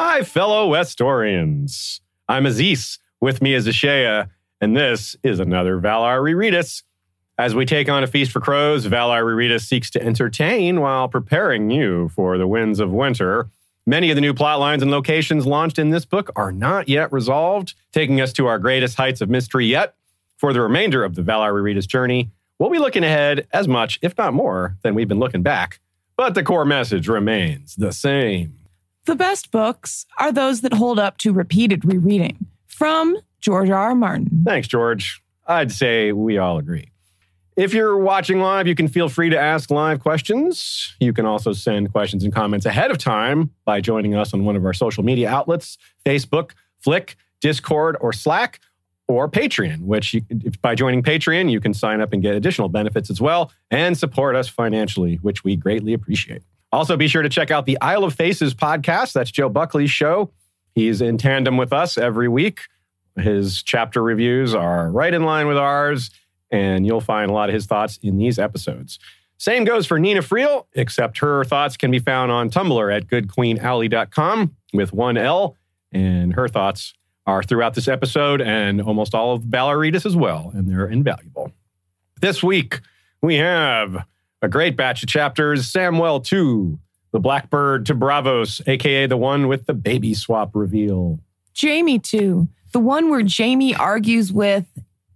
My fellow Westorians, I'm Aziz. With me is Ashea, and this is another Valar Rereadus. As we take on a feast for crows, Valar Rereadus seeks to entertain while preparing you for the winds of winter. Many of the new plot lines and locations launched in this book are not yet resolved, taking us to our greatest heights of mystery yet. For the remainder of the Valar Rereadus journey, we'll be looking ahead as much, if not more, than we've been looking back. But the core message remains the same. The best books are those that hold up to repeated rereading. From George R. R. Martin. Thanks, George. I'd say we all agree. If you're watching live, you can feel free to ask live questions. You can also send questions and comments ahead of time by joining us on one of our social media outlets Facebook, Flick, Discord, or Slack, or Patreon, which you, by joining Patreon, you can sign up and get additional benefits as well and support us financially, which we greatly appreciate. Also, be sure to check out the Isle of Faces podcast. That's Joe Buckley's show. He's in tandem with us every week. His chapter reviews are right in line with ours, and you'll find a lot of his thoughts in these episodes. Same goes for Nina Friel, except her thoughts can be found on Tumblr at goodqueenaly.com with one L, and her thoughts are throughout this episode and almost all of Valar Rereadus as well, and they're invaluable. This week, we have a great batch of chapters Samwell 2, The Blackbird to Braavos, aka the one with the baby swap reveal. Jaime 2, the one where Jaime argues with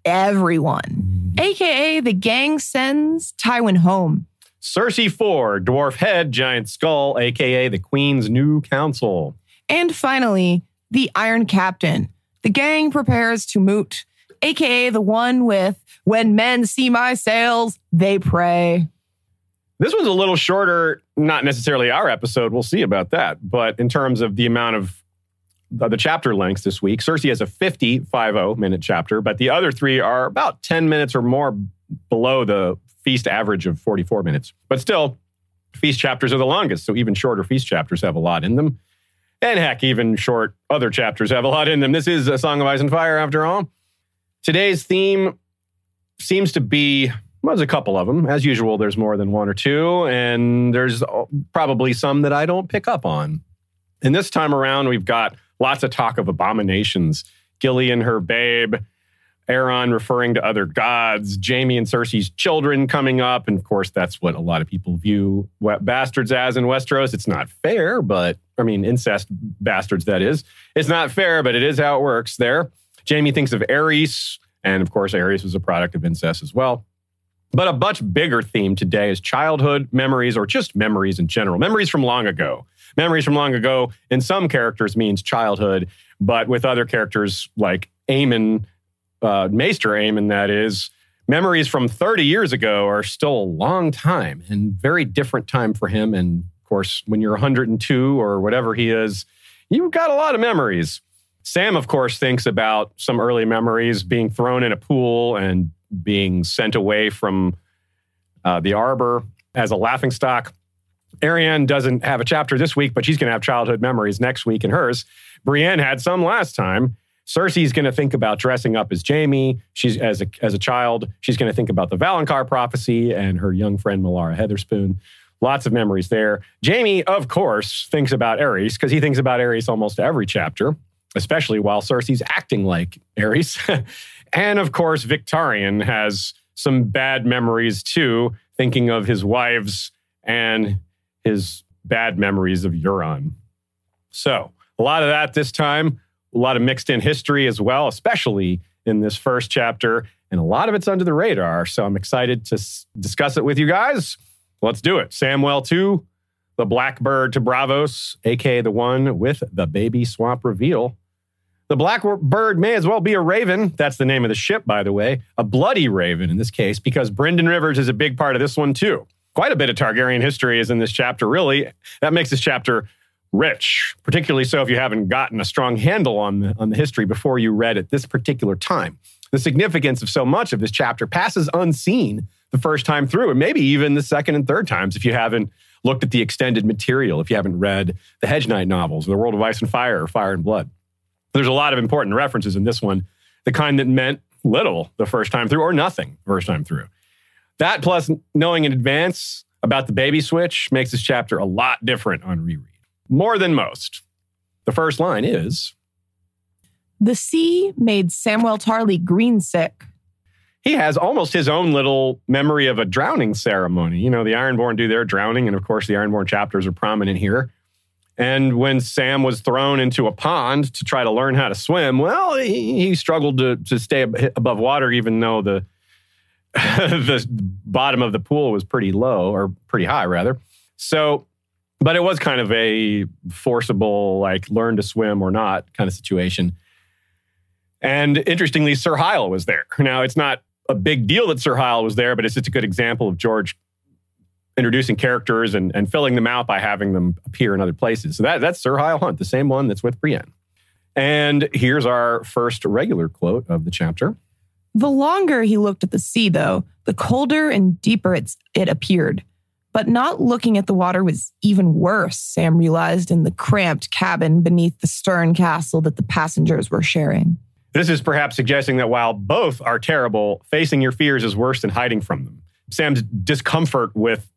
everyone, mm. aka the gang sends Tywin home. Cersei 4, Dwarf Head, Giant Skull, aka the Queen's New Council. And finally, the Iron Captain. The gang prepares to moot, aka the one with When men see my sails, they pray. This one's a little shorter, not necessarily our episode. We'll see about that. But in terms of the amount of the, chapter lengths this week, Cersei has a 50, 50 minute chapter, but the other three are about 10 minutes or more below the feast average of 44 minutes. But still, feast chapters are the longest. So even shorter feast chapters have a lot in them. And heck, even short other chapters have a lot in them. This is a Song of Ice and Fire, after all. Today's theme seems to be well, there's a couple of them. As usual, there's more than one or two, and there's uh, probably some that I don't pick up on. And this time around, we've got lots of talk of abominations. Gilly and her babe, Aaron referring to other gods, Jaime and Cersei's children coming up. And of course, that's what a lot of people view bastards as in Westeros. It's not fair, but I mean, incest bastards, that is. It's not fair, but it is how it works there. Jamie thinks of Aerys, and of course, Aerys was a product of incest as well. But a much bigger theme today is childhood memories or just memories in general, memories from long ago. Memories from long ago in some characters means childhood, but with other characters like Aemon, uh, Maester Aemon, that is, memories from 30 years ago are still a long time and very different time for him. And of course, when you're 102 or whatever he is, you've got a lot of memories. Sam, of course, thinks about some early memories being thrown in a pool and being sent away from uh, the arbor as a laughing stock. Arianne doesn't have a chapter this week, but she's going to have childhood memories next week in hers. Brienne had some last time. Cersei's going to think about dressing up as Jaime. She's as a as a child. She's going to think about the Valonqar prophecy and her young friend Melara Heatherspoon. Lots of memories there. Jaime, of course, thinks about Aerys because he thinks about Aerys almost every chapter, especially while Cersei's acting like Aerys. And of course, Victarion has some bad memories too, thinking of his wives and his bad memories of Euron. So, a lot of that this time, a lot of mixed in history as well, especially in this first chapter. And a lot of it's under the radar. So, I'm excited to s- discuss it with you guys. Let's do it. Samwell 2, the Blackbird to Braavos, aka the one with the baby swamp reveal. The Blackbird may as well be a raven. That's the name of the ship, by the way. A bloody raven in this case, because Brynden Rivers is a big part of this one, too. Quite a bit of Targaryen history is in this chapter, really. That makes this chapter rich, particularly so if you haven't gotten a strong handle on the, on the history before you read at this particular time. The significance of so much of this chapter passes unseen the first time through, and maybe even the second and third times if you haven't looked at the extended material, if you haven't read the Hedge Knight novels, The World of Ice and Fire, or Fire and Blood. There's a lot of important references in this one, the kind that meant little the first time through or nothing the first time through. That plus knowing in advance about the baby switch makes this chapter a lot different on reread, more than most. The first line is The sea made Samwell Tarly green sick. he has almost his own little memory of a drowning ceremony. You know, the Ironborn do their drowning, and of course, the Ironborn chapters are prominent here. And when Sam was thrown into a pond to try to learn how to swim, well, he, he struggled to, to stay ab- above water, even though the the bottom of the pool was pretty low or pretty high, rather. So, but it was kind of a forcible, like learn to swim or not kind of situation. And interestingly, Sir Hyle was there. Now, it's not a big deal that Sir Hyle was there, but it's just a good example of George introducing characters and, and filling them out by having them appear in other places. So that, that's Sir Hyle Hunt, the same one that's with Brienne. And here's our first regular quote of the chapter. The longer he looked at the sea, though, the colder and deeper it's, it appeared. But not looking at the water was even worse, Sam realized in the cramped cabin beneath the stern castle that the passengers were sharing. This is perhaps suggesting that while both are terrible, facing your fears is worse than hiding from them. Sam's discomfort with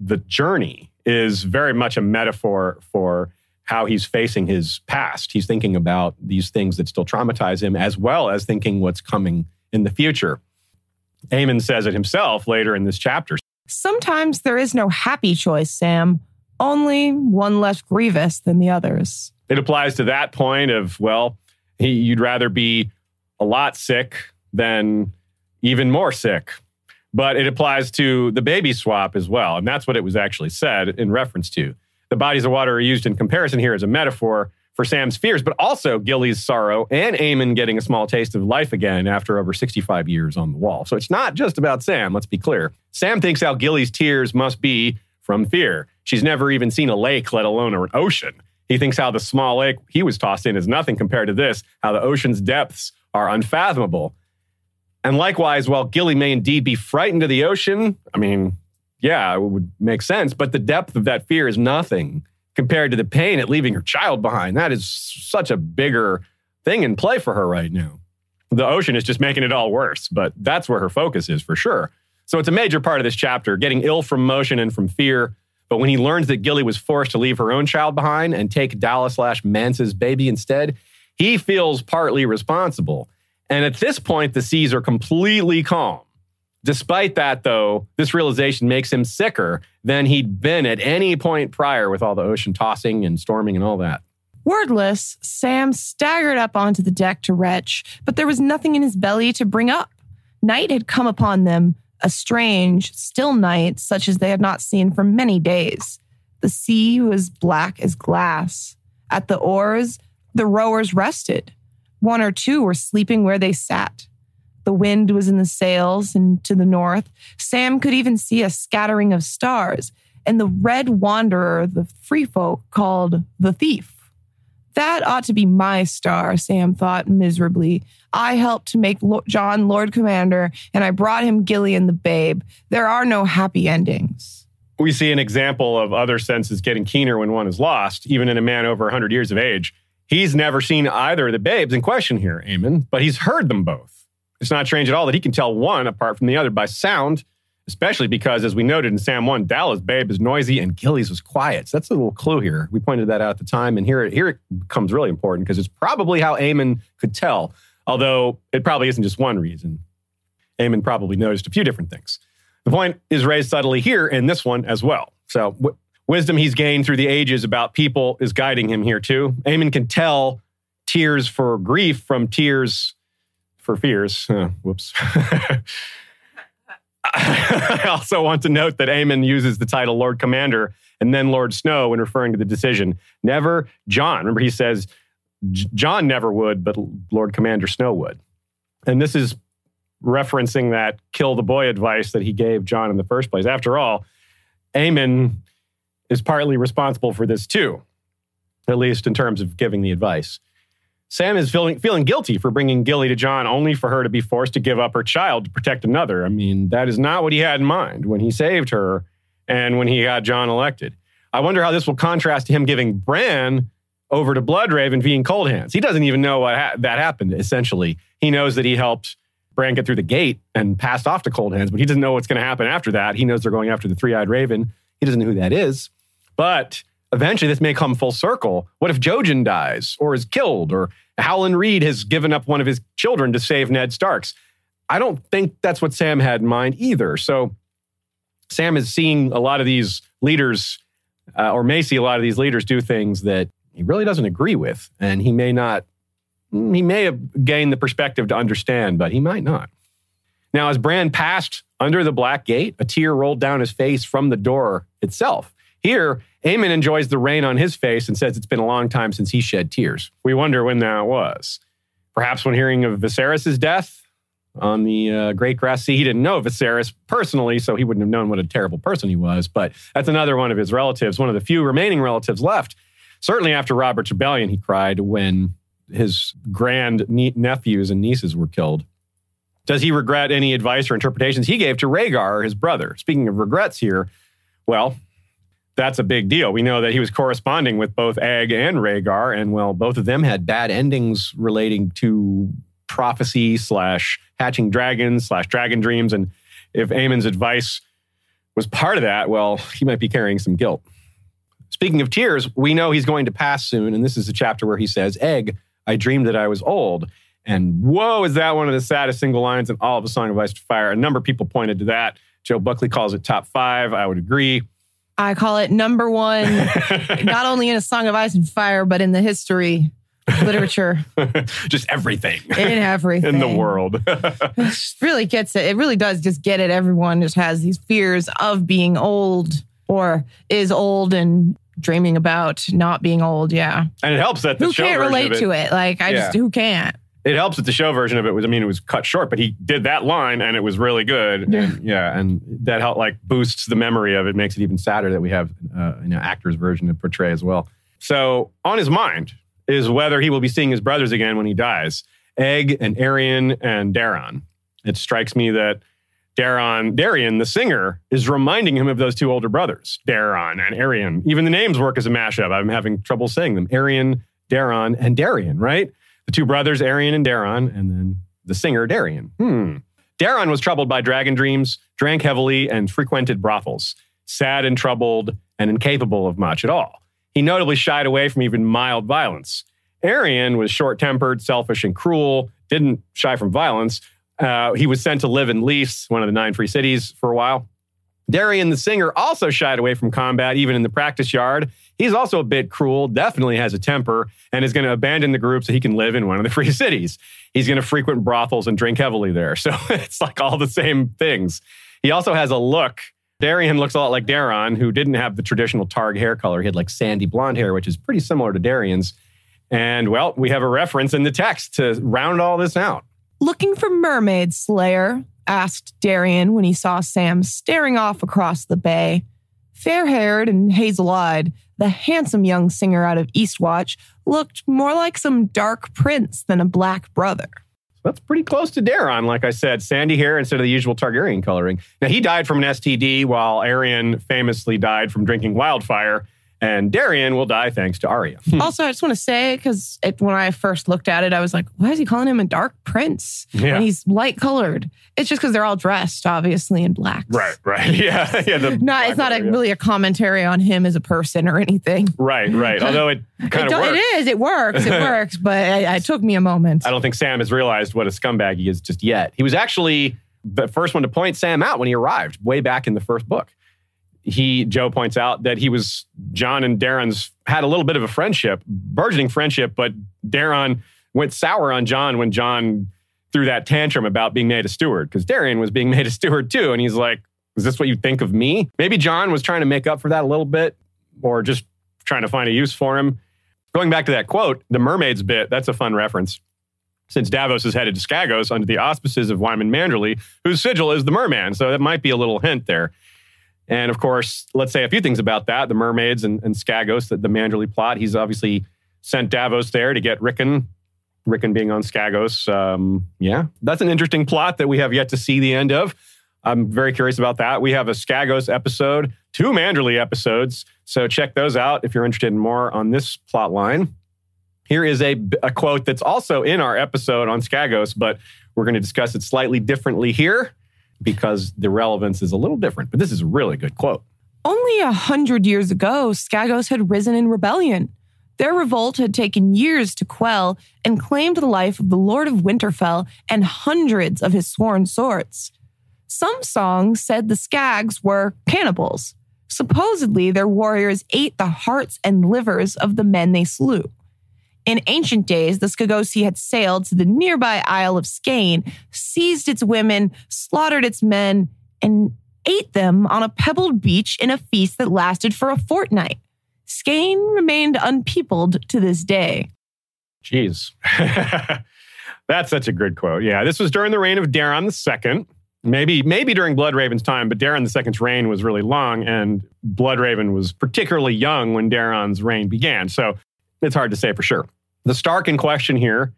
the journey is very much a metaphor for how he's facing his past. He's thinking about these things that still traumatize him, as well as thinking what's coming in the future. Aemon says it himself later in this chapter. Sometimes there is no happy choice, Sam, only one less grievous than the others. It applies to that point of, well, he, you'd rather be a lot sick than even more sick. But it applies to the baby swap as well. And that's what it was actually said in reference to. The bodies of water are used in comparison here as a metaphor for Sam's fears, but also Gilly's sorrow and Aemon getting a small taste of life again after over 65 years on the wall. So it's not just about Sam, let's be clear. Sam thinks how Gilly's tears must be from fear. She's never even seen a lake, let alone an ocean. He thinks how the small lake he was tossed in is nothing compared to this, how the ocean's depths are unfathomable. And likewise, while Gilly may indeed be frightened of the ocean, I mean, yeah, it would make sense, but the depth of that fear is nothing compared to the pain at leaving her child behind. That is such a bigger thing in play for her right now. The ocean is just making it all worse, but that's where her focus is for sure. So it's a major part of this chapter, getting ill from motion and from fear. But when he learns that Gilly was forced to leave her own child behind and take Dalla's slash Mance's baby instead, he feels partly responsible. And at this point, the seas are completely calm. Despite that, though, this realization makes him sicker than he'd been at any point prior with all the ocean tossing and storming and all that. Wordless, Sam staggered up onto the deck to retch, but there was nothing in his belly to bring up. Night had come upon them, a strange, still night such as they had not seen for many days. The sea was black as glass. At the oars, the rowers rested. One or two were sleeping where they sat. The wind was in the sails, and to the north, Sam could even see a scattering of stars and the red wanderer the free folk called the thief. That ought to be my star, Sam thought miserably. I helped to make Jon Lord Commander, and I brought him Gillian the babe. There are no happy endings. We see an example of other senses getting keener when one is lost, even in a man over 100 years of age. He's never seen either of the babes in question here, Aemon, but he's heard them both. It's not strange at all that he can tell one apart from the other by sound, especially because, as we noted in Sam 1, Dalla's' babe is noisy and Gilly's was quiet. So that's a little clue here. We pointed that out at the time, and here, it here it becomes really important because it's probably how Aemon could tell, although it probably isn't just one reason. Aemon probably noticed a few different things. The point is raised subtly here in this one as well. So, wisdom he's gained through the ages about people is guiding him here too. Aemon can tell tears for grief from tears for fears. Whoops. I also want to note that Aemon uses the title Lord Commander and then Lord Snow when referring to the decision. Never Jon. Remember, he says Jon never would, but Lord Commander Snow would. And this is referencing that kill the boy advice that he gave Jon in the first place. After all, Aemon is partly responsible for this too, at least in terms of giving the advice. Sam is feeling feeling guilty for bringing Gilly to Jon only for her to be forced to give up her child to protect another. I mean, that is not what he had in mind when he saved her and when he got Jon elected. I wonder how this will contrast to him giving Bran over to Bloodraven being cold hands. He doesn't even know what ha- that happened, essentially. He knows that he helped Bran get through the gate and passed off to cold hands, but he doesn't know what's going to happen after that. He knows they're going after the three eyed raven. He doesn't know who that is. But eventually this may come full circle. What if Jojen dies or is killed or Howland Reed has given up one of his children to save Ned Starks? I don't think that's what Sam had in mind either. So Sam is seeing a lot of these leaders, uh, or may see a lot of these leaders do things that he really doesn't agree with. And he may not, he may have gained the perspective to understand, but he might not. Now, as Bran passed under the black gate, a tear rolled down his face from the door itself. Here, Aemon enjoys the rain on his face and says it's been a long time since he shed tears. We wonder when that was. Perhaps when hearing of Viserys' death on the uh, Great Grass Sea. He didn't know Viserys personally, so he wouldn't have known what a terrible person he was. But that's another one of his relatives, one of the few remaining relatives left. Certainly after Robert's rebellion, he cried when his grand nephews and nieces were killed. Does he regret any advice or interpretations he gave to Rhaegar, his brother? Speaking of regrets here, well, that's a big deal. We know that he was corresponding with both Egg and Rhaegar, and well, both of them had bad endings relating to prophecy slash hatching dragons slash dragon dreams. And if Aemon's advice was part of that, well, he might be carrying some guilt. Speaking of tears, we know he's going to pass soon. And this is the chapter where he says, Egg, I dreamed that I was old. And whoa, is that one of the saddest single lines in all of A Song of Ice and Fire? A number of people pointed to that. Joe Buckley calls it top five. I would agree. I call it number one, not only in A Song of Ice and Fire, but in the history literature. just everything. In everything. In the world. it really gets it. It really does just get it. Everyone just has these fears of being old or is old and dreaming about not being old. Yeah. And it helps that the who show can't relate it, to it. Like I yeah. just who can't. It helps that the show version of it was, I mean, it was cut short, but he did that line and it was really good. Yeah. And, yeah. And that helped like boosts the memory of it, makes it even sadder that we have uh, you know, actor's version to portray as well. So on his mind is whether he will be seeing his brothers again when he dies. Egg and Aerion and Daeron. It strikes me that Daeron, Dareon, the singer, is reminding him of those two older brothers, Daeron and Aerion. Even the names work as a mashup. I'm having trouble saying them. Aerion, Daeron, and Dareon, right? The two brothers, Aerion and Daeron, and then the singer, Dareon. Hmm. Daeron was troubled by dragon dreams, drank heavily, and frequented brothels. Sad and troubled and incapable of much at all. He notably shied away from even mild violence. Aerion was short tempered, selfish, and cruel, didn't shy from violence. Uh, he was sent to live in Lys, one of the nine free cities, for a while. Dareon, the singer, also shied away from combat, even in the practice yard. He's also a bit cruel, definitely has a temper, and is going to abandon the group so he can live in one of the free cities. He's going to frequent brothels and drink heavily there. So it's like all the same things. He also has a look Dareon looks a lot like Daeron, who didn't have the traditional Targ hair color. He had like sandy blonde hair, which is pretty similar to Dareon's. And well, we have a reference in the text to round all this out. Looking for Mermaid Slayer? asked Dareon when he saw Sam staring off across the bay. Fair haired and hazel eyed, the handsome young singer out of Eastwatch looked more like some dark prince than a black brother. That's pretty close to Daeron, like I said. Sandy hair instead of the usual Targaryen coloring. Now, he died from an STD, while Aerion famously died from drinking wildfire. And Dareon will die thanks to Arya. Hmm. also, I just want to say, because when I first looked at it, I was like, why is he calling him a dark prince? Yeah. When he's light colored. It's just because they're all dressed, obviously, in black. Right, right. Yeah. yeah not, it's not a, yeah. really a commentary on him as a person or anything. Right, right. Although it kind of It is. It works. It works. But it, it took me a moment. I don't think Sam has realized what a scumbag he is just yet. He was actually the first one to point Sam out when he arrived way back in the first book he Joe points out that he was Jon and Dareon's had a little bit of a friendship, burgeoning friendship, but Dareon went sour on Jon when Jon threw that tantrum about being made a steward because Dareon was being made a steward too, and he's like, "Is this what you think of me?" Maybe Jon was trying to make up for that a little bit, or just trying to find a use for him. Going back to that quote, the mermaids bit, that's a fun reference. Since Davos is headed to Skagos under the auspices of Wyman Manderly, whose sigil is the merman. So that might be a little hint there. And of course, let's say a few things about that the mermaids and, and Skagos, the, the Manderly plot. He's obviously sent Davos there to get Rickon, Rickon being on Skagos. Um, yeah, that's an interesting plot that we have yet to see the end of. I'm very curious about that. We have a Skagos episode, two Manderly episodes. So check those out if you're interested in more on this plot line. Here is a, a quote that's also in our episode on Skagos, but we're going to discuss it slightly differently here because the relevance is a little different. But this is a really good quote. Only a hundred years ago, Skagos had risen in rebellion. Their revolt had taken years to quell and claimed the life of the Lord of Winterfell and hundreds of his sworn swords. Some songs said the Skags were cannibals. Supposedly, their warriors ate the hearts and livers of the men they slew. In ancient days, the Skagosi had sailed to the nearby Isle of Skane, seized its women, slaughtered its men, and ate them on a pebbled beach in a feast that lasted for a fortnight. Skane remained unpeopled to this day. Jeez. That's such a good quote. Yeah, this was during the reign of Daeron II. Maybe, maybe during Bloodraven's time, but Daeron II's reign was really long, and Bloodraven was particularly young when Daeron's reign began. So it's hard to say for sure. The Stark in question here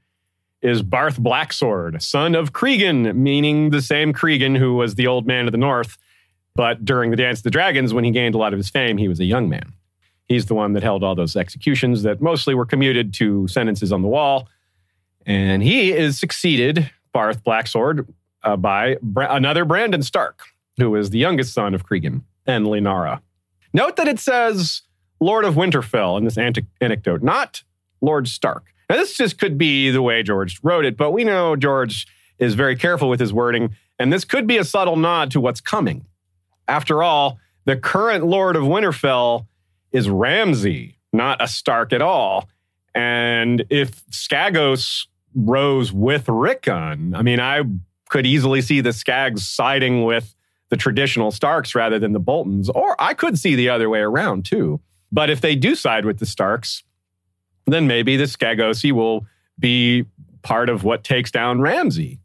is Barth Blacksword, son of Cregan, meaning the same Cregan who was the old man of the north. But during the Dance of the Dragons, when he gained a lot of his fame, he was a young man. He's the one that held all those executions that mostly were commuted to sentences on the wall. And he is succeeded, Barth Blacksword, uh, by Bra- another Brandon Stark, who is the youngest son of Cregan and Lyanna. Note that it says Lord of Winterfell in this anecdote, not Lord Stark. Now, this just could be the way George wrote it, but we know George is very careful with his wording, and this could be a subtle nod to what's coming. After all, the current Lord of Winterfell is Ramsay, not a Stark at all. And if Skagos rose with Rickon, I mean, I could easily see the Skags siding with the traditional Starks rather than the Boltons, or I could see the other way around too. But if they do side with the Starks, then maybe the Skagosi will be part of what takes down Ramsay.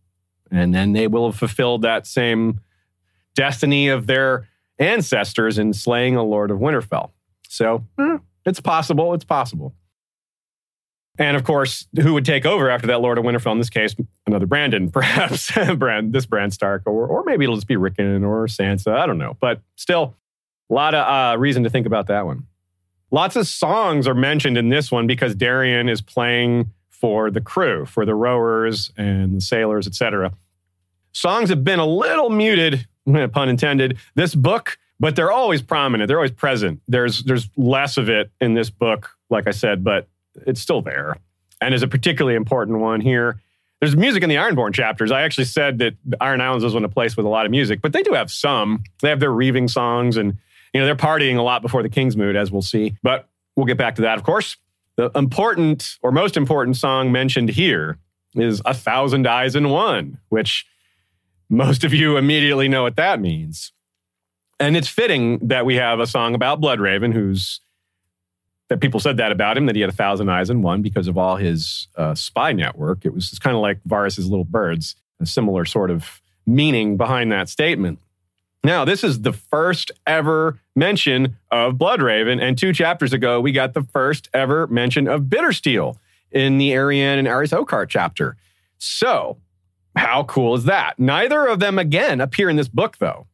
And then they will have fulfilled that same destiny of their ancestors in slaying a Lord of Winterfell. So eh, it's possible. It's possible. And of course, who would take over after that Lord of Winterfell? In this case, another Brandon, perhaps Bran, this Bran Stark, or or maybe it'll just be Rickon or Sansa. I don't know, but still, a lot of uh, reason to think about that one. Lots of songs are mentioned in this one because Dareon is playing for the crew, for the rowers and the sailors, etc. Songs have been a little muted, pun intended, this book, but they're always prominent. They're always present. There's there's less of it in this book, like I said, but it's still there. And is a particularly important one here. There's music in the Ironborn chapters. I actually said that Iron Islands wasn't a place with a lot of music, but they do have some. They have their reaving songs and you know, they're partying a lot before the King's moot, as we'll see. But we'll get back to that, of course. The important or most important song mentioned here is A Thousand Eyes in One, which most of you immediately know what that means. And it's fitting that we have a song about Bloodraven, who's that people said that about him, that he had a thousand eyes in one because of all his uh, spy network. It was kind of like Varys's little birds, a similar sort of meaning behind that statement. Now, this is the first ever mention of Bloodraven, and two chapters ago, we got the first ever mention of Bittersteel in the Arianne and Arys Oakheart chapter. So, how cool is that? Neither of them again appear in this book, though.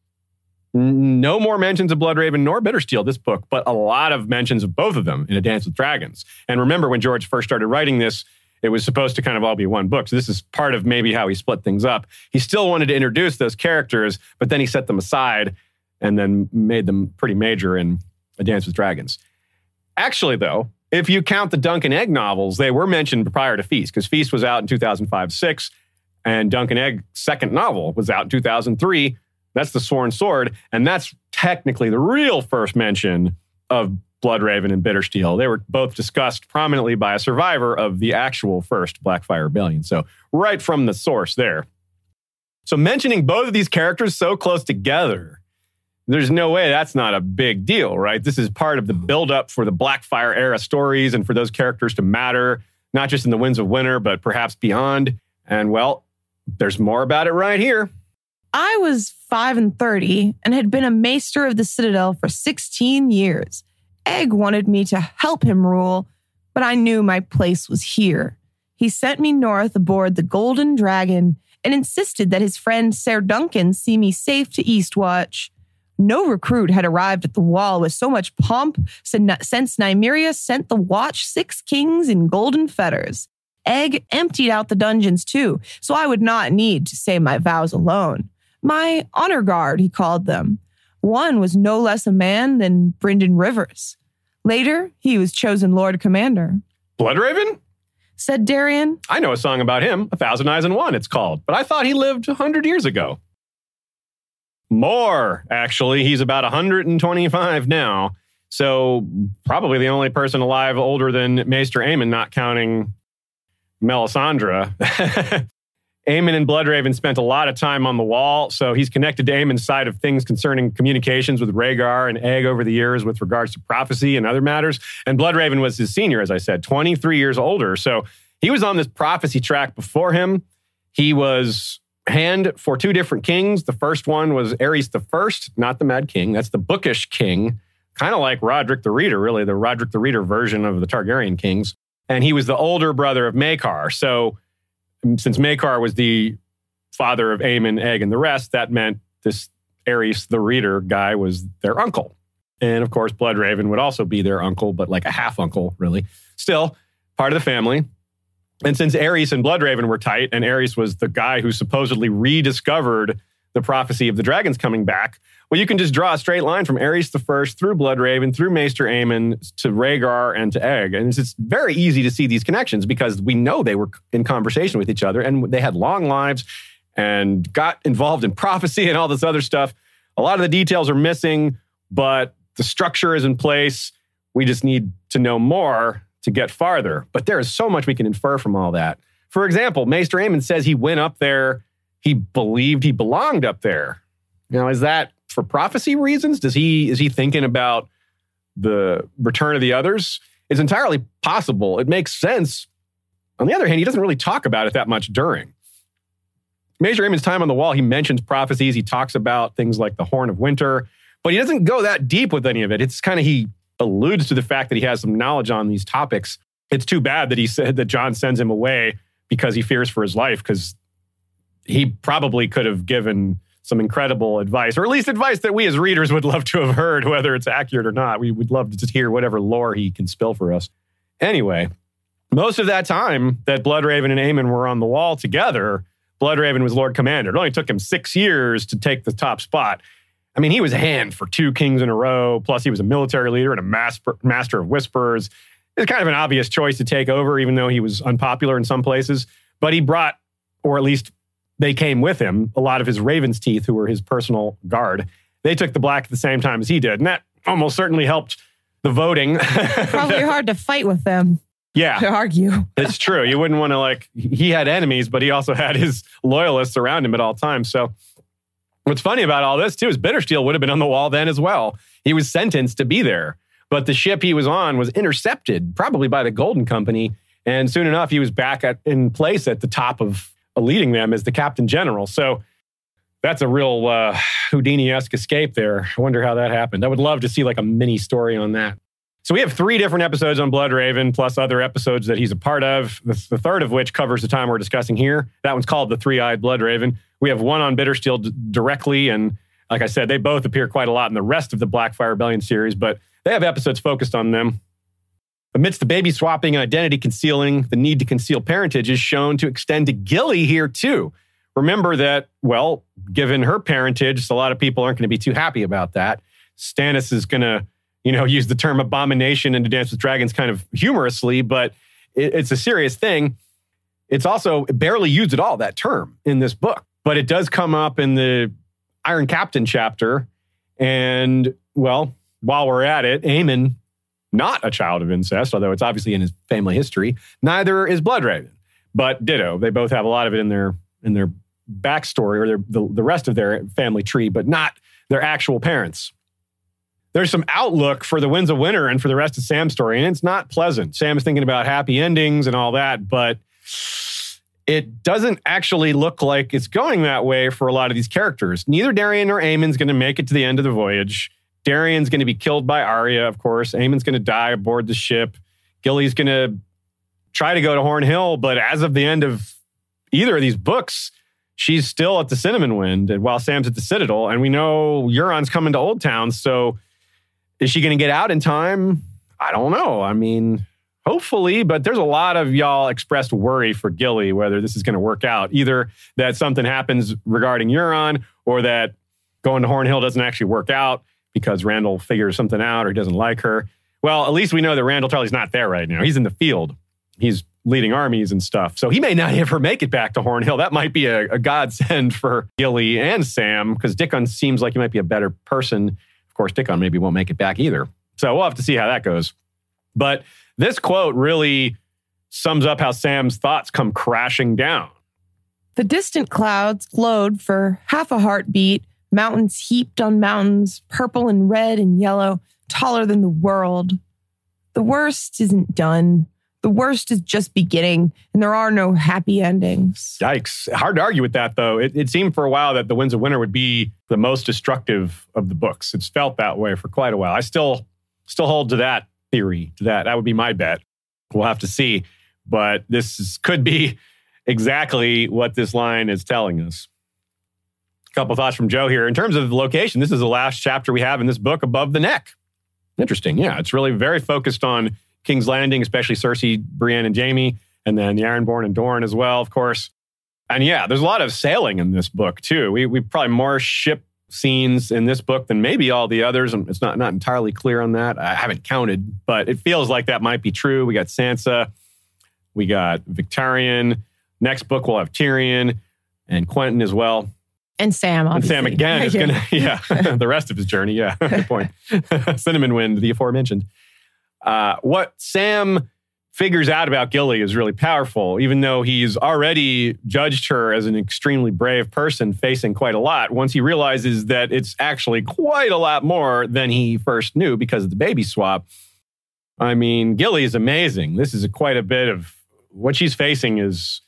No more mentions of Bloodraven nor Bittersteel this book, but a lot of mentions of both of them in A Dance with Dragons. And remember, when George first started writing this, it was supposed to kind of all be one book. So this is part of maybe how he split things up. He still wanted to introduce those characters, but then he set them aside and then made them pretty major in A Dance with Dragons. Actually, though, if you count the Dunk and Egg novels, they were mentioned prior to Feast because Feast was out in 2005 6, and Dunk and Egg's second novel was out in 2003. That's The Sworn Sword, and that's technically the real first mention of Bloodraven and Bittersteel. They were both discussed prominently by a survivor of the actual first Blackfire Rebellion. So, right from the source there. So, mentioning both of these characters so close together, there's no way that's not a big deal, right? This is part of the buildup for the Blackfire era stories and for those characters to matter, not just in the Winds of Winter, but perhaps beyond. And well, there's more about it right here. I was 5 and 30 and had been a maester of the Citadel for 16 years. Egg wanted me to help him rule, but I knew my place was here. He sent me north aboard the Golden Dragon and insisted that his friend Sir Duncan see me safe to Eastwatch. No recruit had arrived at the wall with so much pomp since Nymeria sent the watch six kings in golden fetters. Egg emptied out the dungeons too, so I would not need to say my vows alone. My honor guard, he called them. One was no less a man than Brynden Rivers. Later, he was chosen Lord Commander. Bloodraven? Said Dareon. I know a song about him, A Thousand Eyes and One, it's called, but I thought he lived a 100 years ago. More, actually. He's about 125 now. So, probably the only person alive older than Maester Aemon, not counting Melisandre. Aemon and Bloodraven spent a lot of time on the wall, so he's connected to Aemon's side of things concerning communications with Rhaegar and Egg over the years with regards to prophecy and other matters. And Bloodraven was his senior, as I said, 23 years older. So he was on this prophecy track before him. He was hand for two different kings. The first one was Aerys the First, not the Mad King. That's the bookish king, kind of like Rodrik the Reader, really, the Rodrik the Reader version of the Targaryen kings. And he was the older brother of Maekar. So since Maekar was the father of Aemon, Egg, and the rest, that meant this Aerys, the reader guy, was their uncle. And of course, Bloodraven would also be their uncle, but like a half uncle, really. Still part of the family. And since Aerys and Bloodraven were tight, and Aerys was the guy who supposedly rediscovered the prophecy of the dragons coming back, well, you can just draw a straight line from Aerys the First through Bloodraven, through Maester Aemon to Rhaegar and to Egg. And it's just very easy to see these connections because we know they were in conversation with each other and they had long lives and got involved in prophecy and all this other stuff. A lot of the details are missing, but the structure is in place. We just need to know more to get farther. But there is so much we can infer from all that. For example, Maester Aemon says he went up there, he believed he belonged up there. Now, is that for prophecy reasons? Does he is he thinking about the return of the others? It's entirely possible. It makes sense. On the other hand, he doesn't really talk about it that much during. Maester Aemon's time on the wall, he mentions prophecies. He talks about things like the Horn of Winter, but he doesn't go that deep with any of it. It's kind of he alludes to the fact that he has some knowledge on these topics. It's too bad that he said that Jon sends him away because he fears for his life, because he probably could have given some incredible advice, or at least advice that we as readers would love to have heard, whether it's accurate or not. We would love to just hear whatever lore he can spill for us. Anyway, most of that time that Bloodraven and Aemon were on the wall together, Bloodraven was Lord Commander. It only took him six years to take the top spot. I mean, he was a hand for two kings in a row, plus he was a military leader and a master of whispers. It's kind of an obvious choice to take over, even though he was unpopular in some places. But he brought, or at least they came with him, a lot of his Raven's teeth, who were his personal guard. They took the black at the same time as he did. And that almost certainly helped the voting. Probably hard to fight with them. Yeah. To argue. it's true. You wouldn't want to, like, he had enemies, but he also had his loyalists around him at all times. So, what's funny about all this, too, is Bittersteel would have been on the wall then as well. He was sentenced to be there, but the ship he was on was intercepted, probably by the Golden Company. And soon enough, he was back at, in place at the top of leading them as the captain general. So that's a real uh, Houdini-esque escape there. I wonder how that happened. I would love to see like a mini story on that. So we have three different episodes on Bloodraven, plus other episodes that he's a part of. The, the third of which covers the time we're discussing here. That one's called the Three-Eyed Bloodraven. We have one on Bittersteel d- directly, and like I said, they both appear quite a lot in the rest of the Blackfire Rebellion series, but they have episodes focused on them. Amidst the baby swapping and identity concealing, the need to conceal parentage is shown to extend to Gilly here too. Remember that, well, given her parentage, a lot of people aren't going to be too happy about that. Stannis is going to, you know, use the term abomination and to dance with dragons kind of humorously, but it, it's a serious thing. It's also barely used at all, that term in this book, but it does come up in the Iron Captain chapter. And, well, while we're at it, Aemon not a child of incest, although it's obviously in his family history. Neither is Bloodraven, but ditto. They both have a lot of it in their in their backstory or their, the, the rest of their family tree, but not their actual parents. There's some outlook for the Winds of Winter and for the rest of Sam's story, and it's not pleasant. Sam is thinking about happy endings and all that, but it doesn't actually look like it's going that way for a lot of these characters. Neither Dareon nor Aemon's going to make it to the end of the voyage. Dareon's going to be killed by Arya, of course. Aemon's going to die aboard the ship. Gilly's going to try to go to Horn Hill, but as of the end of either of these books, she's still at the Cinnamon Wind, and while Sam's at the Citadel, and we know Euron's coming to Old Town. So, is she going to get out in time? I don't know. I mean, hopefully, but there's a lot of y'all expressed worry for Gilly whether this is going to work out. Either that something happens regarding Euron, or that going to Hornhill doesn't actually work out because Randyll figures something out or he doesn't like her. Well, at least we know that Randyll Tarly's not there right now. He's in the field. He's leading armies and stuff. So he may not ever make it back to Hornhill. That might be a, a godsend for Gilly and Sam because Dickon seems like he might be a better person. Of course, Dickon maybe won't make it back either. So we'll have to see how that goes. But this quote really sums up how Sam's thoughts come crashing down. The distant clouds glowed for half a heartbeat, mountains heaped on mountains, purple and red and yellow, taller than the world. The worst isn't done. The worst is just beginning, and there are no happy endings. Yikes. Hard to argue with that, though. It, it, seemed for a while that The Winds of Winter would be the most destructive of the books. It's felt that way for quite a while. I still still hold to that theory, to that. That would be my bet. We'll have to see. But this is, could be exactly what this line is telling us. Couple thoughts from Joe here. In terms of location, this is the last chapter we have in this book above the neck. Interesting. Yeah, it's really very focused on King's Landing, especially Cersei, Brienne, and Jaime, and then the Ironborn and Dorne as well, of course. And yeah, there's a lot of sailing in this book too. We we probably more ship scenes in this book than maybe all the others. Um, it's not not entirely clear on that. I haven't counted, but it feels like that might be true. We got Sansa, we got Victarion. Next book we'll have Tyrion and Quentyn as well. And Sam, obviously. And Sam again is going to, yeah, the rest of his journey. Yeah, good point. Cinnamon Wind, the aforementioned. Uh, what Sam figures out about Gilly is really powerful, even though he's already judged her as an extremely brave person facing quite a lot. Once he realizes that it's actually quite a lot more than he first knew because of the baby swap. I mean, Gilly is amazing. This is a, quite a bit of what she's facing is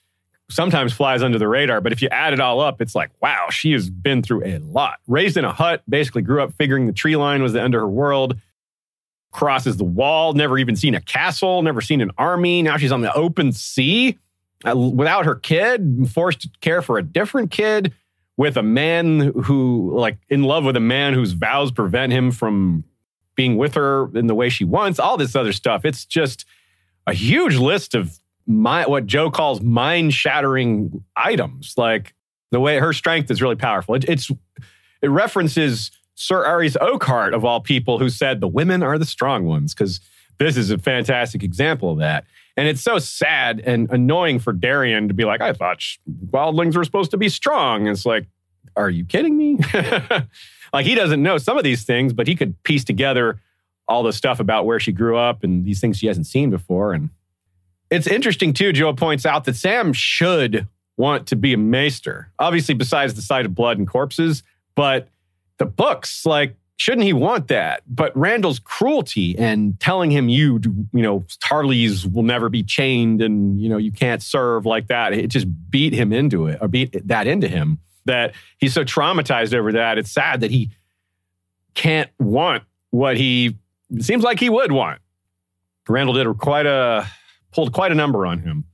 sometimes flies under the radar, but if you add it all up, it's like, wow, she has been through a lot. Raised in a hut, basically grew up figuring the tree line was the end of her world crosses the wall, never even seen a castle, never seen an army. Now she's on the open sea uh, without her kid, forced to care for a different kid with a man who, like, in love with a man whose vows prevent him from being with her in the way she wants, all this other stuff. It's just a huge list of my, what Joe calls mind shattering items. Like, the way her strength is really powerful. It, it's, it references Sir Arys Oakheart, of all people, who said the women are the strong ones, because this is a fantastic example of that. And it's so sad and annoying for Dareon to be like, I thought wildlings were supposed to be strong. It's like, are you kidding me? like, he doesn't know some of these things, but he could piece together all the stuff about where she grew up and these things she hasn't seen before. And it's interesting, too, Joe points out that Sam should want to be a maester, obviously, besides the sight of blood and corpses, but the books. Like, shouldn't he want that? But Randyll's cruelty and telling him you, you know, Tarlys will never be chained and, you know, you can't serve like that. It just beat him into it or beat that into him that he's so traumatized over that. It's sad that he can't want what he seems like he would want. Randyll did quite a, pulled quite a number on him.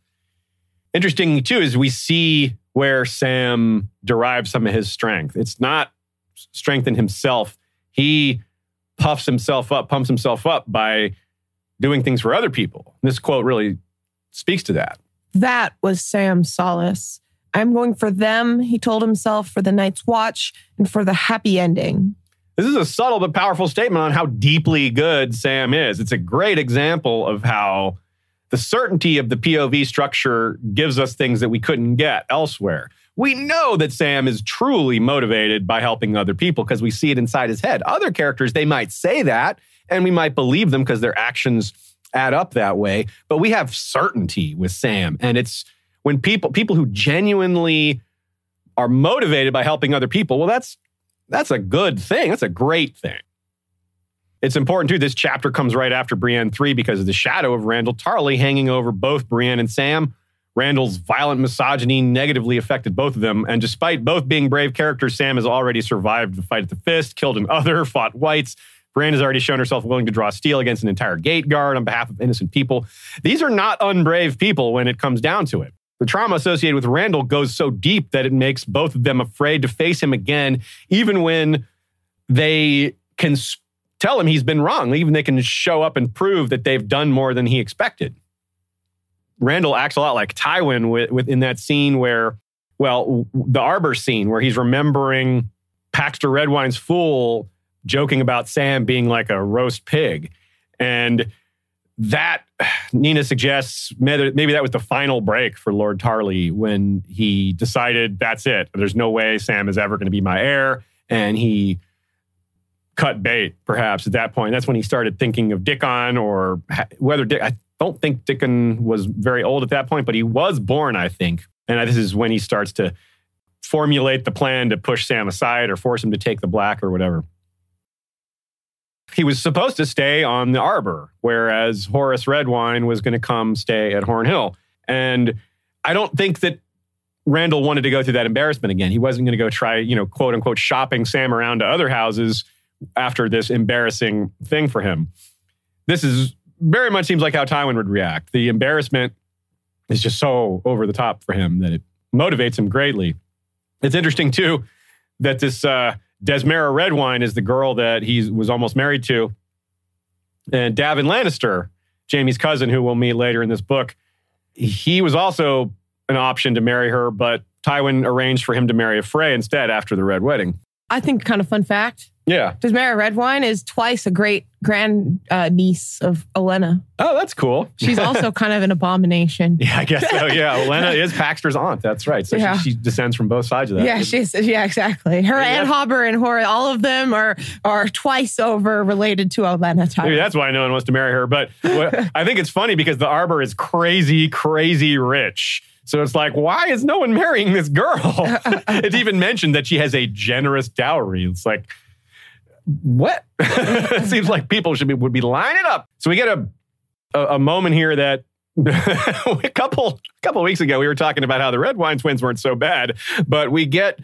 Interesting too is we see where Sam derives some of his strength. It's not strength in himself, he puffs himself up, pumps himself up by doing things for other people. This quote really speaks to that. That was Sam's solace. I'm going for them, he told himself, for the night's watch and for the happy ending. This is a subtle but powerful statement on how deeply good Sam is. It's a great example of how the certainty of the POV structure gives us things that we couldn't get elsewhere we know that Sam is truly motivated by helping other people because we see it inside his head. Other characters, they might say that and we might believe them because their actions add up that way. But we have certainty with Sam. And it's when people, people who genuinely are motivated by helping other people, well, that's that's a good thing. That's a great thing. It's important too. This chapter comes right after Brienne 3 because of the shadow of Randyll Tarly hanging over both Brienne and Sam Randyll's violent misogyny negatively affected both of them. And despite both being brave characters, Sam has already survived the fight at the fist, killed an other, fought whites. Brienne has already shown herself willing to draw steel against an entire gate guard on behalf of innocent people. These are not unbrave people when it comes down to it. The trauma associated with Randyll goes so deep that it makes both of them afraid to face him again, even when they can tell him he's been wrong. Even they can show up and prove that they've done more than he expected. Randyll acts a lot like Tywin with, with in that scene where, well, the Arbor scene where he's remembering Paxter Redwine's fool joking about Sam being like a roast pig. And that Nina suggests maybe that was the final break for Lord Tarly when he decided that's it. There's no way Sam is ever going to be my heir. And he cut bait, perhaps at that point. That's when he started thinking of Dickon or whether Dick, I don't think Dickon was very old at that point, but he was born, I think. And this is when he starts to formulate the plan to push Sam aside or force him to take the black or whatever. He was supposed to stay on the arbor, whereas Horas Redwyne was going to come stay at Horn Hill. And I don't think that Randyll wanted to go through that embarrassment again. He wasn't going to go try, you know, quote unquote, shopping Sam around to other houses after this embarrassing thing for him. This is very much seems like how Tywin would react. The embarrassment is just so over the top for him that it motivates him greatly. It's interesting too that this uh, Desmera Redwyne is the girl that he was almost married to, and Daven Lannister, Jaime's cousin, who we'll meet later in this book, he was also an option to marry her, but Tywin arranged for him to marry a Frey instead after the Red Wedding. I think kind of fun fact. Yeah. Desmera Redwyne is twice a great grand uh, niece of Olenna. Oh, that's cool. She's also kind of an abomination. Yeah, I guess so. Yeah, Olenna is Paxter's aunt. That's right. So Yeah. she, she descends from both sides of that. Yeah, she's yeah, exactly. Her Maybe that's- Hobber and Hor, all of them are are twice over related to Olenna. Tywin. Maybe that's why no one wants to marry her. But what, I think it's funny because the Arbor is crazy, crazy rich. So it's like, why is no one marrying this girl? it's even mentioned that she has a generous dowry. It's like, what? it seems like people should be would be lining up. So we get a a, a moment here that a couple a couple weeks ago we were talking about how the Redwyne twins weren't so bad, but we get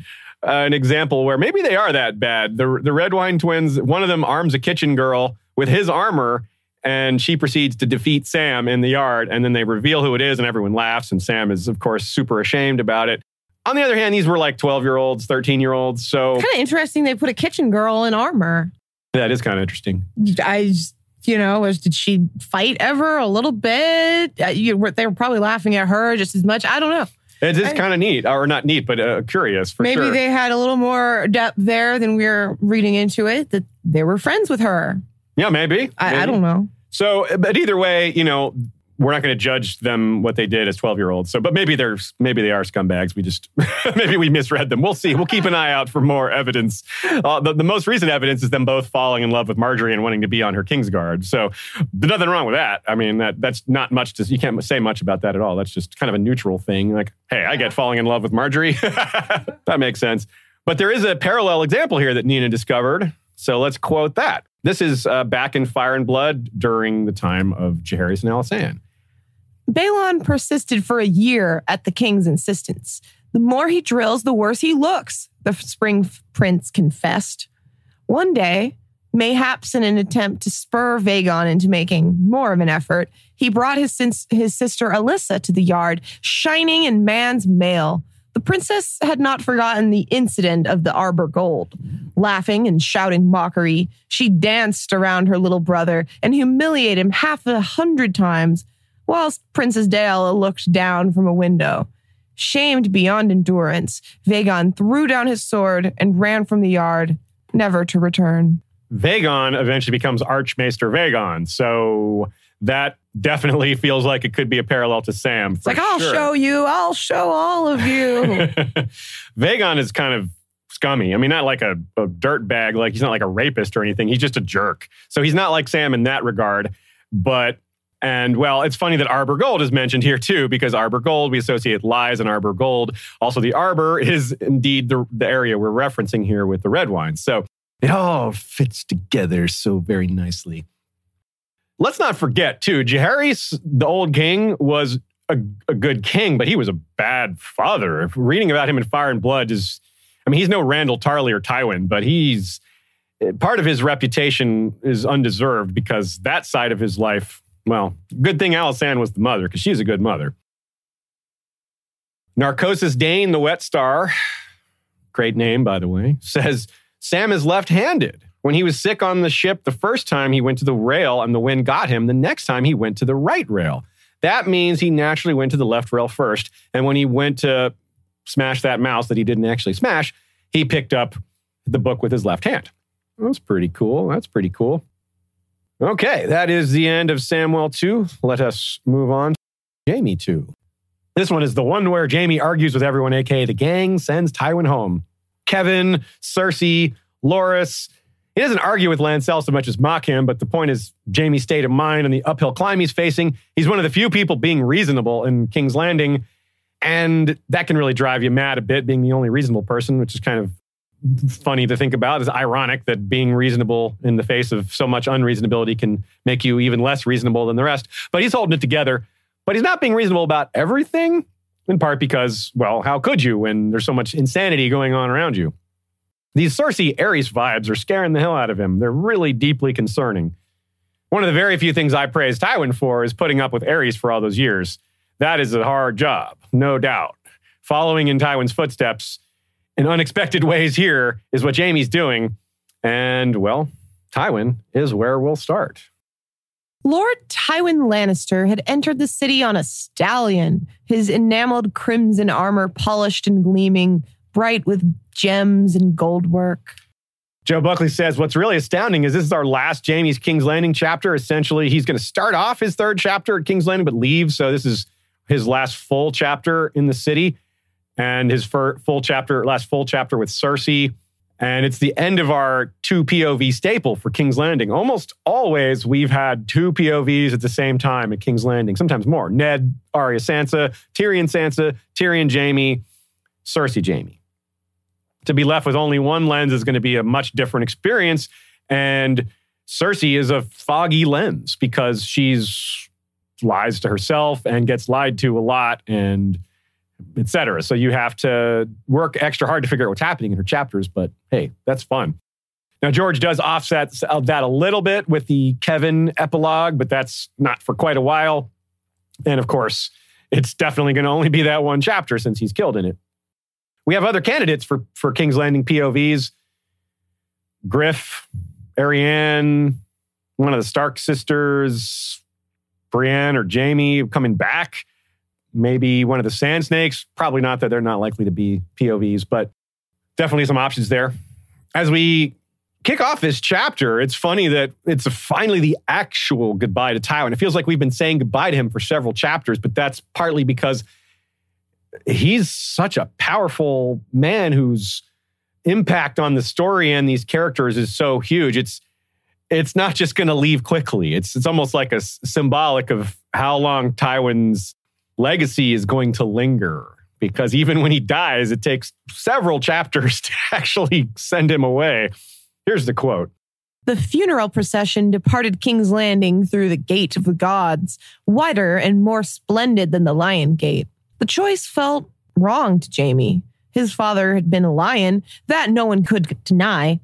uh, an example where maybe they are that bad. The the Redwyne twins, one of them arms a kitchen girl with his armor. And she proceeds to defeat Sam in the yard, and then they reveal who it is, and everyone laughs. And Sam is, of course, super ashamed about it. On the other hand, these were like 12 year olds, 13 year olds. So Kind of interesting. They put a kitchen girl in armor. that is kind of interesting. I, just- you know, was did she fight ever a little bit? Uh, you, were- they were probably laughing at her just as much. I don't know. It is kind of neat, or not neat, but uh, curious for Maybe sure. they had a little more depth there than we are reading into it. That they were friends with her. Yeah, maybe. I, I don't know. So, but either way, you know, we're not going to judge them what they did as 12 year olds. So, but maybe they're maybe they are scumbags. We just maybe we misread them. We'll see. We'll keep an eye out for more evidence. Uh, the, the most recent evidence is them both falling in love with Margaery and wanting to be on her king's Kingsguard. So, there's nothing wrong with that. I mean, that that's not much to you can't say much about that at all. That's just kind of a neutral thing. Like, hey, I get falling in love with Margaery. that makes sense. But there is a parallel example here that Nina discovered. So let's quote that. This is uh, back in Fire and Blood during the time of Jaehaerys and Alisanne. Baelon persisted for a year at the king's insistence. The more he drills, the worse he looks, the spring prince confessed. One day, mayhaps in an attempt to spur Vaegon into making more of an effort, he brought his, his sister Alyssa to the yard, shining in man's mail. The princess had not forgotten the incident of the Arbor Gold. Laughing and shouting mockery, she danced around her little brother and humiliated him half a hundred times, whilst Princess Dale looked down from a window. Shamed beyond endurance, Vaegon threw down his sword and ran from the yard, never to return. Vaegon eventually becomes Archmaester Vaegon. So that definitely feels like it could be a parallel to Sam. It's like, I'll show you, I'll show all of you. Vaegon is kind of scummy. I mean, not like a, a dirt bag, like he's not like a rapist or anything. He's just a jerk. So he's not like Sam in that regard. But and well, it's funny that Arbor Gold is mentioned here too, because Arbor Gold, we associate lies and Arbor Gold. Also, the Arbor is indeed the, the area we're referencing here with the red wine. So it all fits together so very nicely. Let's not forget, too, Jaehaerys, the old king, was a, a good king, but he was a bad father. Reading about him in Fire and Blood is, I mean, he's no Randyll Tarly or Tywin, but he's eh, part of his reputation is undeserved because that side of his life, well, good thing Alisanne was the mother because she's a good mother. Narcosis Dane, the Wet Star, great name, by the way, says Sam is left handed. When he was sick on the ship the first time, he went to the rail and the wind got him. The next time, he went to the right rail. That means he naturally went to the left rail first. And when he went to smash that mouse that he didn't actually smash, he picked up the book with his left hand. That's pretty cool. That's pretty cool. Okay, that is the end of Samwell 2. Let us move on to Jaime 2. This one is the one where Jaime argues with everyone, aka the gang, sends Tywin home. Kevan, Cersei, Loras. He doesn't argue with Lancel so much as mock him, but the point is Jaime's state of mind and the uphill climb he's facing. He's one of the few people being reasonable in King's Landing, and that can really drive you mad a bit, being the only reasonable person, which is kind of funny to think about. It's ironic that being reasonable in the face of so much unreasonability can make you even less reasonable than the rest. But he's holding it together. But he's not being reasonable about everything, in part because, well, how could you when there's so much insanity going on around you? These Cersei Aerys vibes are scaring the hell out of him. They're really deeply concerning. One of the very few things I praise Tywin for is putting up with Aerys for all those years. That is a hard job, no doubt. Following in Tywin's footsteps in unexpected ways here is what Jaime's doing. And, well, Tywin is where we'll start. Lord Tywin Lannister had entered the city on a stallion, his enameled crimson armor polished and gleaming, bright with gems and gold work. Joe Buckley says, What's really astounding is this is our last Jaime's King's Landing chapter. Essentially, he's going to start off his third chapter at King's Landing, but leave. So this is his last full chapter in the city and his full chapter, last full chapter with Cersei. And it's the end of our two POV staple for King's Landing. Almost always, we've had two POVs at the same time at King's Landing, sometimes more. Ned, Arya, Sansa, Tyrion, Sansa, Tyrion, Jaime, Cersei, Jaime. To be left with only one lens is going to be a much different experience. And Cersei is a foggy lens because she's lies to herself and gets lied to a lot and etc. So you have to work extra hard to figure out what's happening in her chapters, but hey, that's fun. Now, George does offset uh, that a little bit with the Kevan epilogue, but that's not for quite a while. And of course, it's definitely going to only be that one chapter since he's killed in it. We have other candidates for, for King's Landing POVs Griff, Arianne, one of the Stark sisters, Brienne or Jaime coming back maybe one of the sand snakes. Probably not that they're not likely to be POVs, but definitely some options there. As we kick off this chapter, it's funny that it's finally the actual goodbye to Tywin. It feels like we've been saying goodbye to him for several chapters, but that's partly because he's such a powerful man whose impact on the story and these characters is so huge. It's it's not just going to leave quickly. It's it's almost like a symbolic of how long Tywin's legacy is going to linger because even when he dies, it takes several chapters to actually send him away. Here's the quote. The funeral procession departed King's Landing through the Gate of the Gods, wider and more splendid than the Lion Gate. The choice felt wrong to Jaime. His father had been a lion, that no one could deny.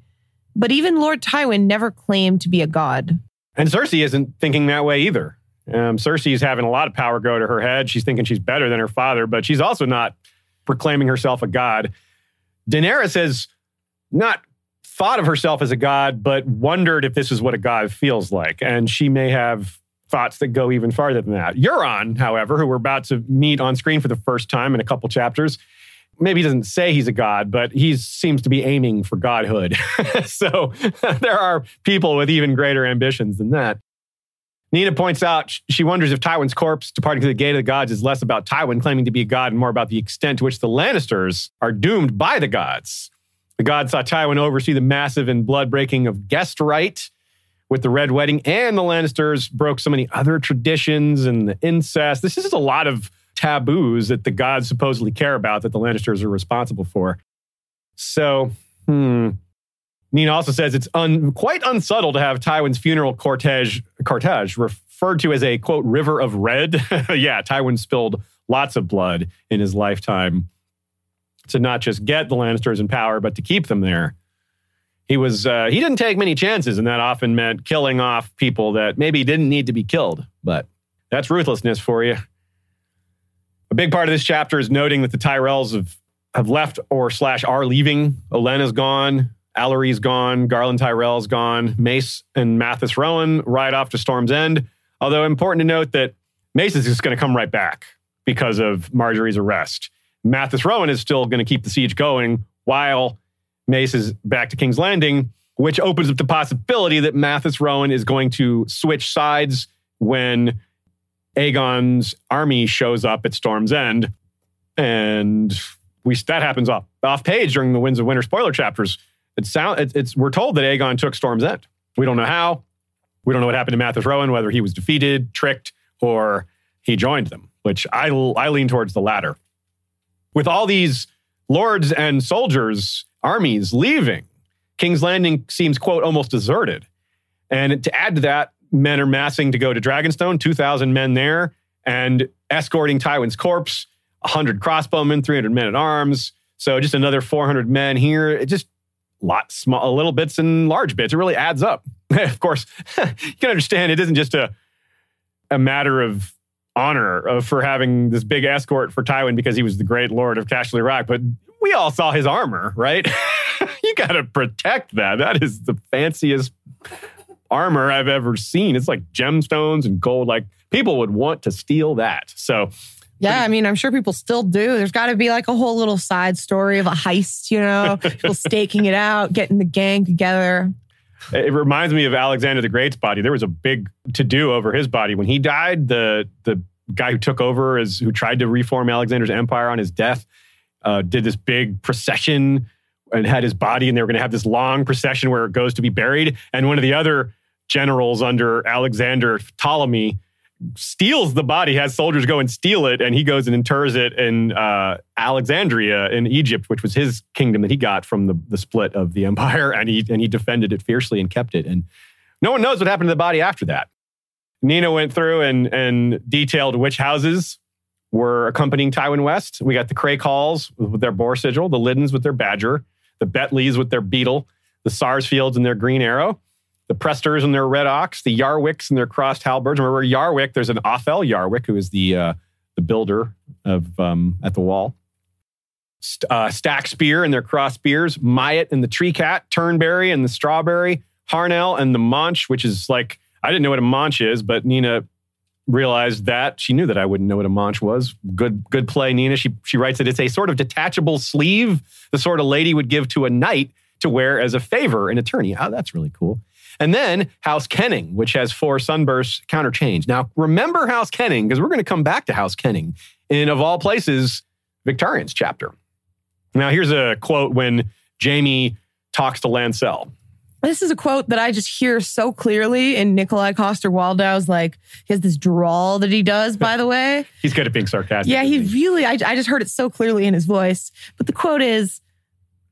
But even Lord Tywin never claimed to be a god. And Cersei isn't thinking that way either. Um, Cersei's having a lot of power go to her head. She's thinking she's better than her father, but she's also not proclaiming herself a god. Daenerys has not thought of herself as a god, but wondered if this is what a god feels like. And she may have thoughts that go even farther than that. Euron, however, who we're about to meet on screen for the first time in a couple chapters, maybe he doesn't say he's a god, but he seems to be aiming for godhood. so there are people with even greater ambitions than that. Nina points out she wonders if Tywin's corpse departing to the gate of the gods is less about Tywin claiming to be a god and more about the extent to which the Lannisters are doomed by the gods. The gods saw Tywin oversee the massive and blood breaking of guest right with the Red Wedding, and the Lannisters broke so many other traditions and the incest. This is a lot of taboos that the gods supposedly care about that the Lannisters are responsible for. So, hmm. Nina also says it's un, quite unsubtle to have Tywin's funeral cortege, cortege referred to as a quote river of red. yeah, Tywin spilled lots of blood in his lifetime to not just get the Lannisters in power, but to keep them there. He was uh, he didn't take many chances, and that often meant killing off people that maybe didn't need to be killed. But that's ruthlessness for you. A big part of this chapter is noting that the Tyrells have have left or slash are leaving. Olenna's gone. Alerie's gone, Garlan Tyrell's gone, Mace and Mathis Rowan ride off to Storm's End. Although important to note that Mace is just going to come right back because of Margaery's arrest. Mathis Rowan is still going to keep the siege going while Mace is back to King's Landing, which opens up the possibility that Mathis Rowan is going to switch sides when Aegon's army shows up at Storm's End. And we that happens off, off page during the Winds of Winter spoiler chapters. It sound, it, it's, we're told that Aegon took Storm's End. We don't know how. We don't know what happened to Mathis Rowan, whether he was defeated, tricked, or he joined them, which I, I lean towards the latter. With all these lords and soldiers, armies leaving, King's Landing seems, quote, almost deserted. And to add to that, men are massing to go to Dragonstone, 2,000 men there, and escorting Tywin's corpse, 100 crossbowmen, 300 men at arms. So just another 400 men here. It just lots, small, little bits and large bits. It really adds up. of course, you can understand it isn't just a, a matter of honor of, for having this big escort for Tywin because he was the great lord of Casterly Rock, but we all saw his armor, right? you got to protect that. That is the fanciest armor I've ever seen. It's like gemstones and gold. Like people would want to steal that. So, yeah, I mean, I'm sure people still do. There's got to be like a whole little side story of a heist, you know, people staking it out, getting the gang together. It reminds me of Alexander the Great's body. There was a big to do over his body when he died. The the guy who took over as who tried to reform Alexander's empire on his death uh, did this big procession and had his body, and they were going to have this long procession where it goes to be buried. And one of the other generals under Alexander Ptolemy steals the body, has soldiers go and steal it, and he goes and inters it in uh, Alexandria in Egypt, which was his kingdom that he got from the, the split of the empire, and he and he defended it fiercely and kept it. And no one knows what happened to the body after that. Nina went through and and detailed which houses were accompanying Tywin West. We got the Crakehalls with their boar sigil, the Lyddens with their badger, the Bettleys with their beetle, the Sarsfields and their green arrow, the Presters and their red ox, the Yarwicks and their crossed halberds. Remember Yarwick? There's an Othel Yarwick who is the uh, the builder of um, at the wall. St- uh, Stackspear and their cross spears, Myatt and the Tree Cat, Turnberry and the Strawberry, Harnell and the Maunch, which is like I didn't know what a Maunch is, but Nina realized that she knew that I wouldn't know what a Maunch was. Good, good play, Nina. She she writes that it's a sort of detachable sleeve, the sort of lady would give to a knight to wear as a favor, an attorney. Oh, that's really cool. And then House Kenning, which has four sunburst counter change. Now, remember House Kenning, because we're going to come back to House Kenning in, of all places, Victarion's chapter. Now, here's a quote when Jaime talks to Lancel. This is a quote that I just hear so clearly in Nikolaj Coster-Waldau's like he has this drawl that he does, by the way. He's good at being sarcastic. Yeah, he really I, I just heard it so clearly in his voice. But the quote is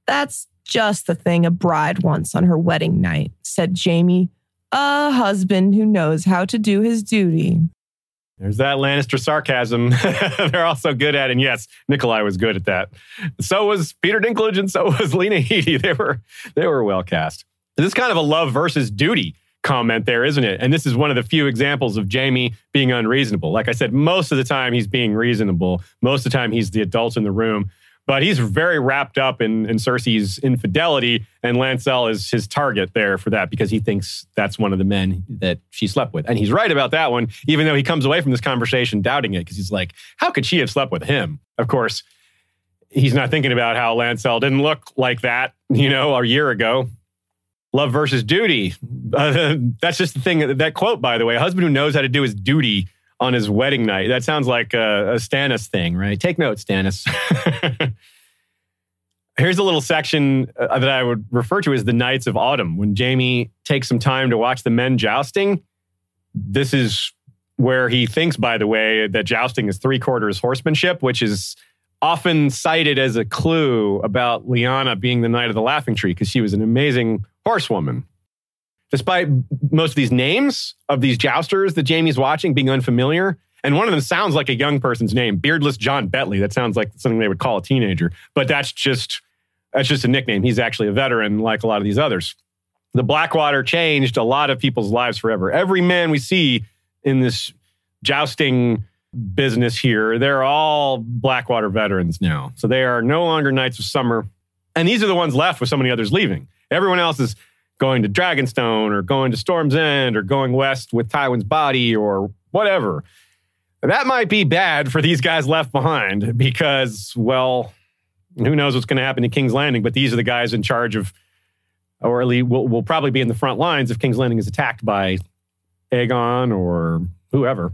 that's just the thing a bride wants on her wedding night, said Jaime. A husband who knows how to do his duty. There's that Lannister sarcasm. They're also good at, and yes, Nikolai was good at that. So was Peter Dinklage, and so was Lena Headey. They were they were well cast. This is kind of a love versus duty comment there, isn't it? And this is one of the few examples of Jaime being unreasonable. Like I said, most of the time he's being reasonable. Most of the time he's the adult in the room. But he's very wrapped up in, in Cersei's infidelity, and Lancel is his target there for that because he thinks that's one of the men that she slept with. And he's right about that one, even though he comes away from this conversation doubting it because he's like, how could she have slept with him? Of course, he's not thinking about how Lancel didn't look like that, you know, a year ago. Love versus duty. Uh, that's just the thing. That quote, by the way, a husband who knows how to do his duty on his wedding night. That sounds like a, a Stannis thing, right? Take note, Stannis. Here's a little section uh, that I would refer to as the Knights of Autumn. When Jaime takes some time to watch the men jousting, this is where he thinks, by the way, that jousting is three quarters horsemanship, which is often cited as a clue about Lyanna being the Knight of the Laughing Tree because she was an amazing horsewoman despite most of these names of these jousters that Jaime's watching being unfamiliar. And one of them sounds like a young person's name, Beardless Jon Bettley. That sounds like something they would call a teenager, but that's just that's just a nickname. He's actually a veteran, like a lot of these others. The Blackwater changed a lot of people's lives forever. Every man we see in this jousting business here, they're all Blackwater veterans now. So they are no longer Knights of Summer. And these are the ones left with so many others leaving. Everyone else is going to Dragonstone or going to Storm's End or going west with Tywin's body or whatever. That might be bad for these guys left behind because, well, who knows what's going to happen to King's Landing, but these are the guys in charge of, or at least will, will probably be in the front lines if King's Landing is attacked by Aegon or whoever.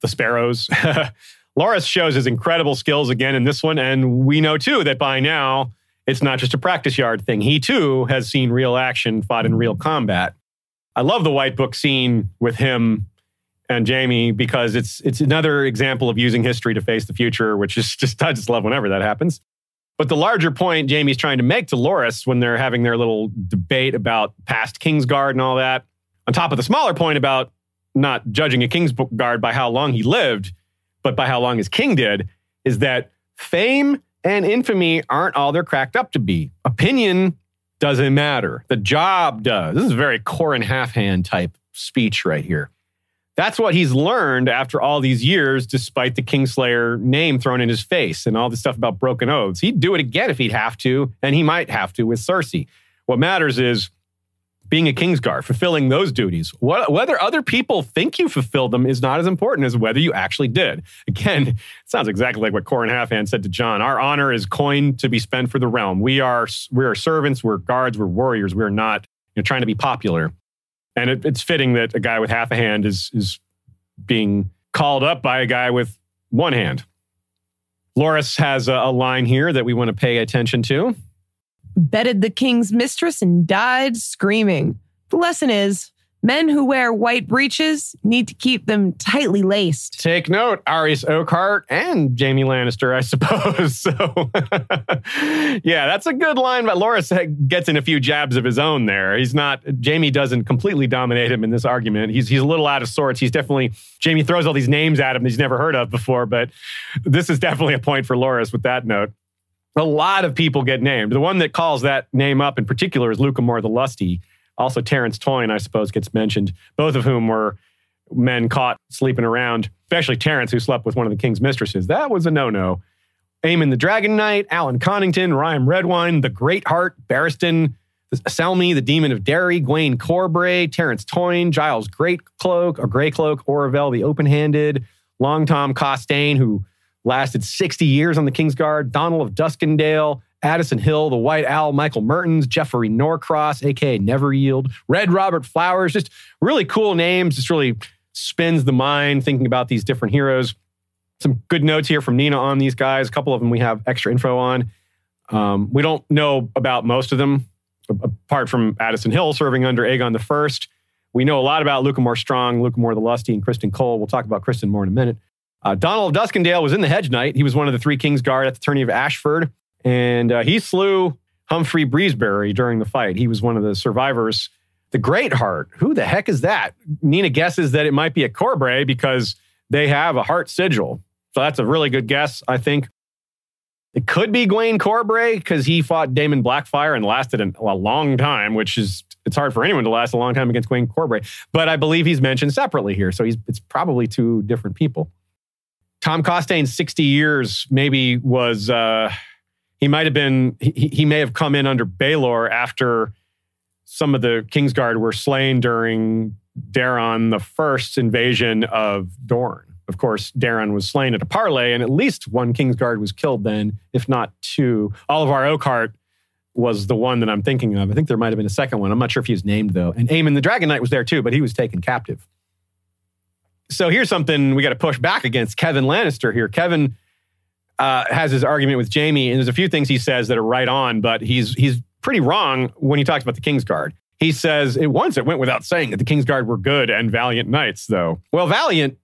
The Sparrows. Loras shows his incredible skills again in this one, and we know too that by now it's not just a practice yard thing. He too has seen real action, fought in real combat. I love the White Book scene with him and Jaime because it's it's another example of using history to face the future, which is just I just love whenever that happens. But the larger point Jaime's trying to make to Loras when they're having their little debate about past Kingsguard and all that, on top of the smaller point about not judging a Kingsguard by how long he lived, but by how long his king did, is that fame and infamy aren't all they're cracked up to be. Opinion doesn't matter. The job does. This is very Qhorin Halfhand type speech right here. That's what he's learned after all these years, despite the Kingslayer name thrown in his face and all the stuff about broken oaths. He'd do it again if he'd have to, and he might have to with Cersei. What matters is being a Kingsguard, fulfilling those duties. What, whether other people think you fulfilled them is not as important as whether you actually did. Again, it sounds exactly like what Qhorin Halfhand said to Jon. Our honor is coin to be spent for the realm. We are we are servants, we're guards, we're warriors. We're not you know, trying to be popular. And it, it's fitting that a guy with half a hand is is being called up by a guy with one hand. Loras has a, a line here that we want to pay attention to bedded the king's mistress and died screaming. The lesson is men who wear white breeches need to keep them tightly laced. Take note, Arys Oakheart and Jaime Lannister, I suppose. So, yeah, that's a good line, but Loras gets in a few jabs of his own there. He's not, Jaime doesn't completely dominate him in this argument. He's, he's a little out of sorts. He's definitely, Jaime throws all these names at him he's never heard of before, but this is definitely a point for Loras with that note a lot of people get named. The one that calls that name up in particular is Lucamore the Lusty. Also, Terrence Toyne, I suppose, gets mentioned, both of whom were men caught sleeping around, especially Terrence, who slept with one of the king's mistresses. That was a no no. Aemon the Dragon Knight, Alyn Connington, Ryam Redwyne, the Great Heart, Barristan, Selmy, the Demon of Darry, Gwayne Corbray, Terrence Toyne, Giles Great Cloak, or Grey Cloak, Orvel the Open Handed, Long Tom Costayne, who lasted 60 years on the Kingsguard, Donnel of Duskendale, Addison Hill, the White Owl, Michael Mertyns, Jeffrey Norcross, aka Never Yield, Red Robert Flowers, just really cool names. Just really spins the mind thinking about these different heroes. Some good notes here from Nina on these guys. A couple of them we have extra info on. Um, we don't know about most of them, apart from Addison Hill serving under Aegon the First. We know a lot about Lucamore Strong, Lucamore the Lusty, and Criston Cole. We'll talk about Criston more in a minute. Uh, Donnel Duskendale was in the Hedge Knight. He was one of the three King's Guard at the tourney of Ashford, and uh, he slew Humfrey Beesbury during the fight. He was one of the survivors. The Great Heart, who the heck is that? Nina guesses that it might be a Corbray because they have a heart sigil. So that's a really good guess, I think. It could be Gwayne Corbray because he fought Daemon Blackfyre and lasted a long time, which is it's hard for anyone to last a long time against Gwayne Corbray. But I believe he's mentioned separately here, so he's it's probably two different people. Tom Costayne's 60 years maybe was, uh, he might have been, he, he may have come in under Baelor after some of the Kingsguard were slain during Daeron the first invasion of Dorne. Of course, Daeron was slain at a parley, and at least one Kingsguard was killed then, if not two. Olyvar Oakheart was the one that I'm thinking of. I think there might have been a second one. I'm not sure if he was named, though. And Aemon the Dragon Knight was there too, but he was taken captive. So here's something we got to push back against Kevan Lannister here. Kevan uh, has his argument with Jaime, and there's a few things he says that are right on, but he's he's pretty wrong when he talks about the Kingsguard. He says it once it went without saying that the Kingsguard were good and valiant knights, though. Well, valiant,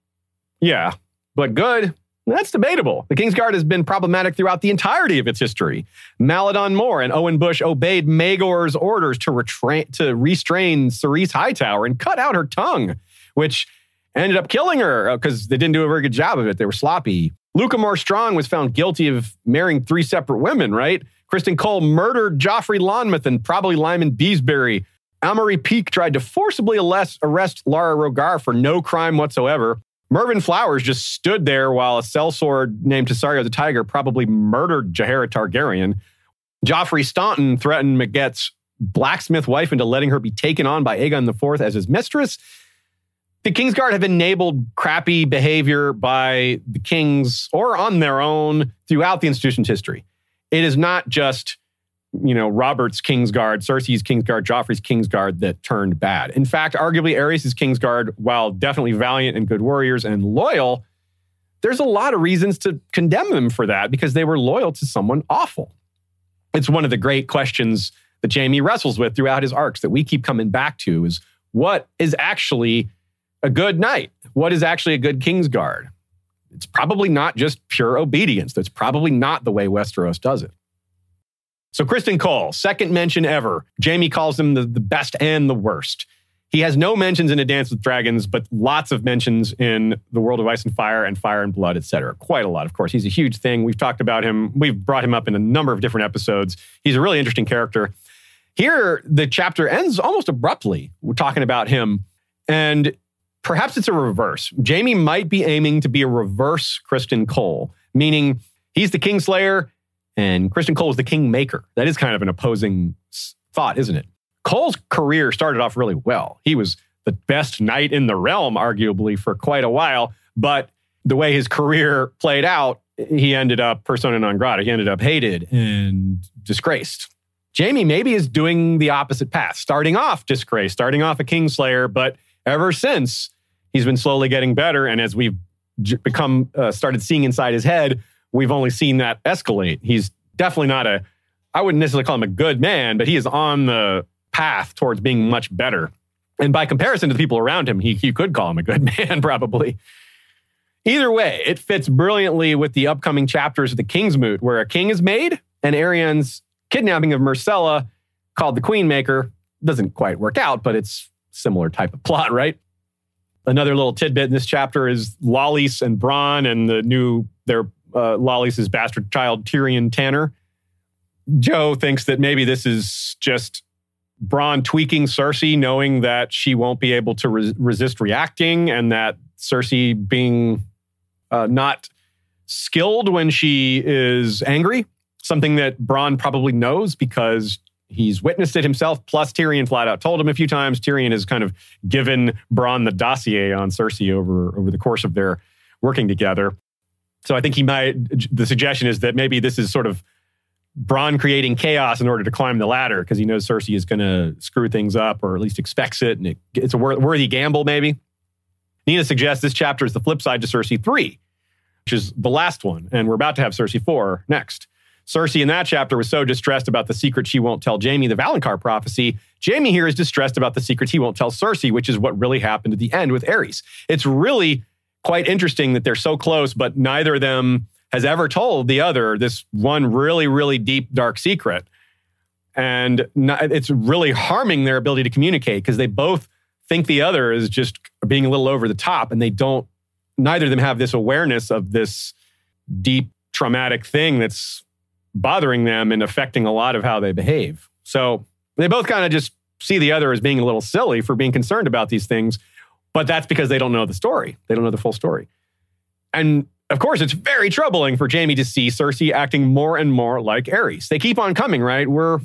yeah, but good. That's debatable. The Kingsguard has been problematic throughout the entirety of its history. Maladon Moore and Owen Bush obeyed Maegor's orders to, retrain, to restrain Ceryse Hightower and cut out her tongue, which ended up killing her because uh, they didn't do a very good job of it. They were sloppy. Lucamore Strong was found guilty of marrying three separate women, right? Criston Cole murdered Joffrey Lonmouth and probably Lyman Beesbury. Amaury Peake tried to forcibly arrest Lara Rogare for no crime whatsoever. Mervyn Flowers just stood there while a sellsword named Tessario the Tiger probably murdered Jaehaera Targaryen. Joffrey Staunton threatened McGett's blacksmith wife into letting her be taken on by Aegon IV as his mistress the Kingsguard have enabled crappy behavior by the kings or on their own throughout the institution's history. it is not just you know Robert's Kingsguard, Cersei's Kingsguard, Joffrey's Kingsguard that turned bad. In fact, arguably Aerys' Kingsguard, while definitely valiant and good warriors and loyal, there's a lot of reasons to condemn them for that because they were loyal to someone awful. It's one of the great questions that Jaime wrestles with throughout his arcs that we keep coming back to is what is actually a good knight? What is actually a good Kingsguard? It's probably not just pure obedience. That's probably not the way Westeros does it. So, Criston Cole, second mention ever. Jaime calls him the, the best and the worst. He has no mentions in A Dance with Dragons, but lots of mentions in The World of Ice and Fire and Fire and Blood, etc. Quite a lot, of course. He's a huge thing. We've talked about him. We've brought him up in a number of different episodes. He's a really interesting character. Here, the chapter ends almost abruptly. We're talking about him. And perhaps it's a reverse. Jaime might be aiming to be a reverse Criston Cole, meaning he's the Kingslayer and Criston Cole is the Kingmaker. That is kind of an opposing thought, isn't it? Cole's career started off really well. He was the best knight in the realm, arguably, for quite a while. But the way his career played out, he ended up persona non grata. He ended up hated and disgraced. Jaime maybe is doing the opposite path, starting off disgrace, starting off a Kingslayer, but ever since he's been slowly getting better. And as we've become uh, started seeing inside his head, we've only seen that escalate. He's definitely not a, I wouldn't necessarily call him a good man, but he is on the path towards being much better. And by comparison to the people around him, he, he could call him a good man, probably. Either way, it fits brilliantly with the upcoming chapters of the Kingsmoot, where a king is made and Arianne's kidnapping of Myrcella, called the Queenmaker, doesn't quite work out, but it's similar type of plot, right? Another little tidbit in this chapter is Lollys and Bronn and the new their uh, Lollys' bastard child Tyrion Tanner. Joe thinks that maybe this is just Bronn tweaking Cersei, knowing that she won't be able to res- resist reacting, and that Cersei being uh, not skilled when she is angry, something that Bronn probably knows because he's witnessed it himself. Plus, Tyrion flat out told him a few times. Tyrion has kind of given Bronn the dossier on Cersei over, over the course of their working together. So I think he might, the suggestion is that maybe this is sort of Bronn creating chaos in order to climb the ladder because he knows Cersei is going to screw things up or at least expects it. And it, it's a worthy gamble, maybe. Nina suggests this chapter is the flip side to Cersei 3, which is the last one. And we're about to have Cersei 4 next. Cersei in that chapter was so distressed about the secret she won't tell Jaime, the Valonqar prophecy. Jaime here is distressed about the secrets he won't tell Cersei, which is what really happened at the end with Aerys. It's really quite interesting that they're so close, but neither of them has ever told the other this one really, really deep, dark secret. And it's really harming their ability to communicate because they both think the other is just being a little over the top and they don't, neither of them have this awareness of this deep traumatic thing that's bothering them and affecting a lot of how they behave. So they both kind of just see the other as being a little silly for being concerned about these things, but that's because they don't know the story. They don't know the full story. And of course, it's very troubling for Jaime to see Cersei acting more and more like Aerys. They keep on coming, right? We're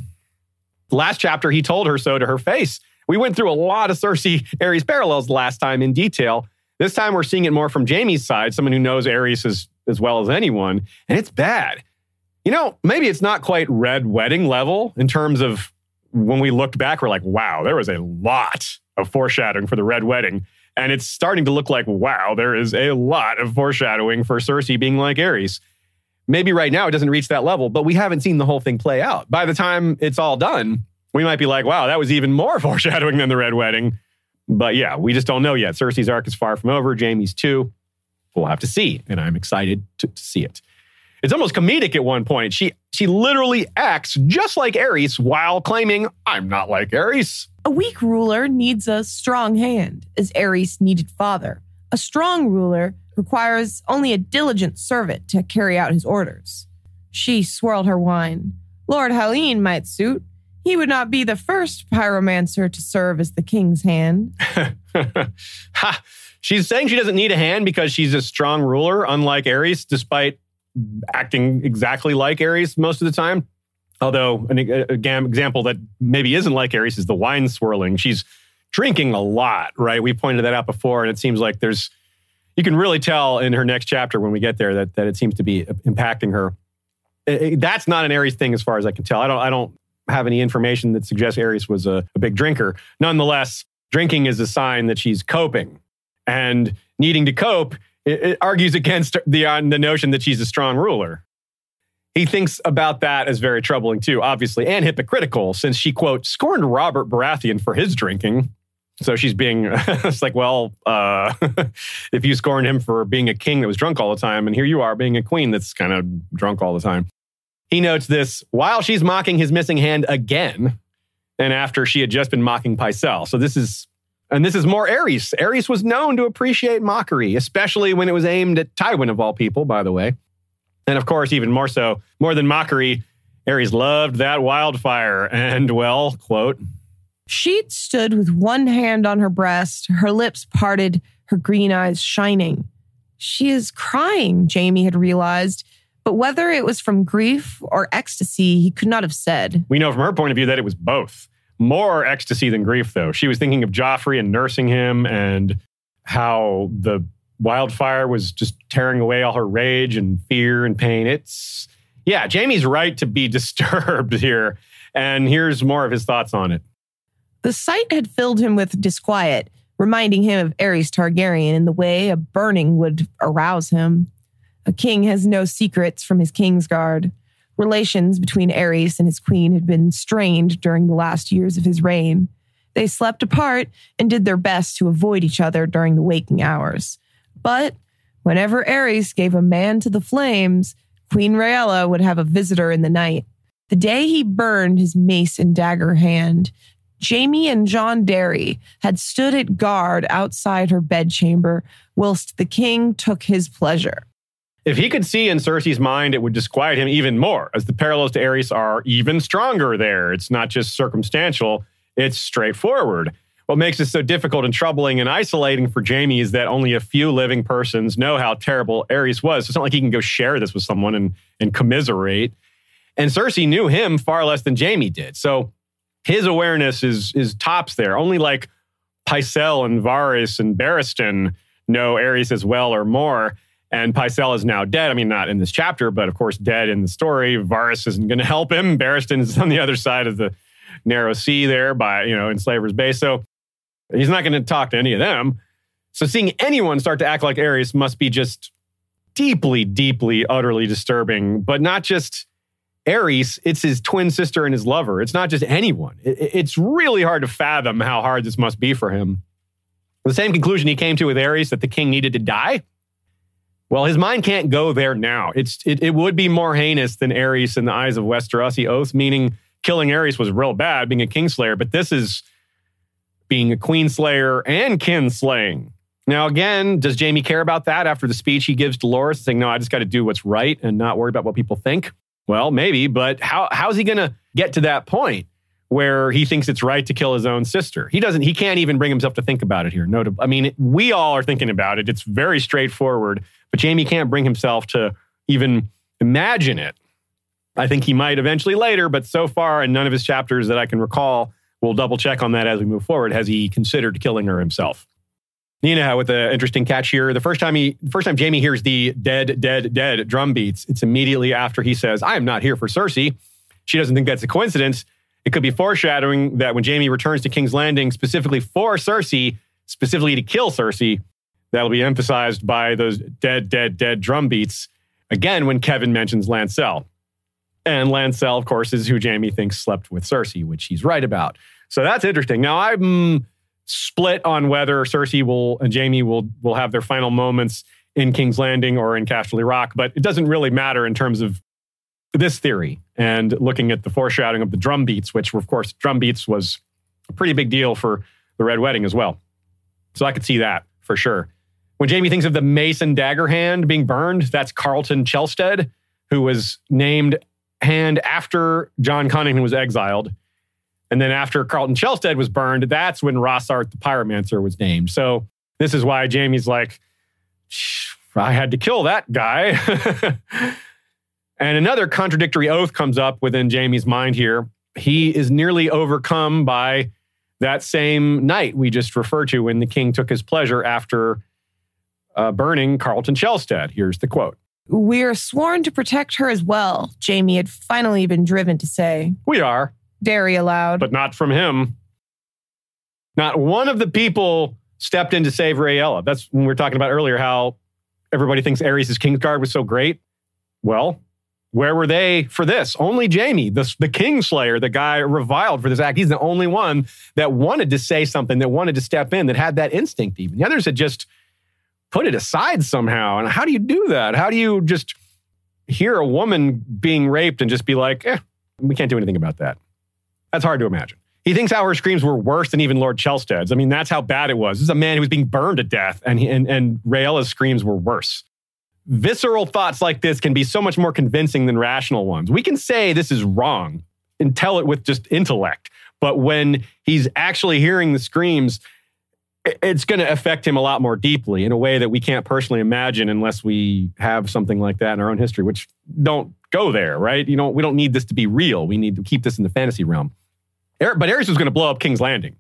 last chapter, he told her so to her face. We went through a lot of Cersei Aerys parallels last time in detail. This time we're seeing it more from Jaime's side, someone who knows Aerys as, as well as anyone, and it's bad. You know, maybe it's not quite red wedding level in terms of when we looked back, we're like, wow, there was a lot of foreshadowing for the red wedding. And it's starting to look like, wow, there is a lot of foreshadowing for Cersei being like Aerys. Maybe right now it doesn't reach that level, but we haven't seen the whole thing play out. By the time it's all done, we might be like, wow, that was even more foreshadowing than the red wedding. But yeah, we just don't know yet. Cersei's arc is far from over. Jaime's too. We'll have to see. And I'm excited to, to see it. It's almost comedic at one point. She she literally acts just like Aerys while claiming, I'm not like Aerys. A weak ruler needs a strong hand, as Aerys needed father. A strong ruler requires only a diligent servant to carry out his orders. She swirled her wine. Lord Hallyne might suit. He would not be the first pyromancer to serve as the king's hand. ha! She's saying she doesn't need a hand because she's a strong ruler, unlike Aerys, despite acting exactly like Aerys most of the time. Although an example that maybe isn't like Aerys is the wine swirling. She's drinking a lot, right? We pointed that out before, and it seems like there's you can really tell in her next chapter when we get there that that it seems to be impacting her. It- it- that's not an Aerys thing, as far as I can tell. I don't. I don't have any information that suggests Aerys was a, a big drinker. Nonetheless, drinking is a sign that she's coping, and needing to cope it, it argues against the uh, the notion that she's a strong ruler. He thinks about that as very troubling too, obviously, and hypocritical, since she quote scorned Robert Baratheon for his drinking. So she's being, it's like, well, uh, if you scorned him for being a king that was drunk all the time, and here you are being a queen that's kind of drunk all the time. He notes this while she's mocking his missing hand again, and after she had just been mocking Pycelle. So this is, and this is more Aerys. Aerys was known to appreciate mockery, especially when it was aimed at Tywin of all people, by the way. And of course, even more so, more than mockery, Aerys loved that wildfire. And well, quote, She stood with one hand on her breast, her lips parted, her green eyes shining. She is crying, Jaime had realized, but whether it was from grief or ecstasy, he could not have said. we know from her point of view that it was both. More ecstasy than grief, though. She was thinking of Joffrey and nursing him and how the wildfire was just tearing away all her rage and fear and pain. It's, yeah, Jaime's right to be disturbed here. And here's more of his thoughts on it. The sight had filled him with disquiet, reminding him of Aerys Targaryen in the way a burning would arouse him. A king has no secrets from his Kingsguard. Relations between Aerys and his queen had been strained during the last years of his reign. They slept apart and did their best to avoid each other during the waking hours. But whenever Aerys gave a man to the flames, Queen Rhaella would have a visitor in the night. The day he burned his mace and dagger hand, Jaime and Jon Darry had stood at guard outside her bedchamber whilst the king took his pleasure. If he could see in Cersei's mind, it would disquiet him even more, as the parallels to Aerys are even stronger there. It's not just circumstantial, it's straightforward. What makes it so difficult and troubling and isolating for Jaime is that only a few living persons know how terrible Aerys was. So it's not like he can go share this with someone and, and commiserate. And Cersei knew him far less than Jaime did. So his awareness is, is tops there. Only like Pycelle and Varys and Barristan know Aerys as well or more. And Pycelle is now dead. I mean, not in this chapter, but of course, dead in the story. Varys isn't going to help him. Barristan is on the other side of the narrow sea there by, you know, in Slaver's Bay. So he's not going to talk to any of them. So seeing anyone start to act like Aerys must be just deeply, deeply, utterly disturbing, but not just Aerys, it's his twin sister and his lover. It's not just anyone. It- it- it's really hard to fathom how hard this must be for him. The same conclusion he came to with Aerys that the king needed to die. Well, his mind can't go there now. It's it, it would be more heinous than Aerys in the eyes of Westerosi oath, meaning killing Aerys was real bad, being a kingslayer, but this is being a queen slayer and kin slaying. Now, again, does Jaime care about that after the speech he gives to Loras, saying, No, I just got to do what's right and not worry about what people think? Well, maybe, but how how's he gonna get to that point where he thinks it's right to kill his own sister? He doesn't, he can't even bring himself to think about it here. No, I mean, we all are thinking about it. It's very straightforward, but Jaime can't bring himself to even imagine it. I think he might eventually later, but so far in none of his chapters that I can recall, we'll double check on that as we move forward. Has he considered killing her himself? Nina with an interesting catch here. The first time he, first time Jaime hears the dead, dead, dead drum beats, it's immediately after he says, "I am not here for Cersei." She doesn't think that's a coincidence. It could be foreshadowing that when Jaime returns to King's Landing specifically for Cersei, specifically to kill Cersei, that'll be emphasized by those dead, dead, dead drum beats. Again, when Kevan mentions Lancel. And Lancel, of course, is who Jaime thinks slept with Cersei, which he's right about. So that's interesting. Now I'm split on whether Cersei will and Jaime will will have their final moments in King's Landing or in Casterly Rock, but it doesn't really matter in terms of this theory and looking at the foreshadowing of the drum beats, which of course drum beats was a pretty big deal for the Red Wedding as well. So I could see that for sure. When Jaime thinks of the Mason dagger hand being burned, that's Qarlton Chelsted, who was named hand after Jon Connington was exiled. And then after Qarlton Chelsted was burned, that's when Rossart the Pyromancer was named. So this is why Jaime's like, I had to kill that guy. and another contradictory oath comes up within Jamie's mind here. He is nearly overcome by that same night we just referred to when the king took his pleasure after uh, burning Qarlton Chelsted. Here's the quote. We're sworn to protect her as well, Jaime had finally been driven to say. We are, Darry allowed. but not from him. Not one of the people stepped in to save Rhaella. That's when we were talking about earlier how everybody thinks Aerys' Kingsguard was so great. Well, where were they for this? Only Jaime, the, the Kingslayer, the guy reviled for this act. He's the only one that wanted to say something, that wanted to step in, that had that instinct even. The others had just put it aside somehow. And how do you do that? How do you just hear a woman being raped and just be like, eh, we can't do anything about that? That's hard to imagine. He thinks her screams were worse than even Lord Chelsted's. I mean, that's how bad it was. This is a man who was being burned to death, and, and, and Rhaella's screams were worse. Visceral thoughts like this can be so much more convincing than rational ones. We can say this is wrong and tell it with just intellect, but when he's actually hearing the screams, it's going to affect him a lot more deeply in a way that we can't personally imagine unless we have something like that in our own history, which don't go there, right? You know, we don't need this to be real. We need to keep this in the fantasy realm. But Aerys was going to blow up King's Landing.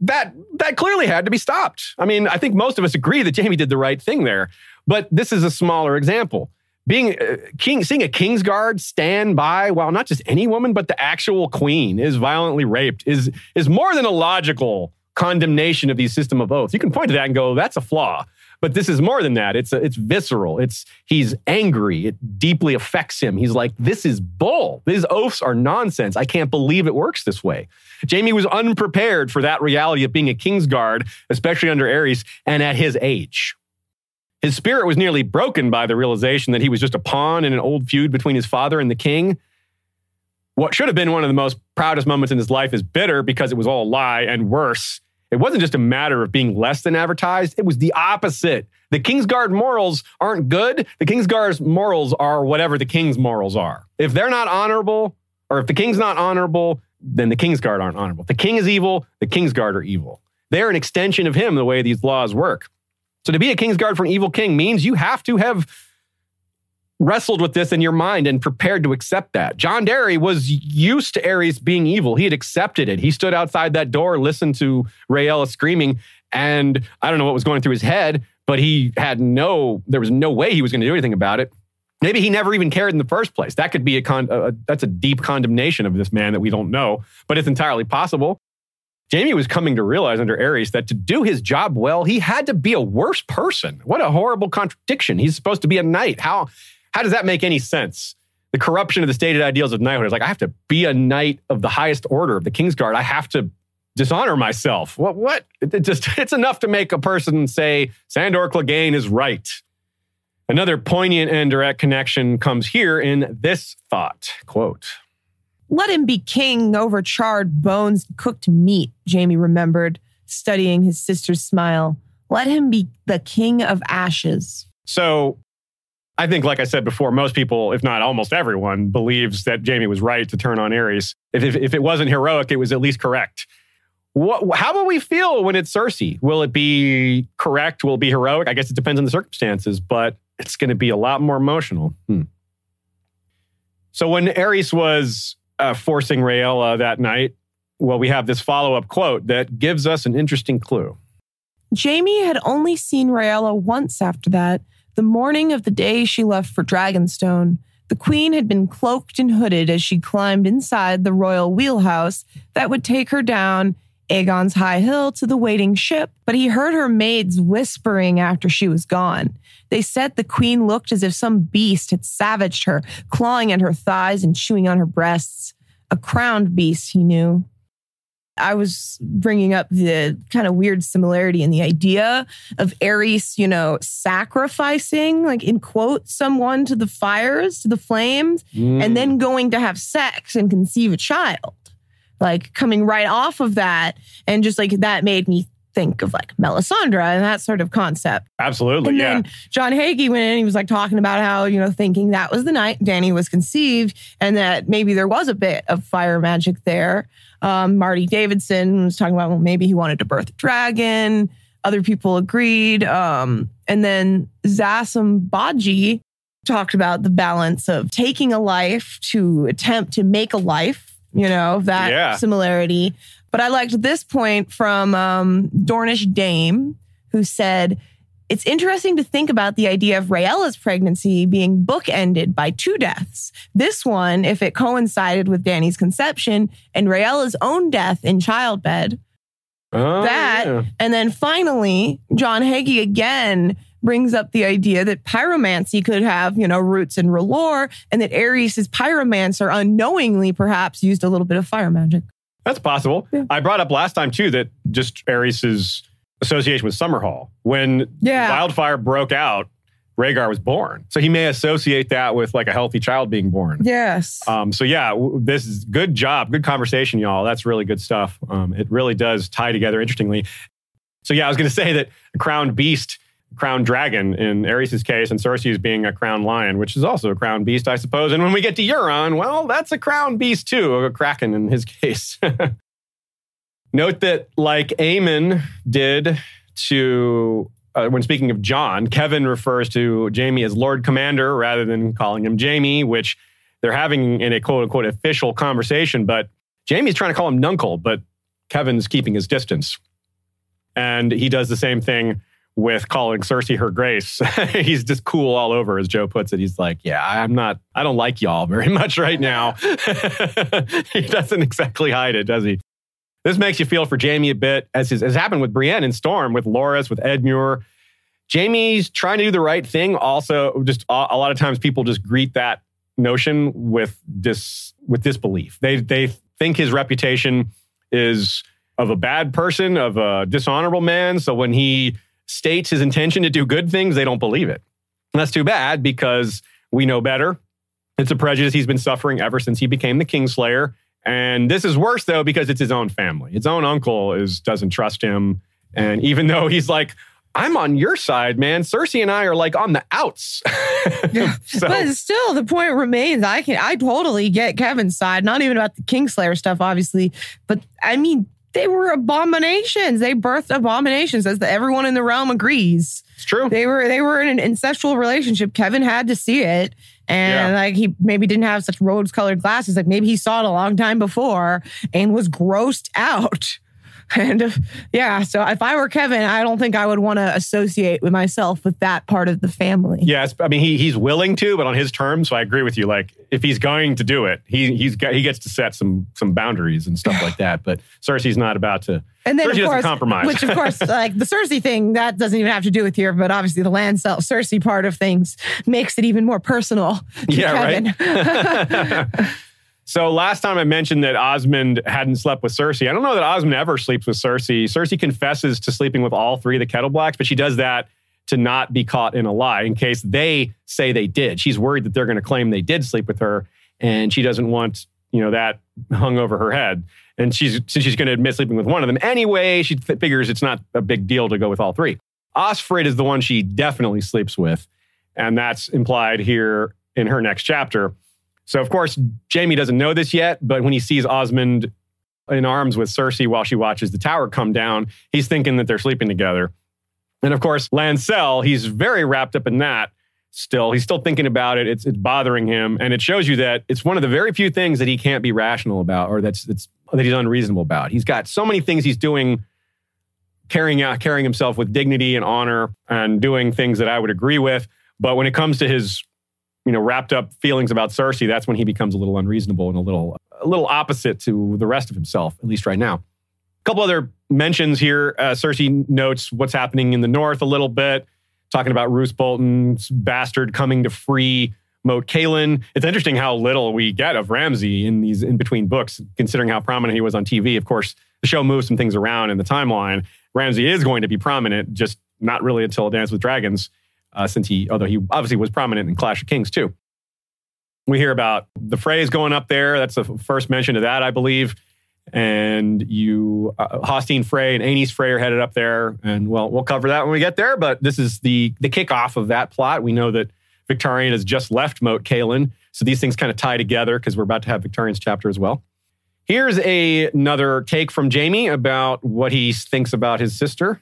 That that clearly had to be stopped. I mean, I think most of us agree that Jaime did the right thing there. But this is a smaller example. Being uh, king, seeing a king's guard stand by while not just any woman, but the actual queen is violently raped is is more than a logical condemnation of the system of oaths. You can point to that and go, that's a flaw. But this is more than that. It's it's visceral. It's he's angry. It deeply affects him. He's like, this is bull. These oaths are nonsense. I can't believe it works this way. Jaime was unprepared for that reality of being a king's guard, especially under Aerys and at his age. His spirit was nearly broken by the realization that he was just a pawn in an old feud between his father and the king. What should have been one of the most proudest moments in his life is bitter because it was all a lie and worse. It wasn't just a matter of being less than advertised, it was the opposite. The Kingsguard morals aren't good. The Kingsguard's morals are whatever the king's morals are. If they're not honorable, or if the king's not honorable, then the Kingsguard aren't honorable. If the king is evil, the Kingsguard are evil. They're an extension of him the way these laws work. So to be a Kingsguard for an evil king means you have to have wrestled with this in your mind and prepared to accept that. Jon Darry was used to Aerys being evil. He had accepted it. He stood outside that door, listened to Rhaella screaming, and I don't know what was going through his head, but he had no, there was no way he was going to do anything about it. Maybe he never even cared in the first place. That could be a con, a, that's a deep condemnation of this man that we don't know, but it's entirely possible. Jaime was coming to realize under Aerys that to do his job well, he had to be a worse person. What a horrible contradiction. He's supposed to be a knight. How, how does that make any sense? The corruption of the stated ideals of knighthood is like, I have to be a knight of the highest order of the Kingsguard. I have to dishonor myself. What? What? It, it just, it's enough to make a person say, Sandor Clegane is right. Another poignant and direct connection comes here in this thought quote. Let him be king over charred bones and cooked meat, Jaime remembered, studying his sister's smile. Let him be the king of ashes. So I think, like I said before, most people, if not almost everyone, believes that Jaime was right to turn on Aerys. If, if, if it wasn't heroic, it was at least correct. What, how will we feel when it's Cersei? Will it be correct? Will it be heroic? I guess it depends on the circumstances, but it's going to be a lot more emotional. Hmm. So when Aerys was uh, forcing Rhaella that night, well, we have this follow up quote that gives us an interesting clue. Jaime had only seen Rhaella once after that, the morning of the day she left for Dragonstone. The queen had been cloaked and hooded as she climbed inside the royal wheelhouse that would take her down Aegon's high hill to the waiting ship, but he heard her maids whispering after she was gone. They said the queen looked as if some beast had savaged her, clawing at her thighs and chewing on her breasts. A crowned beast, he knew. I was bringing up the kind of weird similarity in the idea of Aerys, you know, sacrificing, like in quote, someone to the fires, to the flames, and then mm. going to have sex and conceive a child. Like coming right off of that. And just like that made me think of like Melisandre and that sort of concept. Absolutely, And yeah. John Hagee went in he was like talking about how, you know, thinking that was the night Dany was conceived and that maybe there was a bit of fire magic there. Um, Marty Davidson was talking about, well, maybe he wanted to birth a dragon. Other people agreed. Um, and then Zasim Baji talked about the balance of taking a life to attempt to make a life, you know, that Yeah. similarity. But I liked this point from um, Dornish Dame, who said, It's interesting to think about the idea of Rhaella's pregnancy being bookended by two deaths. This one, if it coincided with Dany's conception, and Rhaella's own death in childbed. Oh, that, yeah. and then finally, John Hagee again brings up the idea that pyromancy could have, you know, roots in R'hllor, and that Aerys' pyromancer unknowingly perhaps used a little bit of fire magic. That's possible. Yeah. I brought up last time too that just Aerys's association with Summerhall. When Yeah. wildfire broke out, Rhaegar was born. So he may associate that with like a healthy child being born. Yes. Um, so yeah, w- this is good job, good conversation, y'all. That's really good stuff. Um, it really does tie together interestingly. So yeah, I was going to say that a crowned beast, crowned dragon in Aerys' case, and Cersei's being a crowned lion, which is also a crowned beast, I suppose. And when we get to Euron, well, that's a crowned beast too, a kraken in his case. Note that, like Aemon did to uh, when speaking of Jon, Kevan refers to Jaime as Lord Commander rather than calling him Jaime, which they're having in a quote unquote official conversation. But Jaime's trying to call him Nuncle, but Kevan's keeping his distance. And he does the same thing with calling Cersei her grace. He's just cool all over, as Joe puts it. He's like, Yeah, I'm not, I don't like y'all very much right now. he doesn't exactly hide it, does he? This makes you feel for Jaime a bit, as has, happened with Brienne and Storm, with Loras, with Edmure. Jaime's trying to do the right thing. Also, just a, a lot of times people just greet that notion with dis with disbelief. They they think his reputation is of a bad person, of a dishonorable man. So when he states his intention to do good things, they don't believe it. And that's too bad because we know better. It's a prejudice he's been suffering ever since he became the Kingslayer. And this is worse though because it's his own family. His own uncle is doesn't trust him. And even though he's like, I'm on your side, man. Cersei and I are like on the outs. so, But still, the point remains. I can, I totally get Kevan's side. Not even about the Kingslayer stuff, obviously, but I mean, they were abominations. They birthed abominations, as the, everyone in the realm agrees. it's true. They were, they were in an incestual relationship. Kevan had to see it, and Yeah. like he maybe didn't have such rose-colored glasses. Like maybe he saw it a long time before and was grossed out. And yeah, so if I were Kevan, I don't think I would want to associate with myself with that part of the family. Yes, I mean he he's willing to, but on his terms. So I agree with you. Like if he's going to do it, he he's got he gets to set some some boundaries and stuff like that. But Cersei's not about to. And then, Cersei of course, compromise. which of course, like the Cersei thing, that doesn't even have to do with here, but obviously the land self Cersei part of things makes it even more personal Yeah, Kevan. right. so last time I mentioned that Osmund hadn't slept with Cersei. I don't know that Osmund ever sleeps with Cersei. Cersei confesses to sleeping with all three of the Kettleblacks, but she does that to not be caught in a lie in case they say they did. She's worried that they're going to claim they did sleep with her, and she doesn't want you know that hung over her head. And she's since she's going to admit sleeping with one of them anyway, she figures it's not a big deal to go with all three. Osfryd is the one she definitely sleeps with, and that's implied here in her next chapter. So, of course, Jaime doesn't know this yet, but when he sees Osmund in arms with Cersei while she watches the tower come down, he's thinking that they're sleeping together. And of course, Lancel, he's very wrapped up in that still. He's still thinking about it. It's, it's bothering him. And it shows you that it's one of the very few things that he can't be rational about or that's, that's, that he's unreasonable about. He's got so many things he's doing carrying out carrying himself with dignity and honor and doing things that I would agree with. But when it comes to his, you know, wrapped up feelings about Cersei, that's when he becomes a little unreasonable and a little a little opposite to the rest of himself, at least right now. A couple other mentions here. Uh, Cersei notes what's happening in the north a little bit, talking about Roose Bolton's bastard coming to free Moat Cailin. It's interesting how little we get of Ramsay in these in between books, considering how prominent he was on TV. Of course, the show moves some things around in the timeline. Ramsay is going to be prominent, just not really until Dance with Dragons, uh, since he, although he obviously was prominent in Clash of Kings too. We hear about the Freys going up there. That's the first mention of that, I believe. And you, uh, Hosteen Frey and Aenys Frey are headed up there, and well, we'll cover that when we get there. But this is the the kickoff of that plot. We know that Victarion has just left Moat Cailin, so these things kind of tie together because we're about to have Victarion's chapter as well. Here's a, another take from Jaime about what he thinks about his sister.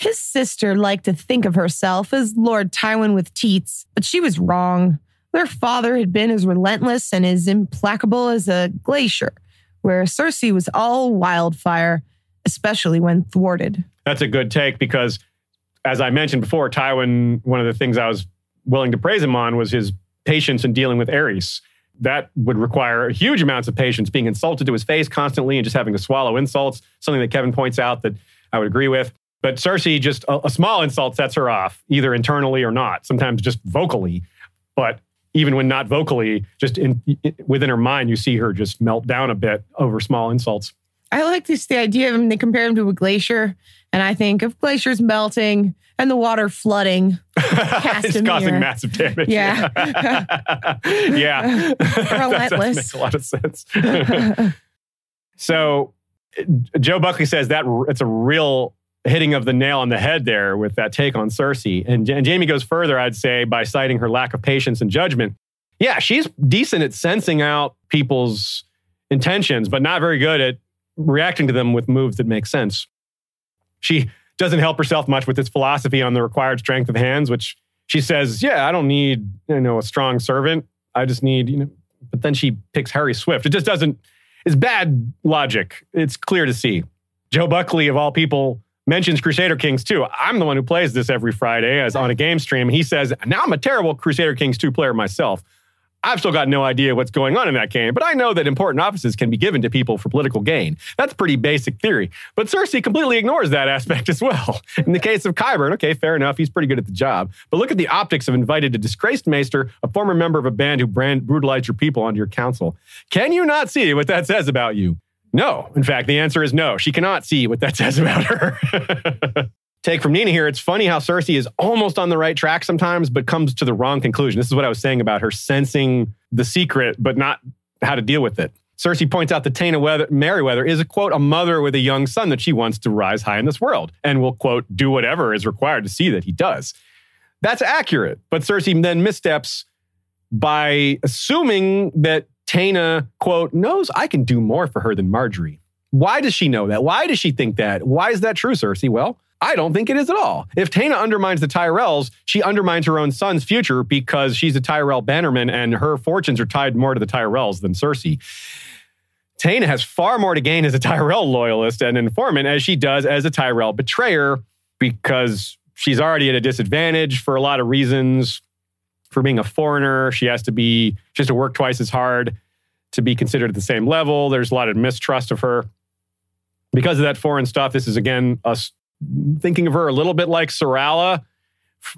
His sister liked to think of herself as Lord Tywin with teats, but she was wrong. Their father had been as relentless and as implacable as a glacier, where Cersei was all wildfire, especially when thwarted. That's a good take because as I mentioned before, Tywin, one of the things I was willing to praise him on was his patience in dealing with Aerys. That would require huge amounts of patience, being insulted to his face constantly and just having to swallow insults, something that Kevan points out that I would agree with. But Cersei, just a, a small insult sets her off, either internally or not, sometimes just vocally. But even when not vocally, just in, within her mind, you see her just melt down a bit over small insults. I like this the idea of him. They compare him to a glacier, and I think of glaciers melting and the water flooding. it's causing massive damage. Yeah, yeah, relentless. that makes a lot of sense. so, Joe Buckley says that it's a real hitting of the nail on the head there with that take on Cersei. And, and Jaime goes further, I'd say, by citing her lack of patience and judgment. Yeah, she's decent at sensing out people's intentions, but not very good at reacting to them with moves that make sense. She doesn't help herself much with this philosophy on the required strength of hands, which she says, "Yeah, I don't need you know a strong servant. I just need you know." But then she picks Harry Swift. It just doesn't. It's bad logic. It's clear to see. Joe Buckley, of all people, mentions Crusader Kings 2. I'm the one who plays this every Friday as on a game stream. He says, "Now I'm a terrible Crusader Kings 2 player myself." I've still got no idea what's going on in that game, but I know that important offices can be given to people for political gain. That's pretty basic theory. But Cersei completely ignores that aspect as well. In the case of Qyburn, okay, fair enough, he's pretty good at the job. But look at the optics of invited a disgraced maester, a former member of a band who brand, brutalized your people onto your council. Can you not see what that says about you? No. In fact, the answer is no. She cannot see what that says about her. take from Nina here, it's funny how Cersei is almost on the right track sometimes, but comes to the wrong conclusion. This is what I was saying about her sensing the secret, but not how to deal with it. Cersei points out that Taena Weather, Merryweather is a quote, a mother with a young son that she wants to rise high in this world and will quote, do whatever is required to see that he does. That's accurate. But Cersei then missteps by assuming that Taena, quote, knows I can do more for her than Margaery. Why does she know that? Why does she think that? Why is that true, Cersei? Well, I don't think it is at all. If Taena undermines the Tyrells, she undermines her own son's future because she's a Tyrell bannerman and her fortunes are tied more to the Tyrells than Cersei. Taena has far more to gain as a Tyrell loyalist and informant as she does as a Tyrell betrayer because she's already at a disadvantage for a lot of reasons. For being a foreigner, she has to be, she has to work twice as hard to be considered at the same level. There's a lot of mistrust of her. Because of that foreign stuff, this is again us thinking of her a little bit like Serala,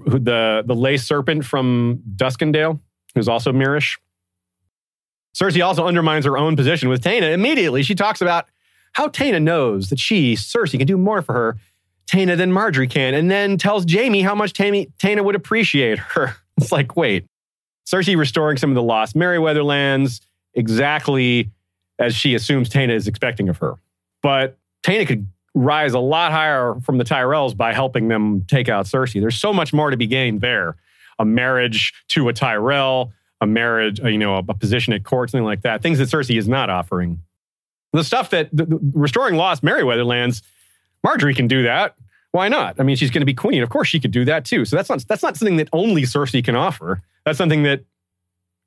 the, the lace serpent from Duskendale, who's also Myrish. Cersei also undermines her own position with Taena. Immediately, she talks about how Taena knows that she, Cersei, can do more for her, Taena, than Margaery can, and then tells Jaime how much Taena would appreciate her. It's like, wait, Cersei restoring some of the lost Merryweather lands exactly as she assumes Taena is expecting of her. But Taena could rise a lot higher from the Tyrells by helping them take out Cersei. There's so much more to be gained there. A marriage to a Tyrell, a marriage, uh, you know, a, a position at court, something like that. Things that Cersei is not offering. The stuff that the, the, restoring lost Merryweather lands, Margaery can do that. Why not? I mean, she's going to be queen. Of course, she could do that too. So that's not that's not something that only Cersei can offer. That's something that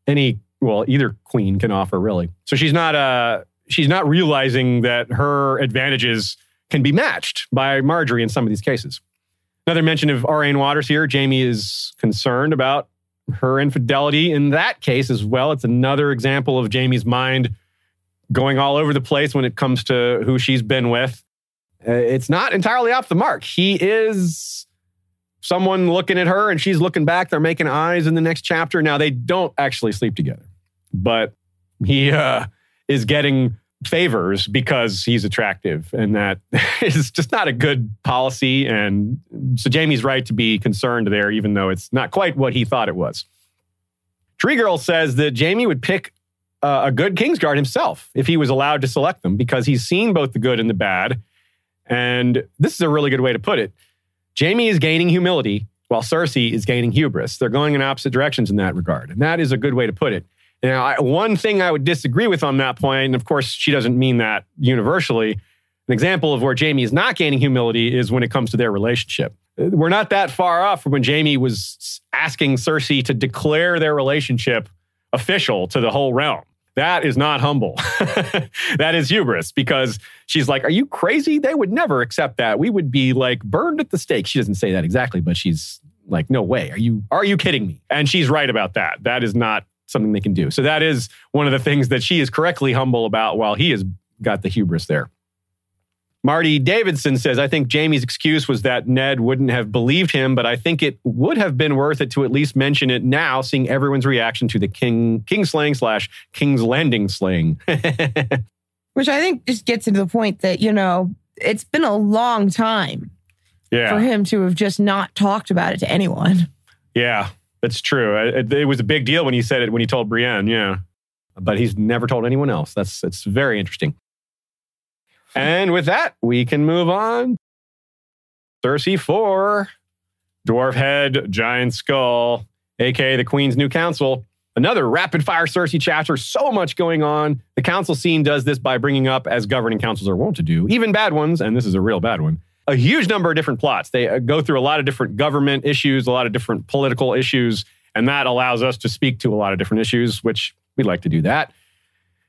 any well, either queen can offer really. So she's not uh she's not realizing that her advantages can be matched by Margaery in some of these cases. Another mention of Aurane Waters here. Jaime is concerned about her infidelity in that case as well. It's another example of Jaime's mind going all over the place when it comes to who she's been with. Uh, it's not entirely off the mark. He is someone looking at her and she's looking back. They're making eyes in the next chapter. Now, they don't actually sleep together, but he uh, is getting favors because he's attractive. And that is just not a good policy. And so Jaime's right to be concerned there, even though it's not quite what he thought it was. Tree Girl says that Jaime would pick uh, a good Kingsguard himself if he was allowed to select them because he's seen both the good and the bad. And this is a really good way to put it. Jaime is gaining humility while Cersei is gaining hubris. They're going in opposite directions in that regard. And that is a good way to put it. Now, I, one thing I would disagree with on that point, and of course, she doesn't mean that universally. An example of where Jaime is not gaining humility is when it comes to their relationship. We're not that far off from when Jaime was asking Cersei to declare their relationship official to the whole realm. That is not humble. that is hubris because she's like, Are you crazy? They would never accept that. We would be like burned at the stake. She doesn't say that exactly, but she's like, No way. Are you are you kidding me? And she's right about that. That is not something they can do. So that is one of the things that she is correctly humble about while he has got the hubris there. Marty Davidson says, I think Jaime's excuse was that Ned wouldn't have believed him, but I think it would have been worth it to at least mention it now, seeing everyone's reaction to the King King slaying slash King's Landing slaying. Which I think just gets into the point that, you know, it's been a long time yeah. for him to have just not talked about it to anyone. Yeah, that's true. It, it was a big deal when he said it when he told Brienne, yeah. But he's never told anyone else. That's it's very interesting. And with that, we can move on. Cersei 4, Dwarf Head, Giant Skull, aka the Queen's New Council. Another rapid fire Cersei chapter, so much going on. The council scene does this by bringing up, as governing councils are wont to do, even bad ones, and this is a real bad one, a huge number of different plots. They uh, go through a lot of different government issues, a lot of different political issues, and that allows us to speak to a lot of different issues, which we like to do that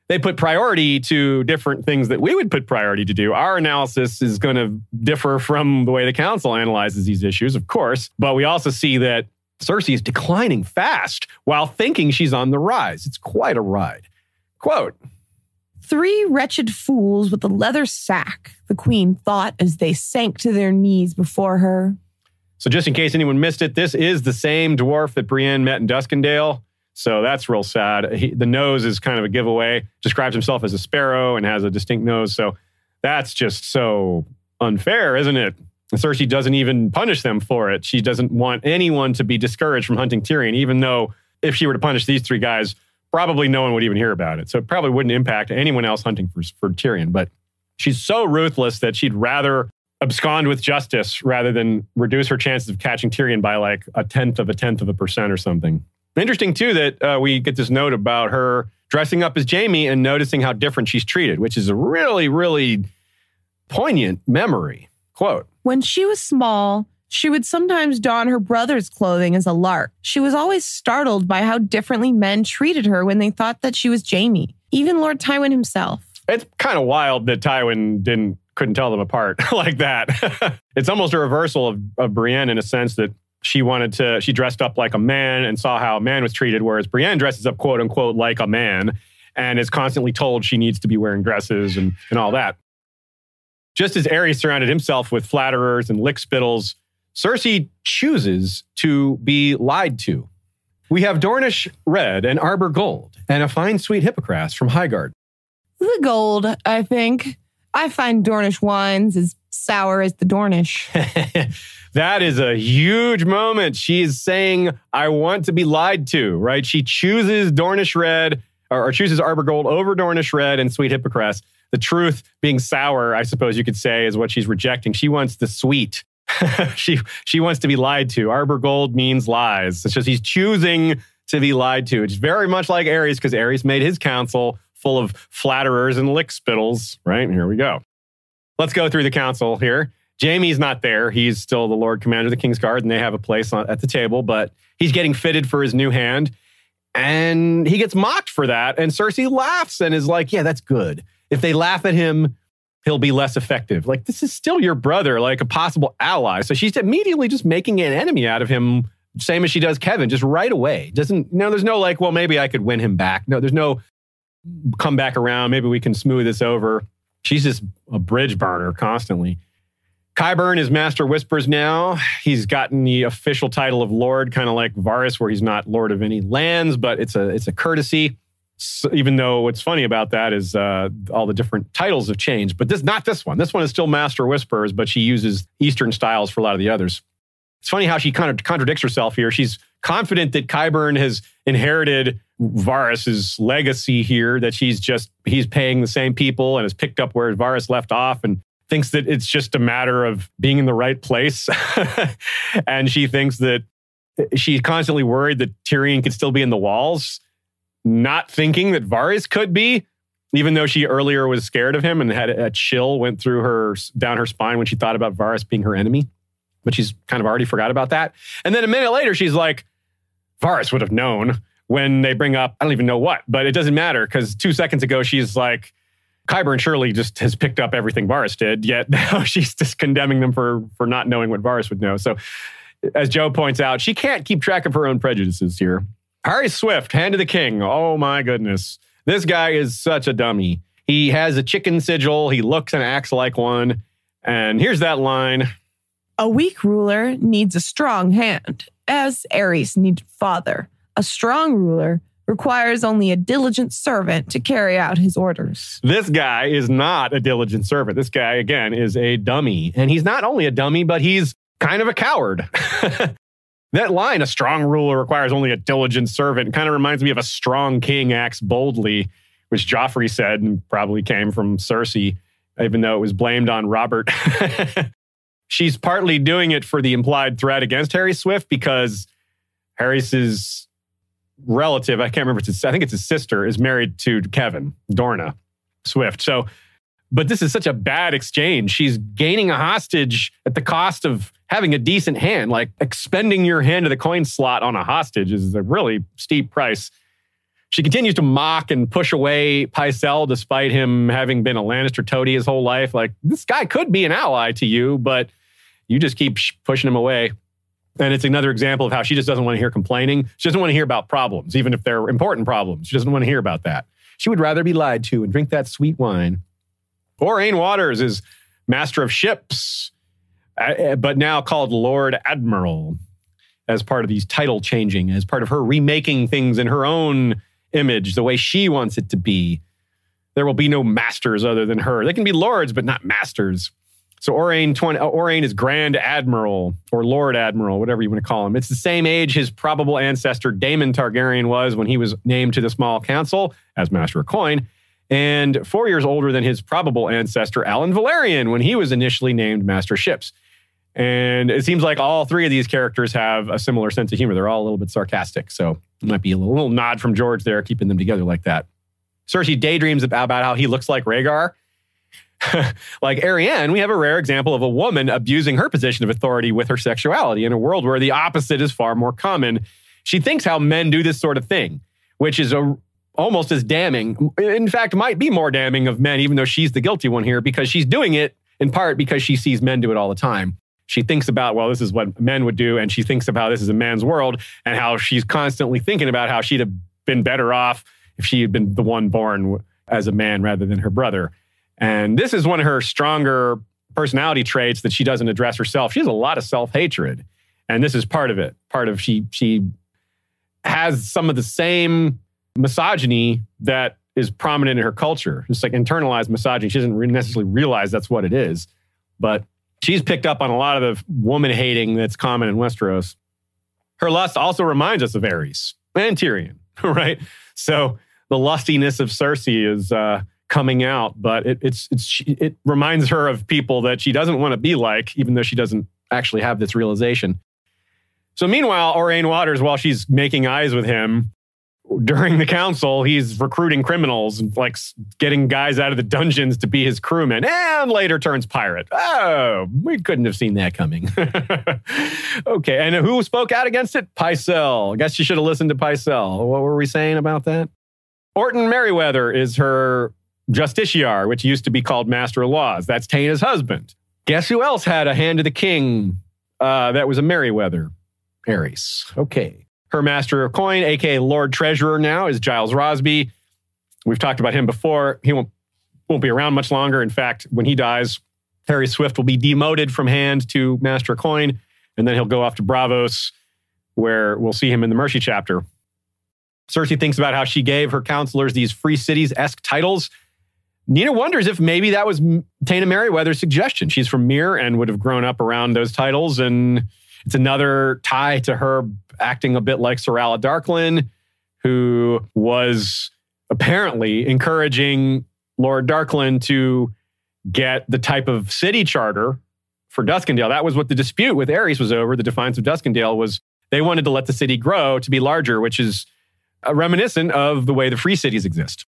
they put priority to different things that we would put priority to do. Our analysis is going to differ from the way the council analyzes these issues, of course, but we also see that Cersei is declining fast while thinking she's on the rise. It's quite a ride. Quote Three wretched fools with a leather sack, the queen thought as they sank to their knees before her. So, just in case anyone missed it, this is the same dwarf that Brienne met in Duskendale. So that's real sad. He, the nose is kind of a giveaway. Describes himself as a sparrow and has a distinct nose. So that's just so unfair, isn't it? And Cersei doesn't even punish them for it. She doesn't want anyone to be discouraged from hunting Tyrion, even though if she were to punish these three guys, probably no one would even hear about it. So it probably wouldn't impact anyone else hunting for, for Tyrion. But she's so ruthless that she'd rather abscond with justice rather than reduce her chances of catching Tyrion by like a tenth of a tenth of a percent or something. Interesting, too, that uh, we get this note about her dressing up as Jaime and noticing how different she's treated, which is a really, really poignant memory. Quote When she was small, she would sometimes don her brother's clothing as a lark. She was always startled by how differently men treated her when they thought that she was Jaime, even Lord Tywin himself. It's kind of wild that Tywin didn't couldn't tell them apart like that. it's almost a reversal of, of Brienne in a sense that she wanted to, she dressed up like a man and saw how a man was treated, whereas Brienne dresses up, quote unquote, like a man and is constantly told she needs to be wearing dresses and, and all that. Just as Aerys surrounded himself with flatterers and lickspittles, Cersei chooses to be lied to. We have Dornish red and Arbor gold and a fine sweet hippocras from Highgarden. The gold, I think. I find Dornish wines as sour as the Dornish. that is a huge moment. She's saying, I want to be lied to, right? She chooses Dornish Red or, or chooses Arbor Gold over Dornish Red and Sweet Hippocras. The truth being sour, I suppose you could say, is what she's rejecting. She wants the sweet. she she wants to be lied to. Arbor Gold means lies. It's just he's choosing to be lied to. It's very much like Aerys because Aerys made his council full of flatterers and lickspittles. Right here we go. Let's go through the council here. Jaime's not there. He's still the Lord Commander of the King's Guard, and they have a place at the table, but he's getting fitted for his new hand. And he gets mocked for that. And Cersei laughs and is like, Yeah, that's good. If they laugh at him, he'll be less effective. Like, this is still your brother, like a possible ally. So she's immediately just making an enemy out of him, same as she does Kevan, just right away. Doesn't, no, there's no like, well, maybe I could win him back. No, there's no come back around. Maybe we can smooth this over. She's just a bridge burner constantly. Qyburn is Master Whispers now. He's gotten the official title of Lord, kind of like Varys, where he's not Lord of any lands, but it's a it's a courtesy. So even though what's funny about that is uh, all the different titles have changed, but this not this one. This one is still Master Whispers, but she uses Eastern styles for a lot of the others. It's funny how she kind of contradicts herself here. She's confident that Qyburn has inherited Varys's legacy here, that she's just he's paying the same people and has picked up where Varys left off and thinks that it's just a matter of being in the right place. and she thinks that she's constantly worried that Tyrion could still be in the walls, not thinking that Varys could be, even though she earlier was scared of him and had a chill went through her down her spine when she thought about Varys being her enemy. But she's kind of already forgot about that. And then a minute later, she's like, Varys would have known when they bring up, I don't even know what, but it doesn't matter because two seconds ago she's like, Qyburn surely just has picked up everything Varys did, yet now she's just condemning them for for not knowing what Varys would know. So, as Joe points out, she can't keep track of her own prejudices here. Harry Swift, hand of the king. Oh my goodness. This guy is such a dummy. He has a chicken sigil, he looks and acts like one. And here's that line A weak ruler needs a strong hand, as Aerys needed father. A strong ruler requires only a diligent servant to carry out his orders. This guy is not a diligent servant. This guy, again, is a dummy. And he's not only a dummy, but he's kind of a coward. that line, a strong ruler requires only a diligent servant, kind of reminds me of a strong king acts boldly, which Joffrey said and probably came from Cersei, even though it was blamed on Robert. She's partly doing it for the implied threat against Harry Swift because Harry's relative, I can't remember, it's his, I think it's his sister, is married to Kevan, Dorna Swift. So, but this is such a bad exchange. She's gaining a hostage at the cost of having a decent hand. Like expending your hand to the coin slot on a hostage is a really steep price. She continues to mock and push away Pycelle despite him having been a Lannister toady his whole life. Like, this guy could be an ally to you, but you just keep pushing him away. And it's another example of how she just doesn't want to hear complaining. She doesn't want to hear about problems, even if they're important problems. She doesn't want to hear about that. She would rather be lied to and drink that sweet wine. Aurane Waters is master of ships, but now called Lord Admiral as part of these title changing, as part of her remaking things in her own image, the way she wants it to be. There will be no masters other than her. They can be lords, but not masters. So Aurane 20, Aurane uh, is Grand Admiral or Lord Admiral, whatever you want to call him. It's the same age his probable ancestor Daemon Targaryen was when he was named to the small council as Master of Coin, and four years older than his probable ancestor Alyn Velaryon when he was initially named Master Ships. And it seems like all three of these characters have a similar sense of humor. They're all a little bit sarcastic. So it might be a little, nod from George there, keeping them together like that. Cersei daydreams about, how he looks like Rhaegar like Arianne, we have a rare example of a woman abusing her position of authority with her sexuality in a world where the opposite is far more common. She thinks how men do this sort of thing, which is a, almost as damning. In fact, might be more damning of men, even though she's the guilty one here, because she's doing it in part because she sees men do it all the time. She thinks about, well, this is what men would do, and she thinks about this is a man's world, and how she's constantly thinking about how she'd have been better off if she had been the one born as a man rather than her brother. And this is one of her stronger personality traits that she doesn't address herself. She has a lot of self-hatred. And this is part of it. Part of she she has some of the same misogyny that is prominent in her culture. It's like internalized misogyny. She doesn't necessarily realize that's what it is. But she's picked up on a lot of the woman hating that's common in Westeros. Her lust also reminds us of Aerys and Tyrion, right? So the lustiness of Cersei is uh, coming out, but it, it's it's it reminds her of people that she doesn't want to be like, even though she doesn't actually have this realization. So meanwhile, Aurane Waters, while she's making eyes with him during the council, he's recruiting criminals and like getting guys out of the dungeons to be his crewmen, and later turns pirate. Oh, we couldn't have seen that coming. okay, and who spoke out against it? Pycelle. I guess you should have listened to Pycelle. What were we saying about that? Orton Merryweather is her Justiciar, which used to be called Master of Laws. That's Taena's husband. Guess who else had a hand of the king? Uh, that was a Merryweather, Aerys. Okay. Her Master of Coin, aka Lord Treasurer now, is Giles Rosby. We've talked about him before. He won't, won't be around much longer. In fact, when he dies, Harry Swift will be demoted from hand to Master of Coin, and then he'll go off to Braavos, where we'll see him in the Mercy chapter. Cersei thinks about how she gave her counselors these free cities esque titles Nina wonders if maybe that was Taena Merryweather's suggestion. She's from Myr and would have grown up around those titles. And it's another tie to her acting a bit like Serala Darklyn, who was apparently encouraging Lord Darklyn to get the type of city charter for Duskendale. That was what the dispute with Aerys was over. The Defiance of Duskendale was they wanted to let the city grow to be larger, which is reminiscent of the way the free cities exist.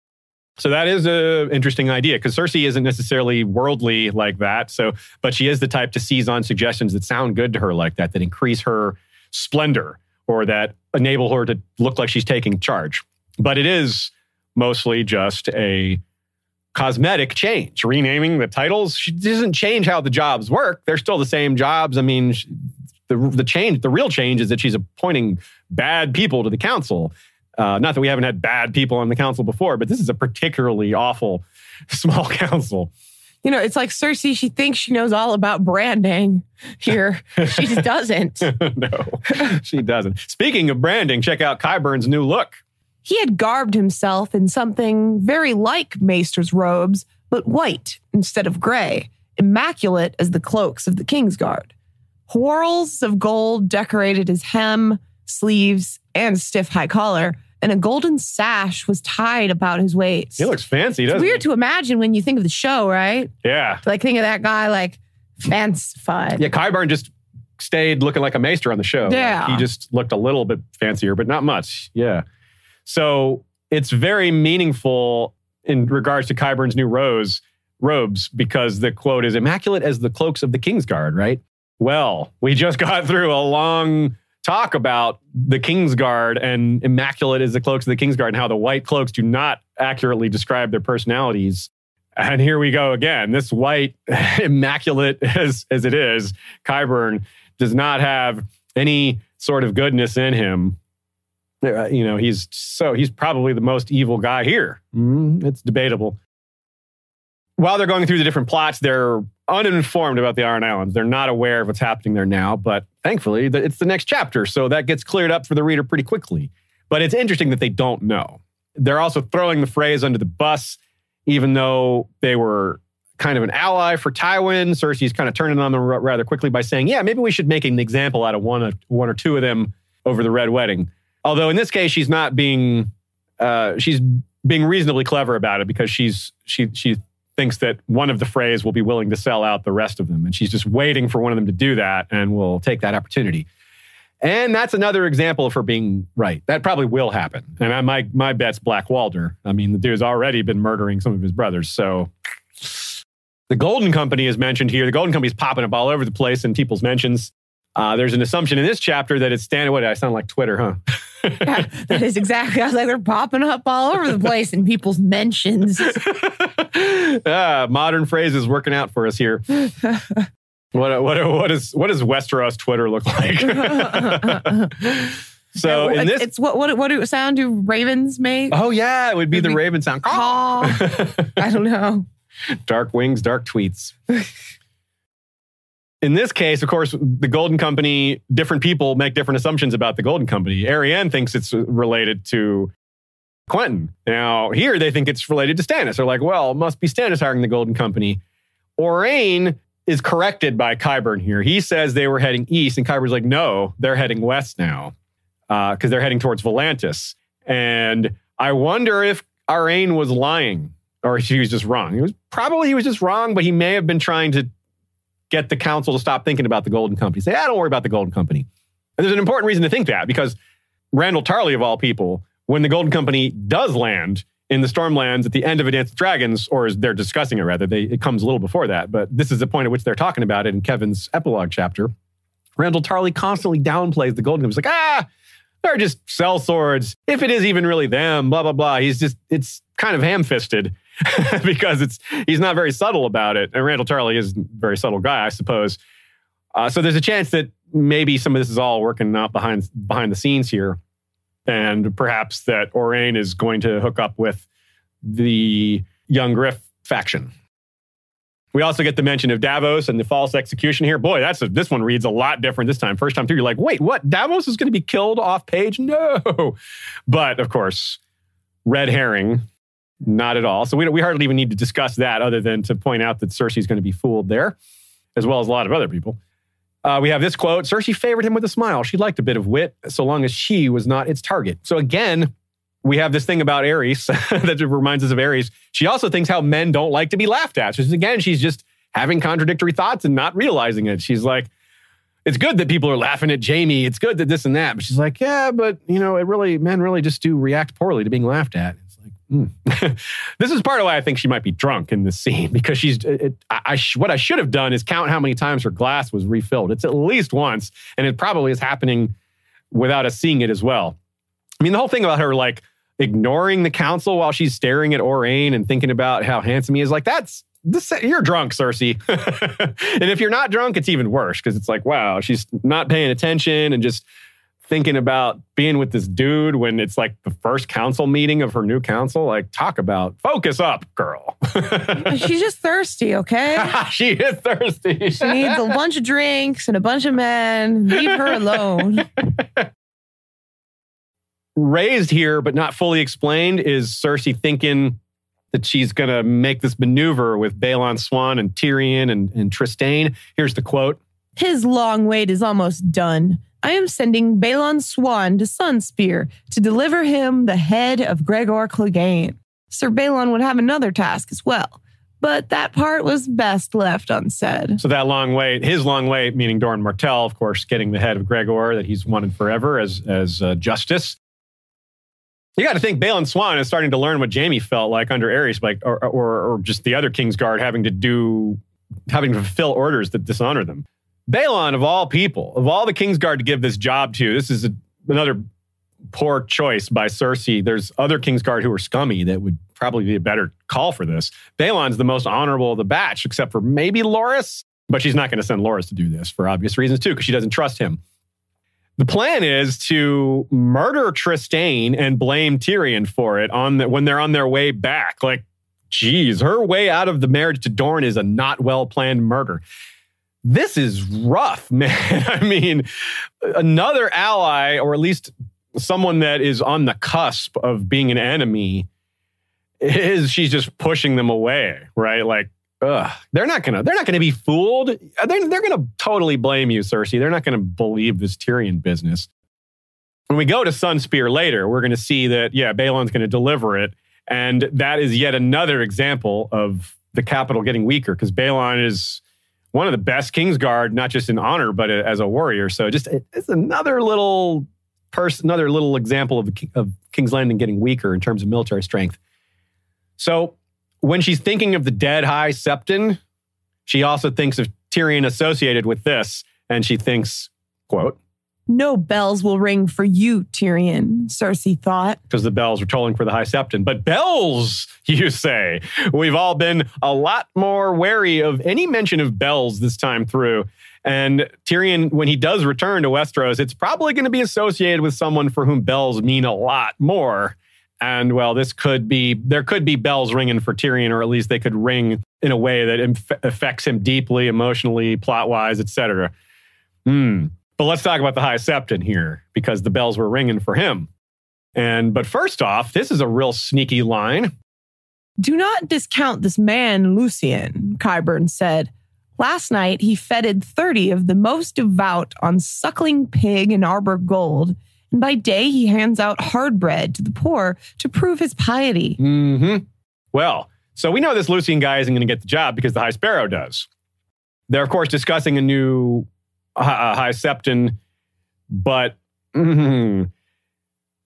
So that is an interesting idea because Cersei isn't necessarily worldly like that. So, but she is the type to seize on suggestions that sound good to her like that, that increase her splendor or that enable her to look like she's taking charge. But it is mostly just a cosmetic change. Renaming the titles she doesn't change how the jobs work. They're still the same jobs. I mean, the the change, the real change is that she's appointing bad people to the council. Uh, not that we haven't had bad people on the council before, but this is a particularly awful small council. You know, it's like Cersei, she thinks she knows all about branding here. She just doesn't. no, she doesn't. Speaking of branding, check out Qyburn's new look. He had garbed himself in something very like Maester's robes, but white instead of gray, immaculate as the cloaks of the Kingsguard. Whorls of gold decorated his hem, sleeves, and stiff high collar, and a golden sash was tied about his waist. He looks fancy, doesn't it's weird he? to imagine when you think of the show, right? yeah. Like think of that guy like fancified. Yeah, Qyburn just stayed looking like a maester on the show. Like, Yeah. he just looked a little bit fancier, but not much. Yeah. So it's very meaningful in regards to Qyburn's new rose robes because the quote is immaculate as the cloaks of the Kingsguard, right? Well, we just got through a long talk about the Kingsguard and immaculate as the cloaks of the Kingsguard and how the white cloaks do not accurately describe their personalities. And here we go again. This white, immaculate as, as it is, Qyburn does not have any sort of goodness in him. Uh, you know, he's so he's probably the most evil guy here. Mm, it's debatable. While they're going through the different plots, they're uninformed about the Iron Islands. They're not aware of what's happening there now, but thankfully, it's the next chapter, so that gets cleared up for the reader pretty quickly. But it's interesting that they don't know. They're also throwing the Freys under the bus, even though they were kind of an ally for Tywin. Cersei's kind of turning on them rather quickly by saying, "Yeah, maybe we should make an example out of one, of, one or two of them over the Red Wedding." Although in this case, she's not being uh, she's being reasonably clever about it because she's she she thinks that one of the Freys will be willing to sell out the rest of them, and she's just waiting for one of them to do that, and will take that opportunity. And that's another example of her being right. That probably will happen. And I, my my bet's Black Walder. I mean, the dude's already been murdering some of his brothers, so. The Golden Company is mentioned here. The Golden Company's popping up all over the place in people's mentions. Uh, there's an assumption in this chapter that it's standing. What I sound like Twitter, huh? Yeah, that is exactly. I was like, they're popping up all over the place in people's mentions. ah, modern phrases working out for us here. What what what is what does Westeros Twitter look like? so in it's, this, it's what what what do sound do ravens make? oh yeah, it would be Would the be- Raven sound. Caw. I don't know. dark wings, dark tweets. In this case, of course, the Golden Company, different people make different assumptions about the Golden Company. Arianne thinks it's related to Quentyn. Now, here they think it's related to Stannis. They're like, well, it must be Stannis hiring the Golden Company. Aurane is corrected by Qyburn here. He says they were heading east, and Qyburn's like, no, they're heading west now uh, because they're heading towards Volantis. And I wonder if Aurane was lying or if he was just wrong. He was probably he was just wrong, but he may have been trying to get the council to stop thinking about the Golden Company. Say, ah, don't worry about the Golden Company. And there's an important reason to think that because Randyll Tarly, of all people, when the Golden Company does land in the Stormlands at the end of A Dance with Dragons, or as they're discussing it rather, they, it comes a little before that, but this is the point at which they're talking about it in Kevan's epilogue chapter. Randyll Tarly constantly downplays the Golden Company. He's like, ah, they're just sell swords. If it is even really them, blah, blah, blah. He's just, it's kind of ham fisted because it's, he's not very subtle about it. And Randyll Tarly is a very subtle guy, I suppose. Uh, so there's a chance that maybe some of this is all working out behind, behind the scenes here. And perhaps that Aurane is going to hook up with the Young Griff faction. We also get the mention of Davos and the false execution here. Boy, that's a, this one reads a lot different this time. First time through, you're like, wait, what? Davos is going to be killed off page? No. But of course, red herring, not at all. So we, we hardly even need to discuss that other than to point out that Cersei's going to be fooled there, as well as a lot of other people. Uh, we have this quote Cersei favored him with a smile. She liked a bit of wit, so long as she was not its target. So again, we have this thing about Aerys that reminds us of Aerys. She also thinks how men don't like to be laughed at. She's again, she's just having contradictory thoughts and not realizing it. She's like, it's good that people are laughing at Jaime. It's good that this and that. But she's like, yeah, but you know, it really, men really just do react poorly to being laughed at. Hmm. this is part of why I think she might be drunk in this scene because she's. It, I, I sh- what I should have done is count how many times her glass was refilled. It's at least once, and it probably is happening without us seeing it as well. I mean, the whole thing about her like ignoring the council while she's staring at Aurane and thinking about how handsome he is, like that's this, you're drunk, Cersei. and if you're not drunk, it's even worse because it's like, wow, she's not paying attention and just thinking about being with this dude when it's like the first council meeting of her new council. Like, talk about focus up, girl. She's just thirsty, okay? she is thirsty. She needs a bunch of drinks and a bunch of men. Leave her alone. Raised here, but not fully explained, is Cersei thinking that she's going to make this maneuver with Balon Swann and Tyrion and, and Trystane. Here's the quote His long wait is almost done. I am sending Balon Swan to Sunspear to deliver him the head of Gregor Clegane. Sir Balon would have another task as well, but that part was best left unsaid. So that long wait, his long wait, meaning Doran Martell, of course, getting the head of Gregor that he's wanted forever as as uh, justice. You got to think Balon Swan is starting to learn what Jaime felt like under Aerys, like or, or or just the other Kingsguard having to do having to fulfill orders that dishonor them. Balon, of all people, of all the Kingsguard to give this job to, this is a, another poor choice by Cersei. There's other Kingsguard who are scummy that would probably be a better call for this. Balon's the most honorable of the batch, except for maybe Loras, but she's not going to send Loras to do this for obvious reasons too, because she doesn't trust him. The plan is to murder Trystane and blame Tyrion for it on the, when they're on their way back. Like, geez, her way out of the marriage to Dorne is a not well planned murder. This is rough, man. I mean, another ally, or at least someone that is on the cusp of being an enemy, is she's just pushing them away, right? Like, ugh, they're not gonna they're not gonna be fooled. Uh, they're, they're gonna totally blame you, Cersei. They're not gonna believe this Tyrion business. When we go to Sunspear later, we're gonna see that yeah, Balon's gonna deliver it, and that is yet another example of the capital getting weaker because Balon is one of the best Kingsguard, not just in honor but as a warrior. So just it's another little person, another little example of, of King's Landing getting weaker in terms of military strength. So when she's thinking of the dead High Septon, she also thinks of Tyrion associated with this, and she thinks, quote, no bells will ring for you, Tyrion, Cersei thought. Because the bells were tolling for the High Septon. But bells, you say? We've all been a lot more wary of any mention of bells this time through. And Tyrion, when he does return to Westeros, it's probably going to be associated with someone for whom bells mean a lot more. And well, this could be, there could be bells ringing for Tyrion, or at least they could ring in a way that inf- affects him deeply, emotionally, plot wise, etc. Hmm. But let's talk about the High Septon here because the bells were ringing for him. And but first off, this is a real sneaky line. Do not discount this man, Lucian, Qyburn said. Last night he feted 30 of the most devout on suckling pig and arbor gold. And by day he hands out hard bread to the poor to prove his piety. Mm-hmm. Well, so we know this Lucian guy isn't going to get the job because the High Sparrow does. They're, of course, discussing a new uh, High Septon, but mm,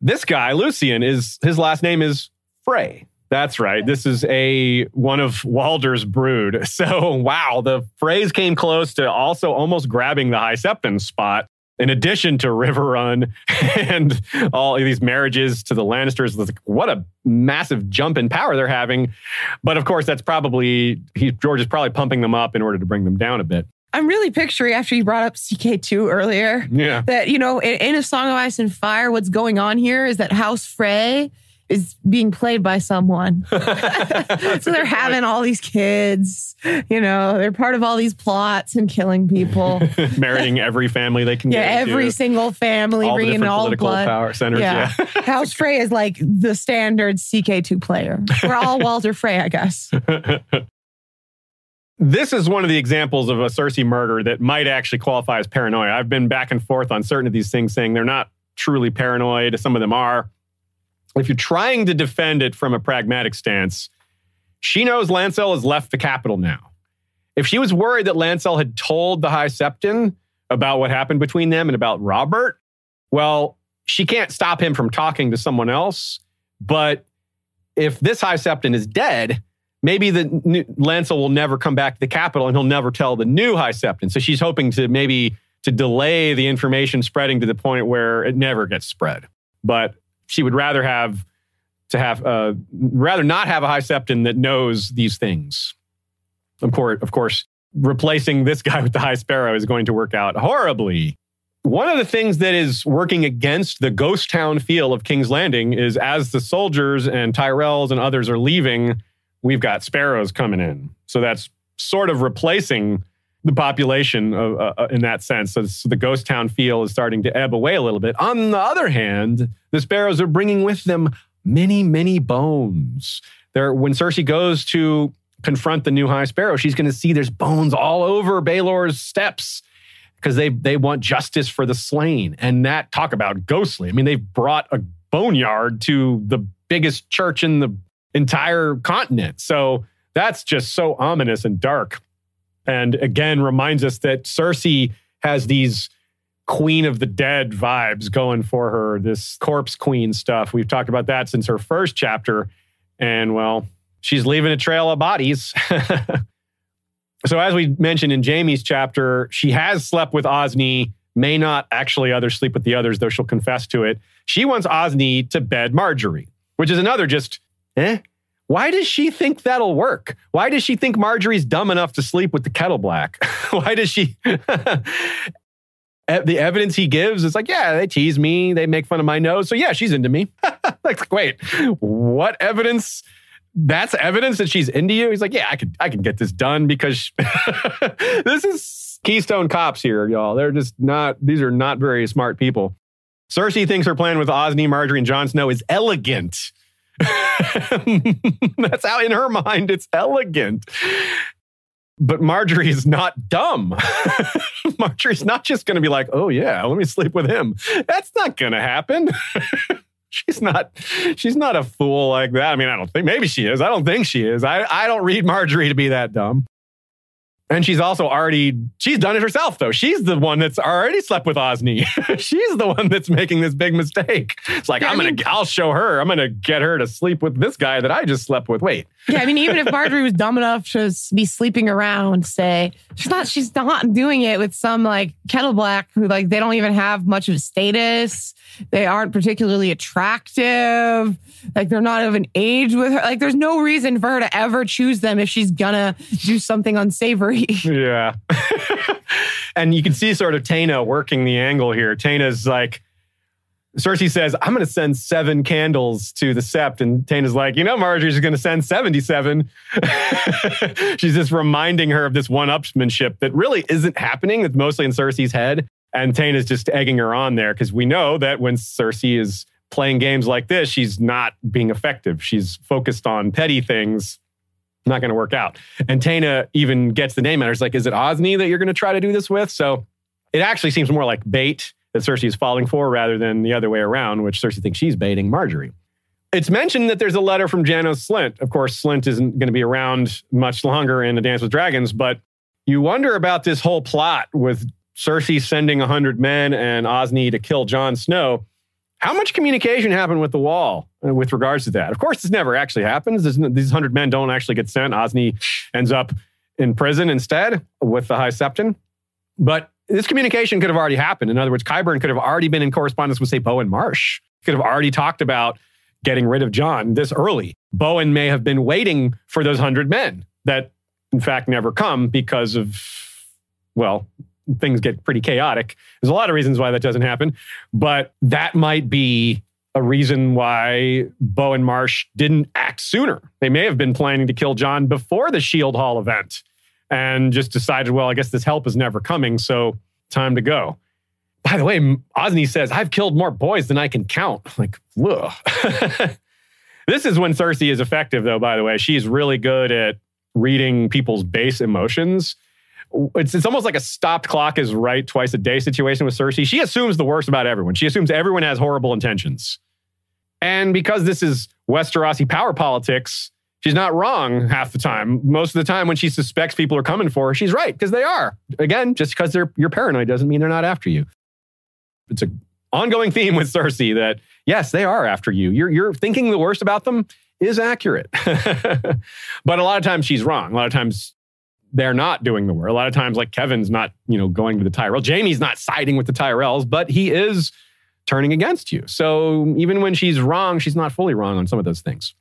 this guy Lucian is his last name is Frey. That's right. This is a one of Walder's brood. So wow, the Freys came close to also almost grabbing the High Septon spot. In addition to Riverrun and all these marriages to the Lannisters, what a massive jump in power they're having. But of course, that's probably he, George is probably pumping them up in order to bring them down a bit. I'm really picturing after you brought up CK2 earlier. Yeah. That, you know, in, in, A Song of Ice and Fire, what's going on here is that House Frey is being played by someone. so they're having all these kids, you know, they're part of all these plots and killing people. Marrying every family they can yeah, every single family, all bringing all political blood. power centers. Yeah. yeah. House Frey is like the standard CK2 player. We're all Walder Frey, I guess this is one of the examples of a Cersei murder that might actually qualify as paranoia. I've been back and forth on certain of these things, saying they're not truly paranoid. Some of them are. If you're trying to defend it from a pragmatic stance, she knows Lancel has left the capital now. If she was worried that Lancel had told the High Septon about what happened between them and about Robert, well, she can't stop him from talking to someone else. But if this High Septon is dead, maybe the new, Lancel will never come back to the capital and he'll never tell the new High Septon. So she's hoping to maybe to delay the information spreading to the point where it never gets spread. But she would rather have to have uh, rather not have a high septon that knows these things. Of course, of course, replacing this guy with the high sparrow is going to work out horribly. One of the things that is working against the ghost town feel of King's Landing is as the soldiers and Tyrells and others are leaving, we've got sparrows coming in. So that's sort of replacing the population uh, uh in that sense. So the ghost town feel is starting to ebb away a little bit. On the other hand, the sparrows are bringing with them many, many bones. There, when Cersei goes to confront the new High Sparrow, she's going to see there's bones all over Baelor's steps because they they want justice for the slain. And that talk about ghostly. I mean, they've brought a boneyard to the biggest church in the entire continent. So that's just so ominous and dark. And again, reminds us that Cersei has these Queen of the Dead vibes going for her, this corpse queen stuff. We've talked about that since her first chapter. And well, she's leaving a trail of bodies. so, as we mentioned in Jaime's chapter, she has slept with Osney, may not actually other sleep with the others, though she'll confess to it. She wants Osney to bed Margaery, which is another just, eh? Why does she think that'll work? Why does she think Margaery's dumb enough to sleep with the Kettleblack? Why does she? the evidence he gives is like, yeah, they tease me, they make fun of my nose. So yeah, she's into me. like, wait, what evidence? That's evidence that she's into you. He's like, yeah, I could, I can get this done because this is Keystone cops here, y'all. They're just not. These are not very smart people. Cersei thinks her plan with Osney, Margaery, and Jon Snow is elegant. That's how, in her mind, it's elegant. But Margaery is not dumb. Margaery's not just going to be like, oh, yeah, let me sleep with him. That's not going to happen. she's not she's not a fool like that. I mean, I don't think maybe she is. I don't think she is. I, I don't read Margaery to be that dumb. And she's also already, she's done it herself, though. She's the one that's already slept with Osney. she's the one that's making this big mistake. It's like, yeah, I'm I mean, going to, I'll show her. I'm going to get her to sleep with this guy that I just slept with. Wait. Yeah. I mean, even if Margaery was dumb enough to be sleeping around, say, she's not, she's not doing it with some like Kettleblack who like, they don't even have much of a status. They aren't particularly attractive. Like they're not of an age with her. Like there's no reason for her to ever choose them if she's gonna do something unsavory. Yeah. and you can see sort of Taena working the angle here. Taena's like, Cersei says, I'm going to send seven candles to the sept. And Taena's like, you know, Margaery's going to send 77. She's just reminding her of this one upsmanship that really isn't happening. That's mostly in Cersei's head. And Taena's just egging her on there because we know that when Cersei is playing games like this, she's not being effective. She's focused on petty things. Not going to work out. And Taena uh, even gets the name out. It's like, is it Osney that you're going to try to do this with? So it actually seems more like bait that Cersei is falling for rather than the other way around, which Cersei thinks she's baiting Margaery. It's mentioned that there's a letter from Janos Slynt. Of course, Slynt isn't going to be around much longer in A Dance with Dragons, but you wonder about this whole plot with Cersei sending 100 men and Osney to kill Jon Snow. How much communication happened with the wall uh, with regards to that? Of course, this never actually happens. these 100 men don't actually get sent. Osney ends up in prison instead with the High Septon. But this communication could have already happened. In other words, Qyburn could have already been in correspondence with, say, Bowen Marsh. Could have already talked about getting rid of Jon this early. Bowen may have been waiting for those 100 men that, in fact, never come because of, well, things get pretty chaotic. There's a lot of reasons why that doesn't happen, but that might be a reason why Bowen Marsh didn't act sooner. They may have been planning to kill Jon before the Shieldhall event and just decided, well, I guess this help is never coming, so time to go. By the way, Osney says, I've killed more boys than I can count. Like, ugh. this is when Cersei is effective, though, by the way. She's really good at reading people's base emotions it's, it's almost like a stopped clock is right twice a day situation with Cersei. She assumes the worst about everyone. She assumes everyone has horrible intentions. And because this is Westerosi power politics, she's not wrong half the time. Most of the time, when she suspects people are coming for her, she's right because they are. Again, just because they're you're paranoid doesn't mean they're not after you. It's an ongoing theme with Cersei that yes, they are after you. You're you're thinking the worst about them is accurate, but a lot of times she's wrong. A lot of times they're not doing the work. A lot of times, like Kevan's not, you know, going to the Tyrell. Jaime's not siding with the Tyrells, but he is turning against you. So even when she's wrong, she's not fully wrong on some of those things.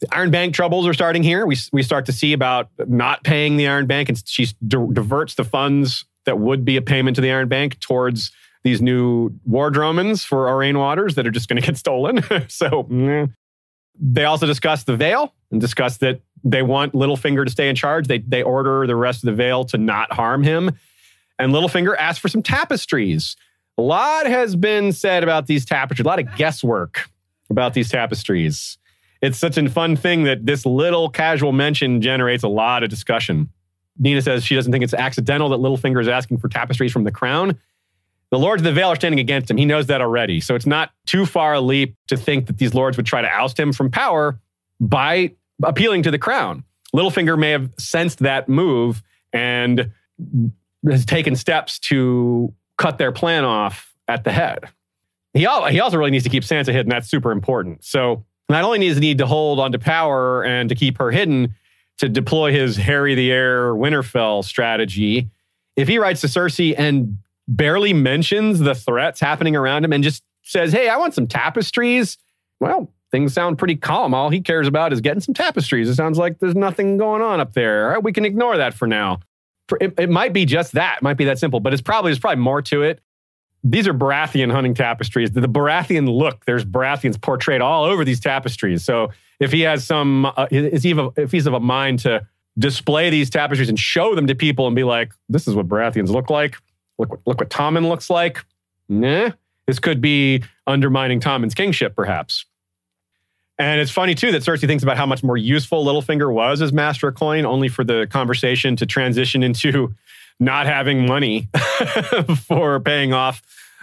The Iron Bank troubles are starting here. We, we start to see about not paying the Iron Bank, and she diverts the funds that would be a payment to the Iron Bank towards these new war wardromans for Aurane Waters that are just going to get stolen. so they also discuss the Vale and discuss that they want Littlefinger to stay in charge. They, they order the rest of the Vale to not harm him. And Littlefinger asks for some tapestries. A lot has been said about these tapestries, a lot of guesswork about these tapestries. It's such a fun thing that this little casual mention generates a lot of discussion. Nina says she doesn't think it's accidental that Littlefinger is asking for tapestries from the crown. The lords of the Vale are standing against him. He knows that already. So it's not too far a leap to think that these lords would try to oust him from power by appealing to the crown. Littlefinger may have sensed that move and has taken steps to cut their plan off at the head. He, he also really needs to keep Sansa hidden. That's super important. So not only he need to hold onto power and to keep her hidden, to deploy his Harry the Heir Winterfell strategy, if he writes to Cersei and barely mentions the threats happening around him and just says, Hey, I want some tapestries, well, things sound pretty calm. All he cares about is getting some tapestries. It sounds like there's nothing going on up there. All right, we can ignore that for now. It, it might be just that, it might be that simple, but it's probably there's probably more to it. These are Baratheon hunting tapestries. The, the Baratheon look, there's Baratheons portrayed all over these tapestries. So if he has some, uh, is he if he's of a mind to display these tapestries and show them to people and be like, this is what Baratheons look like. Look what look what Tommen looks like. Nah, this could be undermining Tommen's kingship, perhaps. And it's funny too that Cersei thinks about how much more useful Littlefinger was as Master of Coin, only for the conversation to transition into not having money for paying off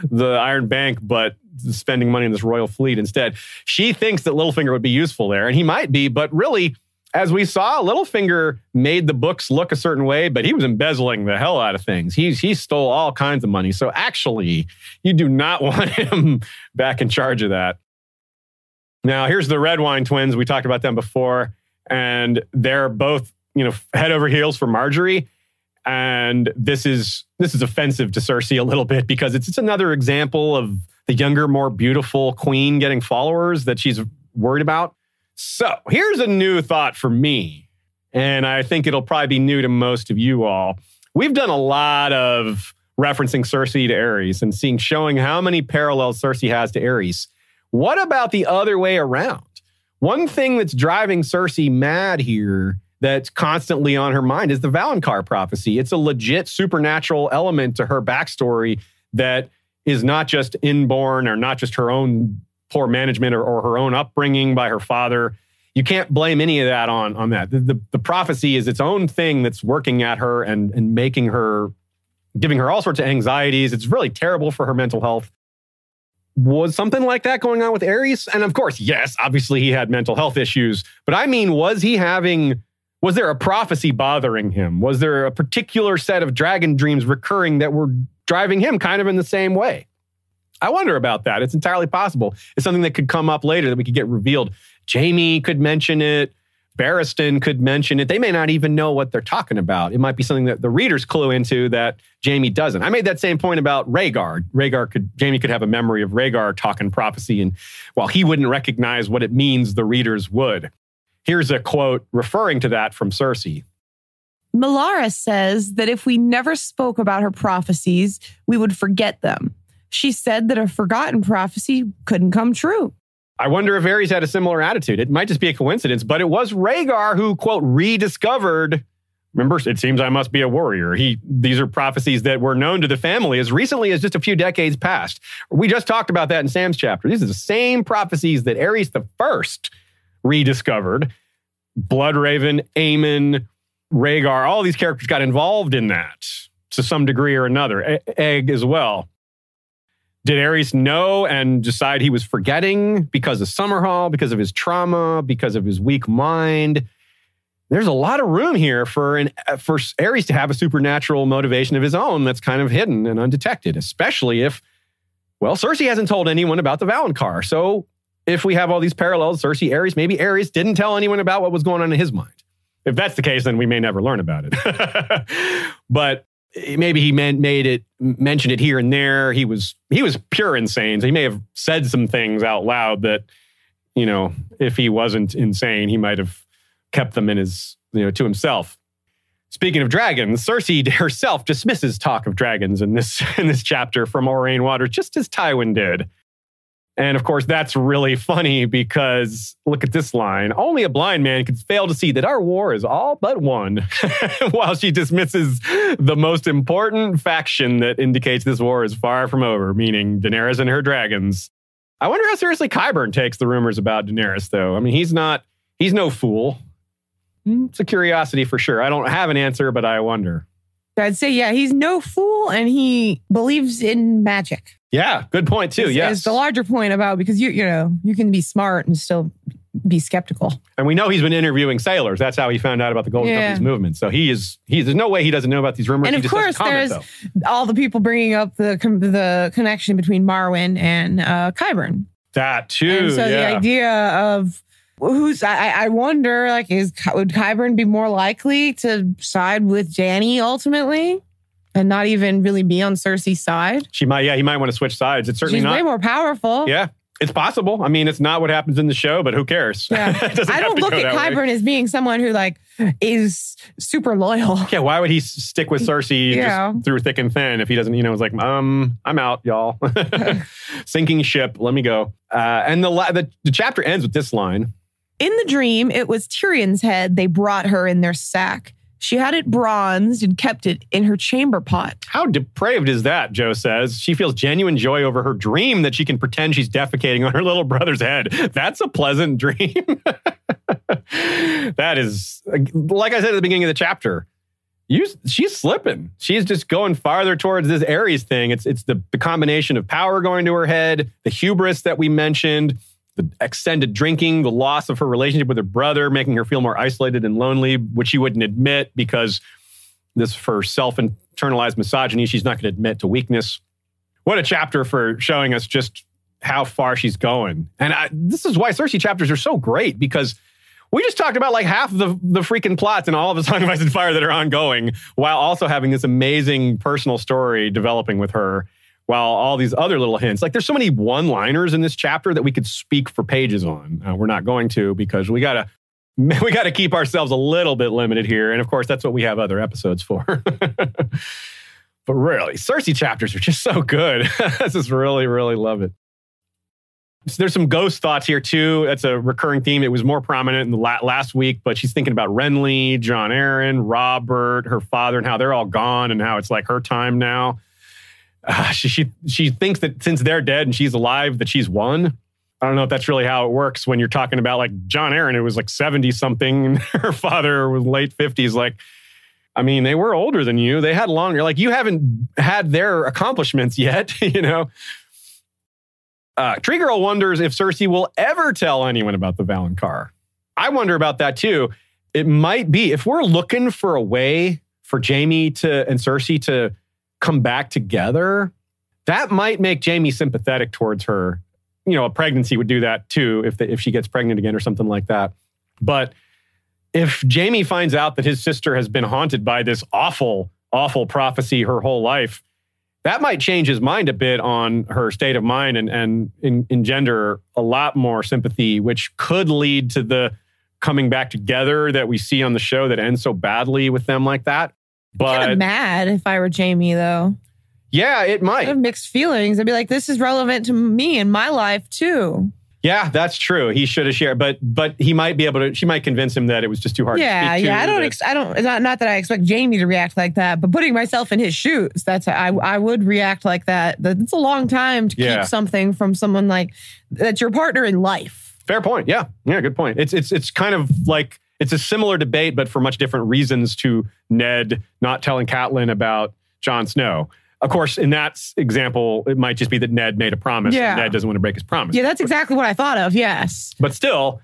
the Iron Bank, but spending money in this royal fleet instead. She thinks that Littlefinger would be useful there, and he might be, but really, as we saw, Littlefinger made the books look a certain way, but he was embezzling the hell out of things. He, he stole all kinds of money. So actually, you do not want him back in charge of that. Now, here's the Redwyne twins. We talked about them before, and they're both, you know, head over heels for Margaery. And this is this is offensive to Cersei a little bit because it's, it's another example of the younger, more beautiful queen getting followers that she's worried about. So here's a new thought for me, and I think it'll probably be new to most of you all. We've done a lot of referencing Cersei to Aerys and seeing showing how many parallels Cersei has to Aerys. What about the other way around? One thing that's driving Cersei mad here that's constantly on her mind is the Valonqar prophecy. It's a legit supernatural element to her backstory that is not just inborn or not just her own poor management or, or her own upbringing by her father. You can't blame any of that on, on that. The, the, the prophecy is its own thing that's working at her and, and making her, giving her all sorts of anxieties. It's really terrible for her mental health. Was something like that going on with Aerys? And of course, yes, obviously he had mental health issues. But I mean, was he having was there a prophecy bothering him? Was there a particular set of dragon dreams recurring that were driving him kind of in the same way? I wonder about that. It's entirely possible. It's something that could come up later that we could get revealed. Jaime could mention it. Barristan could mention it. They may not even know what they're talking about. It might be something that the readers clue into that Jaime doesn't. I made that same point about Rhaegar. Rhaegar could Jaime could have a memory of Rhaegar talking prophecy, and while he wouldn't recognize what it means, the readers would. Here's a quote referring to that from Cersei. Melara says that if we never spoke about her prophecies, we would forget them. She said that a forgotten prophecy couldn't come true. I wonder if Aerys had a similar attitude. It might just be a coincidence, but it was Rhaegar who, quote, rediscovered. Remember, it seems I must be a warrior. He, these are prophecies that were known to the family as recently as just a few decades past. We just talked about that in Sam's chapter. These are the same prophecies that Aerys the First rediscovered. Bloodraven, Aemon, Rhaegar, all these characters got involved in that to some degree or another. Egg as well. Did Aerys know and decide he was forgetting because of Summerhall, because of his trauma, because of his weak mind? There's a lot of room here for an for Aerys to have a supernatural motivation of his own that's kind of hidden and undetected, especially if, well, Cersei hasn't told anyone about the Valonqar. So if we have all these parallels, Cersei, Aerys, maybe Aerys didn't tell anyone about what was going on in his mind. If that's the case, then we may never learn about it. but maybe he meant made it mentioned it here and there. He was he was pure insane. So he may have said some things out loud that, you know, if he wasn't insane, he might have kept them in his, you know, to himself. Speaking of dragons, Cersei herself dismisses talk of dragons in this in this chapter from Aurane Waters, just as Tywin did. And of course, that's really funny because look at this line. Only a blind man could fail to see that our war is all but won. While she dismisses the most important faction that indicates this war is far from over, meaning Daenerys and her dragons. I wonder how seriously Qyburn takes the rumors about Daenerys, though. I mean, he's not, he's no fool. Hmm, it's a curiosity for sure. I don't have an answer, but I wonder. I'd say, yeah, he's no fool and he believes in magic. Yeah, good point too. Is, yes, is the larger point about because you you know you can be smart and still be skeptical. And we know he's been interviewing sailors. That's how he found out about the Golden Yeah. Company's movement. So he is. He there's no way he doesn't know about these rumors. And of course, comment, there's though. all the people bringing up the the connection between Marwyn and uh, Qyburn. that too. and so the idea of who's I, I wonder like is would Qyburn be more likely to side with Dany ultimately and not even really be on Cersei's side? she might. Yeah, he might want to switch sides. It's certainly She's not. way more powerful. yeah, it's possible. I mean, it's not what happens in the show, but who cares? Yeah. I don't look at way. As being someone who like is super loyal. Yeah, why would he stick with Cersei Yeah. just through thick and thin if he doesn't, you know, is like, um, I'm out, y'all. Sinking ship, let me go. Uh, and the, la- the the chapter ends with this line. In the dream, it was Tyrion's head they brought her in their sack. She had it bronzed and kept it in her chamber pot. How depraved is that? Joe says she feels genuine joy over her dream that she can pretend she's defecating on her little brother's head. That's a pleasant dream. that is, like I said at the beginning of the chapter, you, she's slipping. She's just going farther towards this Aerys thing. It's it's the, the combination of power going to her head, the hubris that we mentioned, the extended drinking, the loss of her relationship with her brother, making her feel more isolated and lonely, which she wouldn't admit because this for self internalized misogyny. She's not going to admit to weakness. What a chapter for showing us just how far she's going. And I, this is why Cersei chapters are so great because we just talked about like half of the, the freaking plots in all of the Song of Ice and Fire that are ongoing while also having this amazing personal story developing with her while all these other little hints like there's so many one liners in this chapter that we could speak for pages on uh, we're not going to because we gotta we gotta keep ourselves a little bit limited here and of course that's what we have other episodes for but really cersei chapters are just so good i just really really love it so there's some ghost thoughts here too. That's a recurring theme. It was more prominent in the la- last week, but she's thinking about Renly, Jon Arryn, Robert, her father, and how they're all gone, and how it's like her time now. Uh, she, she she thinks that since they're dead and she's alive, that she's won. I don't know if that's really how it works when you're talking about like Jon Arryn, who was like 70 something, her father was late 50s. Like, I mean, they were older than you. They had longer. Like, you haven't had their accomplishments yet, you know. Uh, Tree Girl wonders if Cersei will ever tell anyone about the Valonqar. I wonder about that too. It might be if we're looking for a way for Jaime to and Cersei to come back together. That might make Jaime sympathetic towards her. You know, a pregnancy would do that too if the, if she gets pregnant again or something like that. But if Jaime finds out that his sister has been haunted by this awful, awful prophecy her whole life, that might change his mind a bit on her state of mind and, and en- engender a lot more sympathy, which could lead to the coming back together that we see on the show that ends so badly with them like that. Kind But of mad if I were Jaime, though. yeah, it I might. have mixed feelings. I'd be like, this is relevant to me in my life too. Yeah, that's true. He should have shared, but but he might be able to. She might convince him that it was just too hard. yeah, to speak yeah. I don't. Ex- I don't. Not, not that I expect Jaime to react like that, but putting myself in his shoes, that's I. I would react like that. That it's a long time to Yeah. keep something from someone like that's your partner in life. Fair point. Yeah, yeah, good point. It's it's it's kind of like it's a similar debate, but for much different reasons to Ned not telling Catelyn about Jon Snow. Of course, in that example, it might just be that Ned made a promise. Yeah. and Ned doesn't want to break his promise. Yeah, that's exactly what I thought of. Yes. But still,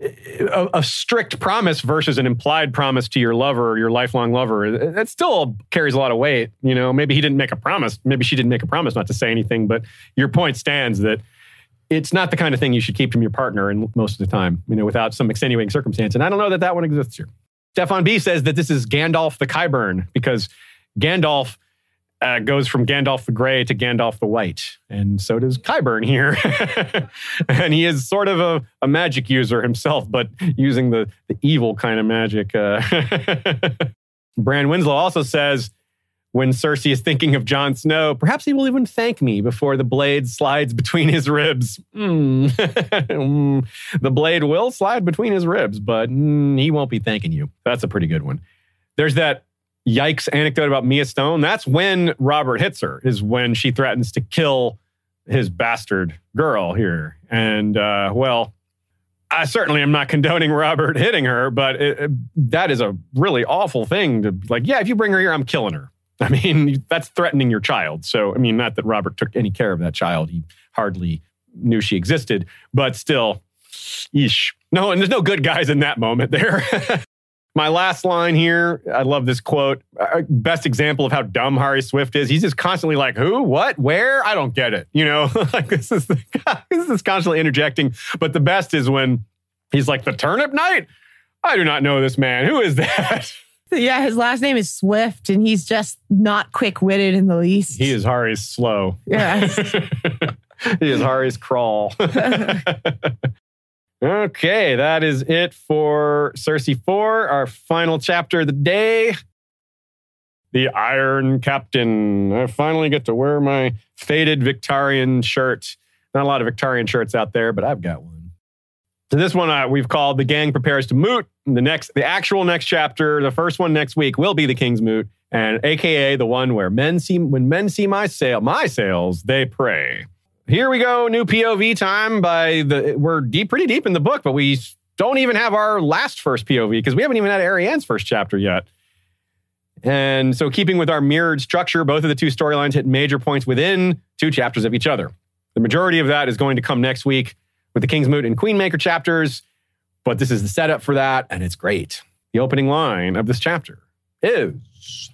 a, a strict promise versus an implied promise to your lover, your lifelong lover, that still carries a lot of weight. You know, maybe he didn't make a promise. Maybe she didn't make a promise not to say anything. But your point stands that it's not the kind of thing you should keep from your partner, and most of the time, you know, without some extenuating circumstance. And I don't know that that one exists here. Stefan B says that this is Gandalf the Qyburn because Gandalf uh, goes from Gandalf the Grey to Gandalf the White. And so does Qyburn here. and he is sort of a, a, magic user himself, but using the, the evil kind of magic. Uh, Bran Winslow also says, when Cersei is thinking of Jon Snow, perhaps he will even thank me before the blade slides between his ribs. Mm. the blade will slide between his ribs, but mm, he won't be thanking you. That's a pretty good one. There's that yikes anecdote about Mya Stone. That's when Robert hits her, is when she threatens to kill his bastard girl here. And, uh, well, I certainly am not condoning Robert hitting her, but it, it, that is a really awful thing to like, yeah, if you bring her here, I'm killing her. I mean, that's threatening your child. So, I mean, not that Robert took any care of that child. He hardly knew she existed, but still, yeesh. No, and there's no good guys in that moment there. My last line here, I love this quote. Uh, best example of how dumb Harys Swyft is. He's just constantly like, "Who? What? Where? I don't get it." You know, like this is the, guy. this is constantly interjecting. But the best is when he's like, "The Turnip Knight? I do not know this man. Who is that?" Yeah, his last name is Swyft, and he's just not quick witted in the least. He is Harry's slow. Yeah. he is Harry's crawl. okay, that is it for Cersei 4, our final chapter of the day. The Iron Captain. I finally get to wear my faded Victarion shirt. Not a lot of Victarion shirts out there, but I've got one. So this one uh, we've called "The Gang Prepares to Moot." The next, the actual next chapter, the first one next week will be the King's Moot, and AKA the one where men see when men see my sail, my sails, they pray. Here we go, new POV time. By the we're deep, pretty deep in the book, but we don't even have our last first POV because we haven't even had Arianne's first chapter yet. And so, keeping with our mirrored structure, both of the two storylines hit major points within two chapters of each other. The majority of that is going to come next week with the King's Moot and Queenmaker chapters, but this is the setup for that, and it's great. The opening line of this chapter is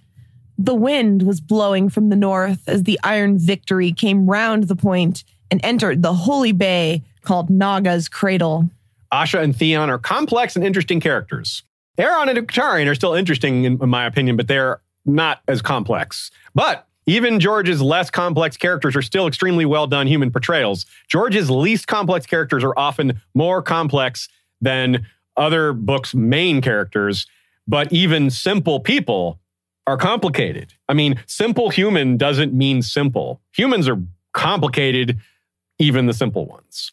The wind was blowing from the north as the Iron Victory came round the point and entered the holy bay called Naga's Cradle. Asha and Theon are complex and interesting characters. Aeron and Victarion are still interesting, in, in my opinion, but they're not as complex. But even George's less complex characters are still extremely well done human portrayals. George's least complex characters are often more complex than other books' main characters, but even simple people are complicated. I mean, simple human doesn't mean simple. Humans are complicated, even the simple ones.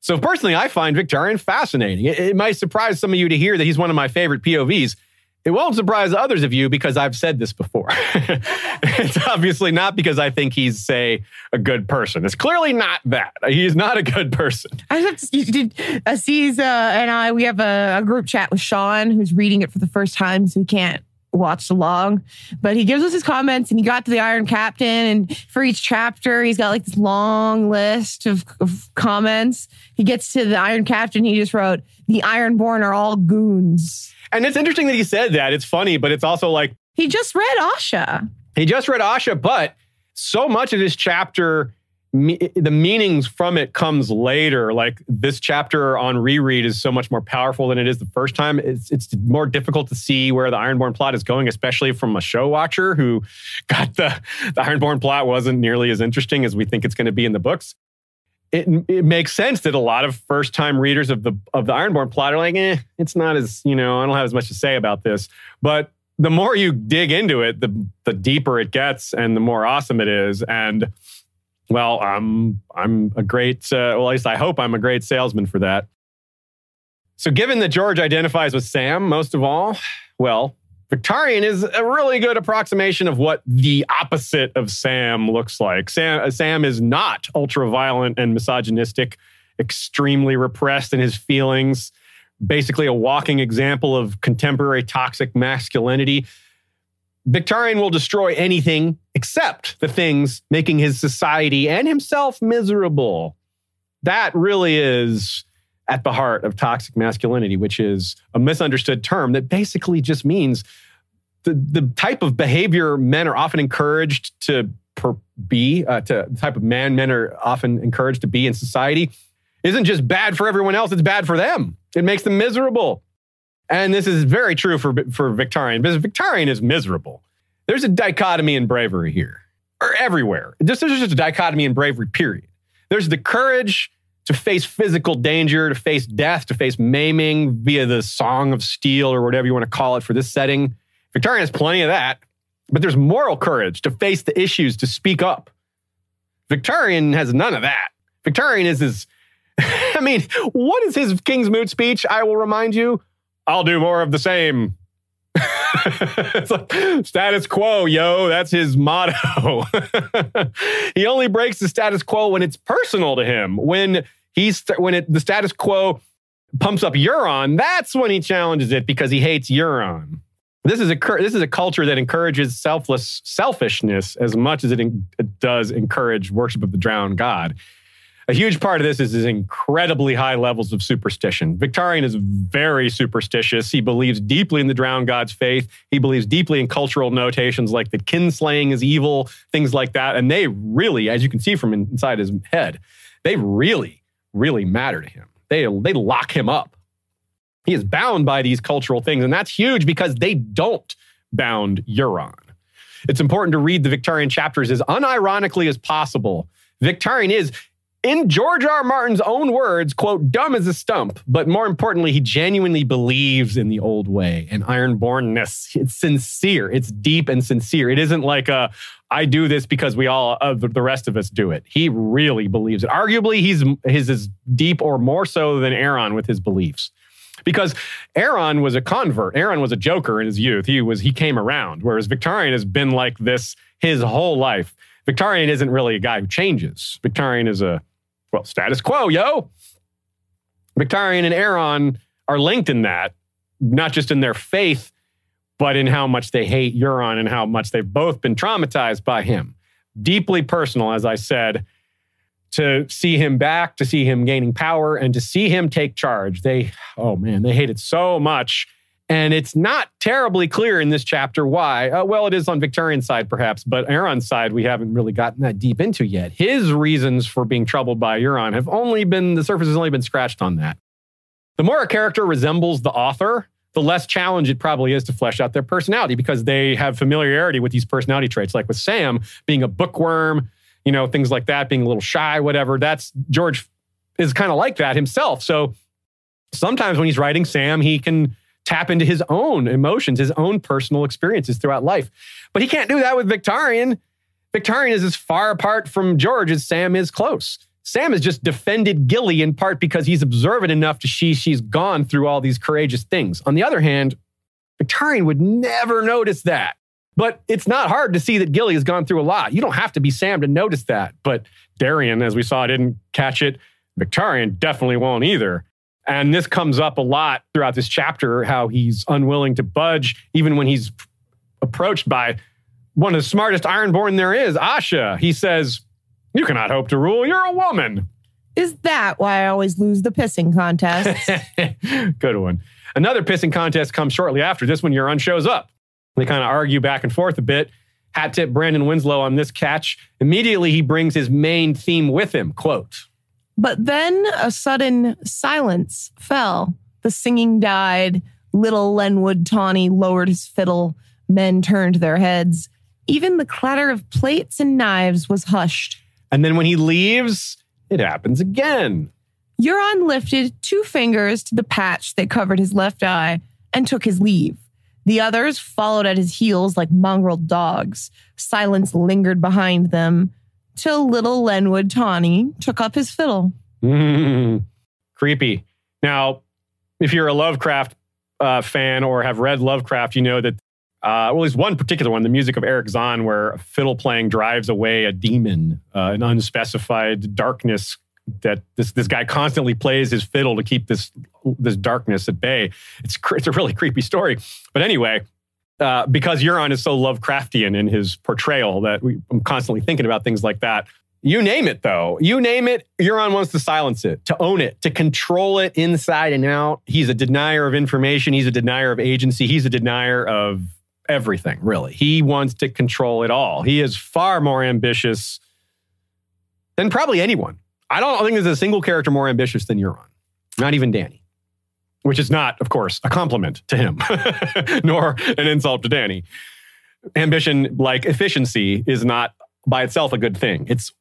So personally, I find Victarion fascinating. It, it might surprise some of you to hear that he's one of my favorite POVs. It won't surprise others of you because I've said this before. it's obviously not because I think he's, say, a good person. It's clearly not that. He's not a good person. I have to, did Aziz uh, and I, we have a, a group chat with Sean who's reading it for the first time, so he can't watch along. But he gives us his comments and he got to the Iron Captain. And for each chapter, he's got like this long list of, of comments. He gets to the Iron Captain, he just wrote, The Ironborn are all goons. And it's interesting that he said that. It's funny, but it's also like he just read Asha. He just read Asha, but so much of this chapter, me, the meanings from it comes later. Like this chapter on reread is so much more powerful than it is the first time. It's it's more difficult to see where the Ironborn plot is going, especially from a show watcher who got the the Ironborn plot wasn't nearly as interesting as we think it's going to be in the books it, it makes sense that a lot of first time readers of the of the Ironborn plot are like, eh, it's not as you know, I don't have as much to say about this. But the more you dig into it, the the deeper it gets, and the more awesome it is. And well, I'm I'm a great, uh, well, at least I hope I'm a great salesman for that. So, given that George identifies with Sam most of all, well, Victarion is a really good approximation of what the opposite of Sam looks like. Sam, uh, Sam is not ultra violent and misogynistic, extremely repressed in his feelings, basically a walking example of contemporary toxic masculinity. Victarion will destroy anything except the things making his society and himself miserable. That really is at the heart of toxic masculinity, which is a misunderstood term that basically just means the, the type of behavior men are often encouraged to per, be, uh, to the type of man men are often encouraged to be in society, isn't just bad for everyone else, it's bad for them. It makes them miserable. And this is very true for, for Victarion, because Victarion is miserable. There's a dichotomy in bravery here, or everywhere. Just, there's just a dichotomy in bravery, period. There's the courage to face physical danger, to face death, to face maiming via the Song of Steel or whatever you want to call it for this setting. Victarion has plenty of that, but there's moral courage to face the issues, to speak up. Victarion has none of that. Victarion is his, I mean, what is his King's Moot speech? I will remind you. I'll do more of the same. it's like status quo, yo. That's his motto. he only breaks the status quo when it's personal to him. When he's when it, the status quo pumps up Euron, that's when he challenges it because he hates Euron. This is a this is a culture that encourages selfless selfishness as much as it, in, it does encourage worship of the drowned god a huge part of this is his incredibly high levels of superstition. Victarion is very superstitious. He believes deeply in the drowned god's faith. He believes deeply in cultural notations like that kinslaying is evil, things like that. And they really, as you can see from inside his head, they really, really matter to him. They, they lock him up. He is bound by these cultural things. And that's huge because they don't bound Euron. It's important to read the Victarion chapters as unironically as possible. Victarion is in George R. R. Martin's own words, quote, dumb as a stump, but more importantly, he genuinely believes in the old way and ironbornness. It's sincere, it's deep and sincere. It isn't like a, I do this because we all, uh, the rest of us do it. He really believes it. Arguably, he's his is deep or more so than Aeron with his beliefs. Because Aeron was a convert. Aeron was a joker in his youth. He was he came around, whereas Victarion has been like this his whole life. Victarion isn't really a guy who changes. Victarion is a well, status quo, yo. Victarion and Aeron are linked in that, not just in their faith, but in how much they hate Euron and how much they've both been traumatized by him. Deeply personal, as I said, to see him back, to see him gaining power, and to see him take charge. They, oh man, they hate it so much. And it's not terribly clear in this chapter why. Uh, well, it is on Victarion's side, perhaps, but Aeron's side, we haven't really gotten that deep into yet. His reasons for being troubled by Euron have only been, the surface has only been scratched on that. The more a character resembles the author, the less challenge it probably is to flesh out their personality because they have familiarity with these personality traits. Like with Sam being a bookworm, you know, things like that, being a little shy, whatever. That's George is kind of like that himself. So sometimes when he's writing Sam, he can tap into his own emotions, his own personal experiences throughout life. But he can't do that with Victarion. Victarion is as far apart from George as Sam is close. Sam has just defended Gilly in part because he's observant enough to see she's gone through all these courageous things. On the other hand, Victarion would never notice that. But it's not hard to see that Gilly has gone through a lot. You don't have to be Sam to notice that. But Dareon, as we saw, didn't catch it. Victarion definitely won't either. And this comes up a lot throughout this chapter how he's unwilling to budge, even when he's approached by one of the smartest Ironborn there is, Asha. He says, You cannot hope to rule. You're a woman. Is that why I always lose the pissing contest? Good one. Another pissing contest comes shortly after. This one, Euron shows up. They kind of argue back and forth a bit. Hat tip Brandon Winslow on this catch. Immediately, he brings his main theme with him. Quote, but then a sudden silence fell. The singing died. Little Lenwood Tawney lowered his fiddle. Men turned their heads. Even the clatter of plates and knives was hushed. And then when he leaves, it happens again. Euron lifted two fingers to the patch that covered his left eye and took his leave. The others followed at his heels like mongrel dogs. Silence lingered behind them till little Lenwood Tawney took up his fiddle. Mm, creepy. Now, if you're a Lovecraft uh, fan or have read Lovecraft, you know that, uh, well, there's one particular one, the music of Erich Zann, where fiddle playing drives away a demon, uh, an unspecified darkness that this this guy constantly plays his fiddle to keep this this darkness at bay. It's it's a really creepy story. But anyway, uh, because Euron is so Lovecraftian in his portrayal that we, I'm constantly thinking about things like that. You name it, though. You name it, Euron wants to silence it, to own it, to control it inside and out. He's a denier of information. He's a denier of agency. He's a denier of everything, really. He wants to control it all. He is far more ambitious than probably anyone. I don't think there's a single character more ambitious than Euron, not even Dany, which is not, of course, a compliment to him, nor an insult to Dany. Ambition, like efficiency, is not by itself a good thing. It's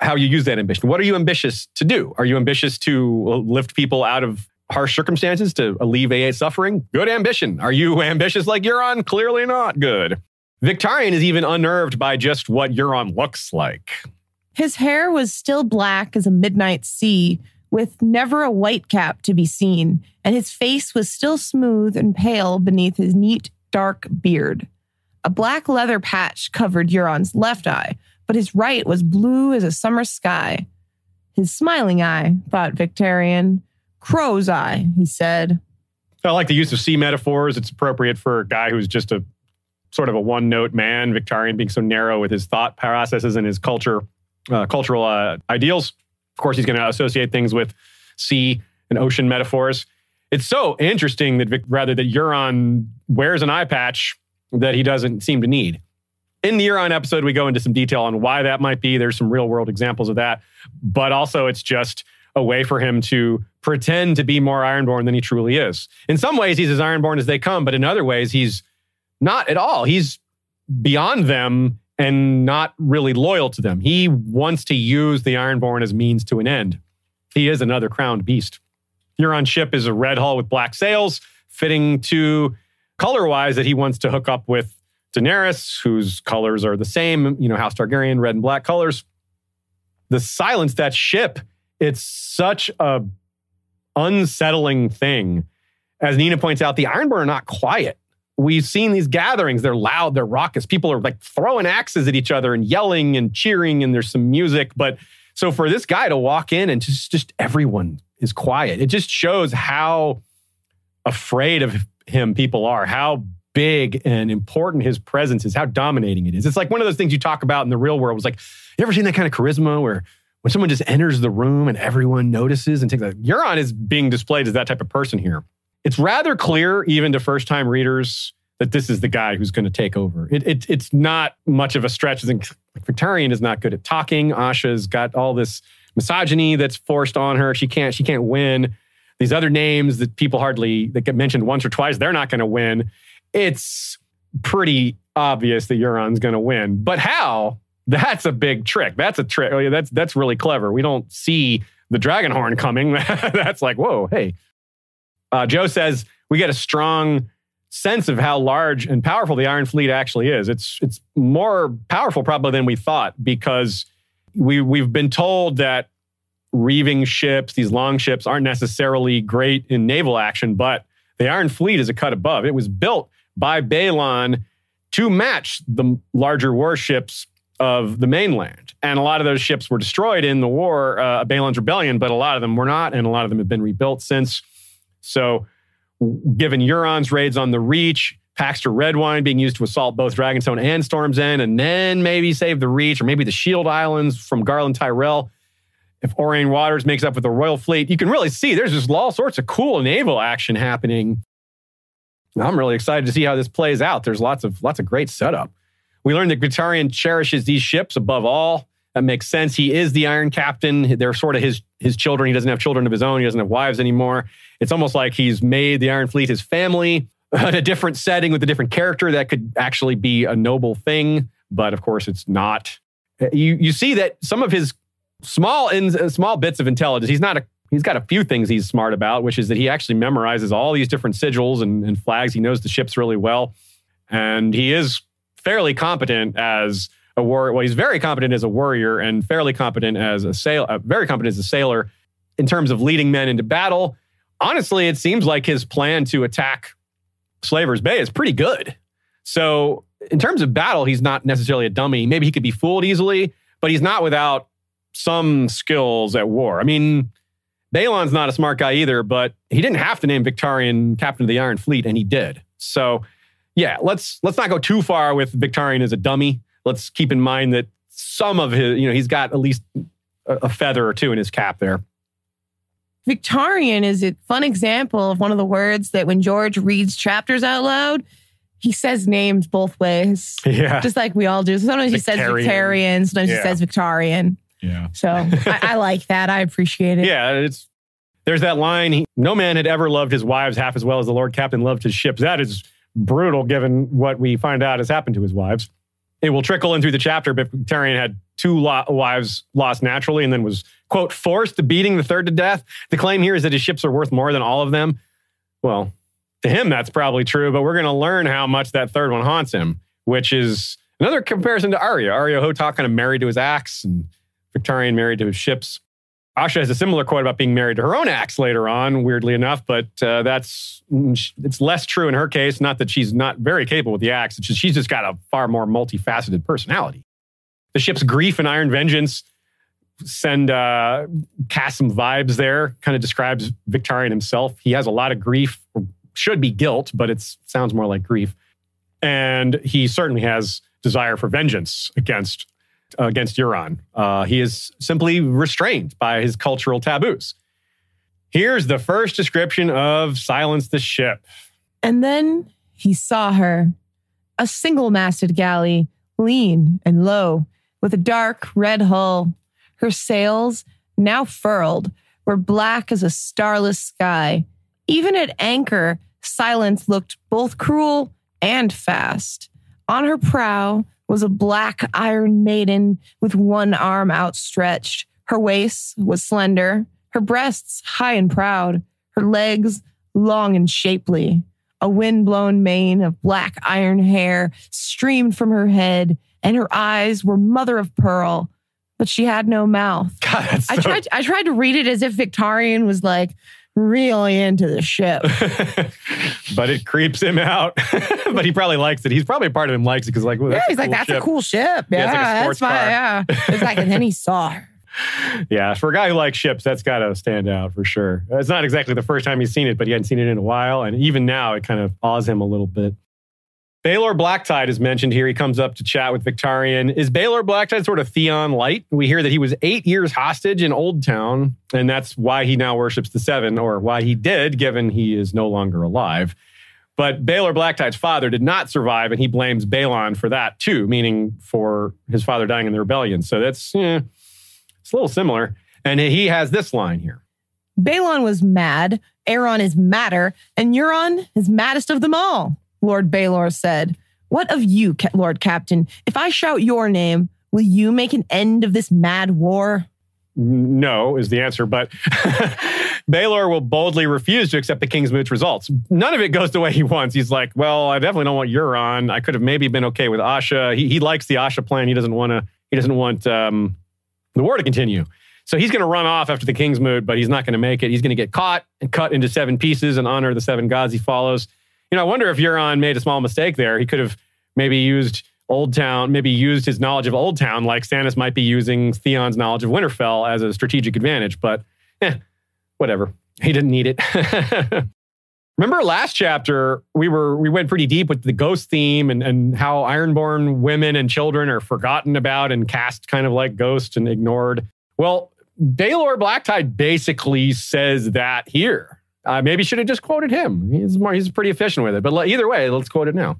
how you use that ambition. What are you ambitious to do? Are you ambitious to uh, lift people out of harsh circumstances to alleviate suffering? Good ambition. Are you ambitious like Euron? Clearly not good. Victarion is even unnerved by just what Euron looks like. His hair was still black as a midnight sea, with never a white cap to be seen, and his face was still smooth and pale beneath his neat, dark beard. A black leather patch covered Euron's left eye, but his right was blue as a summer sky. His smiling eye, thought Victarion. Crow's eye, he said. I like the use of sea metaphors. It's appropriate for a guy who's just a sort of a one note man, Victarion being so narrow with his thought processes and his culture, uh, cultural uh, ideals. Of course, he's going to associate things with sea and ocean metaphors. It's so interesting that Vic, rather that Euron wears an eye patch that he doesn't seem to need. In the Euron episode, we go into some detail on why that might be. There's some real world examples of that, but also it's just a way for him to pretend to be more Ironborn than he truly is. In some ways, he's as Ironborn as they come, but in other ways, he's not at all. He's beyond them and not really loyal to them. He wants to use the Ironborn as means to an end. He is another crowned beast. Euron's ship is a red hull with black sails, fitting to color wise that he wants to hook up with Daenerys, whose colors are the same, you know, House Targaryen, red and black colors. The silence, that ship, it's such a unsettling thing. As Nina points out, the Ironborn are not quiet we've seen these gatherings. They're loud, they're raucous. People are like throwing axes at each other and yelling and cheering, and there's some music. But so for this guy to walk in and just, just everyone is quiet, it just shows how afraid of him people are, how big and important his presence is, how dominating it is. It's like one of those things you talk about in the real world. It's like, you ever seen that kind of charisma where when someone just enters the room and everyone notices and takes a Euron is being displayed as that type of person here it's rather clear, even to first time readers, that this is the guy who's going to take over. It, it, it's not much of a stretch. Victarion is not good at talking. Asha's got all this misogyny that's forced on her. She can't she can't win. These other names that people hardly that get mentioned once or twice, they're not going to win. It's pretty obvious that Euron's going to win. But how? That's a big trick. That's a trick. Oh, that's that's really clever. We don't see the dragon horn coming. that's like, whoa, hey, uh, Joe says we get a strong sense of how large and powerful the Iron Fleet actually is. It's it's more powerful probably than we thought because we we've been told that reaving ships, these long ships, aren't necessarily great in naval action, but the Iron Fleet is a cut above. It was built by Balon to match the larger warships of the mainland. And a lot of those ships were destroyed in the war, uh, Balon's rebellion, but a lot of them were not, and a lot of them have been rebuilt since. So, given Euron's raids on the Reach, Paxter Redwyne being used to assault both Dragonstone and Storm's End, and then maybe save the Reach or maybe the Shield Islands from Garlan Tyrell. If Aurane Waters makes up with the Royal Fleet, you can really see there's just all sorts of cool naval action happening. I'm really excited to see how this plays out. There's lots of lots of great setup. We learned that Victarion cherishes these ships above all. That makes sense. He is the Iron Captain. They're sort of his his children. He doesn't have children of his own. He doesn't have wives anymore. It's almost like he's made the Iron Fleet his family in a different setting with a different character that could actually be a noble thing. But of course, it's not. You you see that some of his small in small bits of intelligence. He's not a he's got a few things he's smart about, which is that he actually memorizes all these different sigils and, and flags. He knows the ships really well, and he is fairly competent as a warrior. Well, he's very competent as a warrior and fairly competent as a sailor. Uh, very competent as a sailor in terms of leading men into battle. Honestly, it seems like his plan to attack Slaver's Bay is pretty good. So, in terms of battle, he's not necessarily a dummy. Maybe he could be fooled easily, but he's not without some skills at war. I mean, Balon's not a smart guy either, but he didn't have to name Victarion captain of the Iron Fleet, and he did. So, yeah, let's let's not go too far with Victarion as a dummy let's keep in mind that some of his, you know, he's got at least a, a feather or two in his cap there. Victorian is a fun example of one of the words that when George reads chapters out loud, he says names both ways. Yeah. Just like we all do. Sometimes he says Victorian, sometimes yeah. he says Victorian. Yeah. So I, I, like that. I appreciate it. Yeah, it's There's that line he, no man had ever loved his wives half as well as the Lord Captain loved his ships. That is brutal given what we find out has happened to his wives. It will trickle in through the chapter, but Victarion had two lo- wives lost naturally and then was, quote, forced to beating the third to death. The claim here is that his ships are worth more than all of them. Well, to him, that's probably true, but we're going to learn how much that third one haunts him, which is another comparison to Areo. Areo Hotah kind of married to his axe and Victarion married to his ships. Asha has a similar quote about being married to her own axe later on, weirdly enough, but uh, that's it's less true in her case. Not that she's not very capable with the axe; it's just, she's just got a far more multifaceted personality. The ship's grief and iron vengeance send uh, cast some vibes there. Kind of describes Victorian himself. He has a lot of grief, should be guilt, but it sounds more like grief, and he certainly has desire for vengeance against against Euron. Uh, he is simply restrained by his cultural taboos. Here's the first description of Silence the Ship. And then he saw her, a single masted galley, lean and low, with a dark red hull. Her sails, now furled, were black as a starless sky. Even at anchor, Silence looked both cruel and fast. On her prow was a black iron maiden with one arm outstretched. Her waist was slender, her breasts high and proud, her legs long and shapely. A wind-blown mane of black iron hair streamed from her head, and her eyes were mother of pearl, but she had no mouth. God, so... I tried I tried to read it as if Victorian was like really into the ship. but it creeps him out. but he probably likes it. He's probably part of him likes it because like, yeah, he's cool like, that's ship. a cool ship. Yeah, Yeah, it's like that's my yeah. It's like, and then he saw her. Yeah, for a guy who likes ships, that's got to stand out for sure. It's not exactly the first time he's seen it, but he hadn't seen it in a while, and even now, it kind of awes him a little bit. Baelor Blacktide is mentioned here. He comes up to chat with Victorian. Is Baelor Blacktide sort of Theon light? We hear that he was eight years hostage in Old Town, and that's why he now worships the Seven, or why he did, given he is no longer alive. But Baelor Blacktide's father did not survive, and he blames Balon for that too, meaning for his father dying in the rebellion. So that's eh, it's a little similar. And he has this line here. Balon was mad, Aeron is madder, and Euron is maddest of them all, Lord Baelor said. What of you, Lord Captain? If I shout your name, will you make an end of this mad war? No is the answer, but Baelor will boldly refuse to accept the King's Moot results. None of it goes the way he wants. He's like, well, I definitely don't want Euron. I could have maybe been okay with Asha. He, he likes the Asha plan. He doesn't want to. He doesn't want um, the war to continue. So he's going to run off after the King's Moot, but he's not going to make it. He's going to get caught and cut into seven pieces and honor of the seven gods he follows. You know, I wonder if Euron made a small mistake there. He could have maybe used Old Town, maybe used his knowledge of Old Town like Stannis might be using Theon's knowledge of Winterfell as a strategic advantage. But eh, whatever. He didn't need it. Remember last chapter, we were we went pretty deep with the ghost theme and, and how Ironborn women and children are forgotten about and cast kind of like ghosts and ignored. Well, Baelor Blacktide basically says that here. Uh, maybe should have just quoted him. He's more he's pretty efficient with it. But either way, let's quote it now.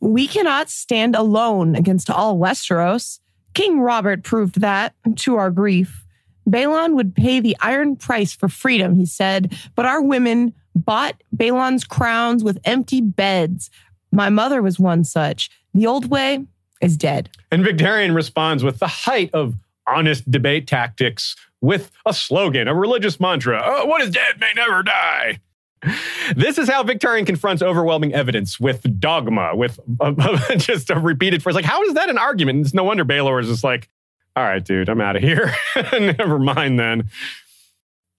We cannot stand alone against all Westeros. King Robert proved that, to our grief. Balon would pay the iron price for freedom, he said, but our women bought Balon's crowns with empty beds. My mother was one such. The old way is dead. And Victorian responds with the height of honest debate tactics with a slogan, a religious mantra. Oh, what is dead may never die. This is how Victorian confronts overwhelming evidence with dogma, with uh, just a repeated phrase. Like, how is that an argument? It's no wonder Baelor is just like, all right, dude, I'm out of here. Never mind then.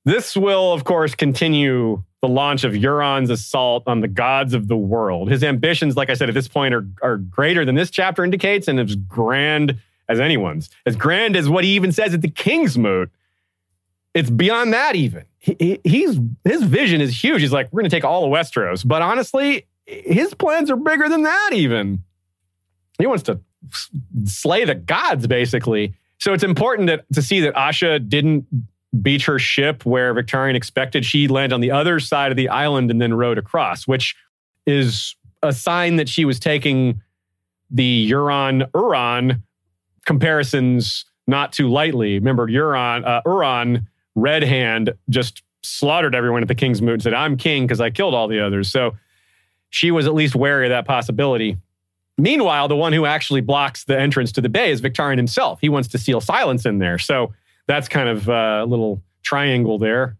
This will, of course, continue the launch of Euron's assault on the gods of the world. His ambitions, like I said, at this point are, are greater than this chapter indicates and as grand as anyone's. As grand as what he even says at the King's Moot. It's beyond that even. He, he- he's his vision is huge. He's like, we're going to take all of Westeros. But honestly, his plans are bigger than that even. He wants to slay the gods, basically. So it's important that to see that Asha didn't beach her ship where Victorian expected. She landed on the other side of the island and then rowed across, which is a sign that she was taking the Euron Urron comparisons not too lightly. Remember, Euron, uh, Urron, Red Hand, just slaughtered everyone at the King's Moot and said, I'm king because I killed all the others. So she was at least wary of that possibility. Meanwhile, the one who actually blocks the entrance to the bay is Victorian himself. He wants to seal silence in there. So that's kind of a little triangle there.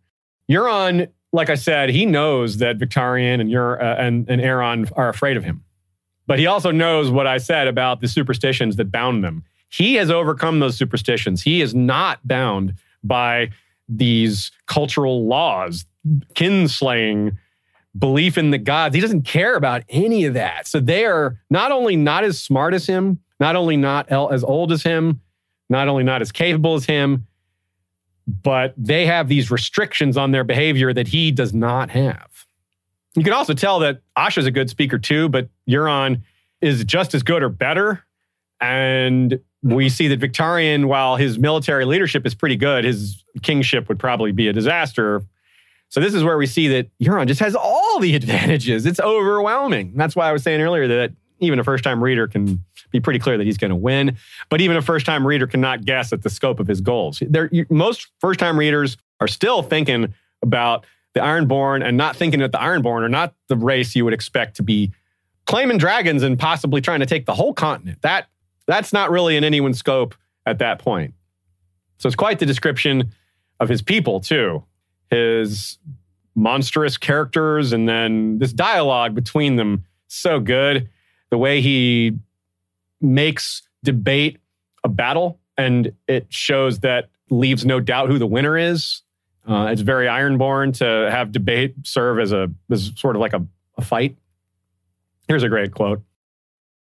Euron, like I said, he knows that Victorian and, Eur- uh, and, and Aeron are afraid of him. But he also knows what I said about the superstitions that bound them. He has overcome those superstitions. He is not bound by these cultural laws, kinslaying, belief in the gods. He doesn't care about any of that. So they are not only not as smart as him, not only not as old as him, not only not as capable as him, but they have these restrictions on their behavior that he does not have. You can also tell that Asha's a good speaker too, but Euron is just as good or better. And we see that Victorian, while his military leadership is pretty good, his kingship would probably be a disaster. So this is where we see that Euron just has all the advantages. It's overwhelming. That's why I was saying earlier that even a first-time reader can be pretty clear that he's going to win. But even a first-time reader cannot guess at the scope of his goals. There, most first-time readers are still thinking about the Ironborn and not thinking that the Ironborn are not the race you would expect to be claiming dragons and possibly trying to take the whole continent. That that's not really in anyone's scope at that point. So it's quite the description of his people, too. His monstrous characters and then this dialogue between them so good. The way he makes debate a battle and it shows that leaves no doubt who the winner is. Uh, it's very ironborn to have debate serve as a as sort of like a, a fight. Here's a great quote.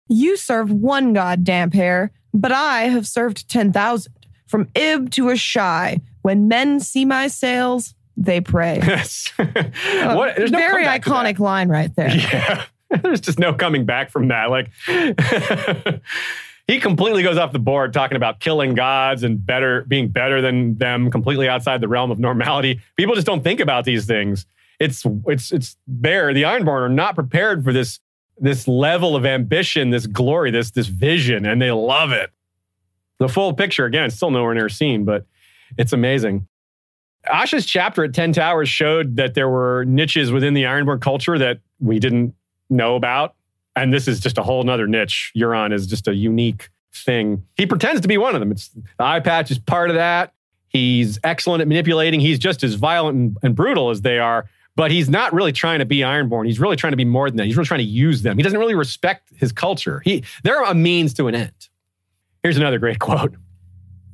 You serve one god, Damphair, but I have served 10,000. From Ib to Asshai, when men see my sails, they pray. Yes. what, there's no very iconic line right there. Yeah. there's just no coming back from that. Like, he completely goes off the board talking about killing gods and better being better than them completely outside the realm of normality people just don't think about these things it's it's it's there the ironborn are not prepared for this this level of ambition, this glory, this this vision, and they love it. The full picture, again, still nowhere near seen, but it's amazing. Asha's chapter at 10 Towers showed that there were niches within the Ironborn culture that we didn't know about. And this is just a whole nother niche. Euron is just a unique thing. He pretends to be one of them. It's the eye patch is part of that. He's excellent at manipulating. He's just as violent and, and brutal as they are but he's not really trying to be Ironborn. He's really trying to be more than that. He's really trying to use them. He doesn't really respect his culture. He, they're a means to an end. Here's another great quote.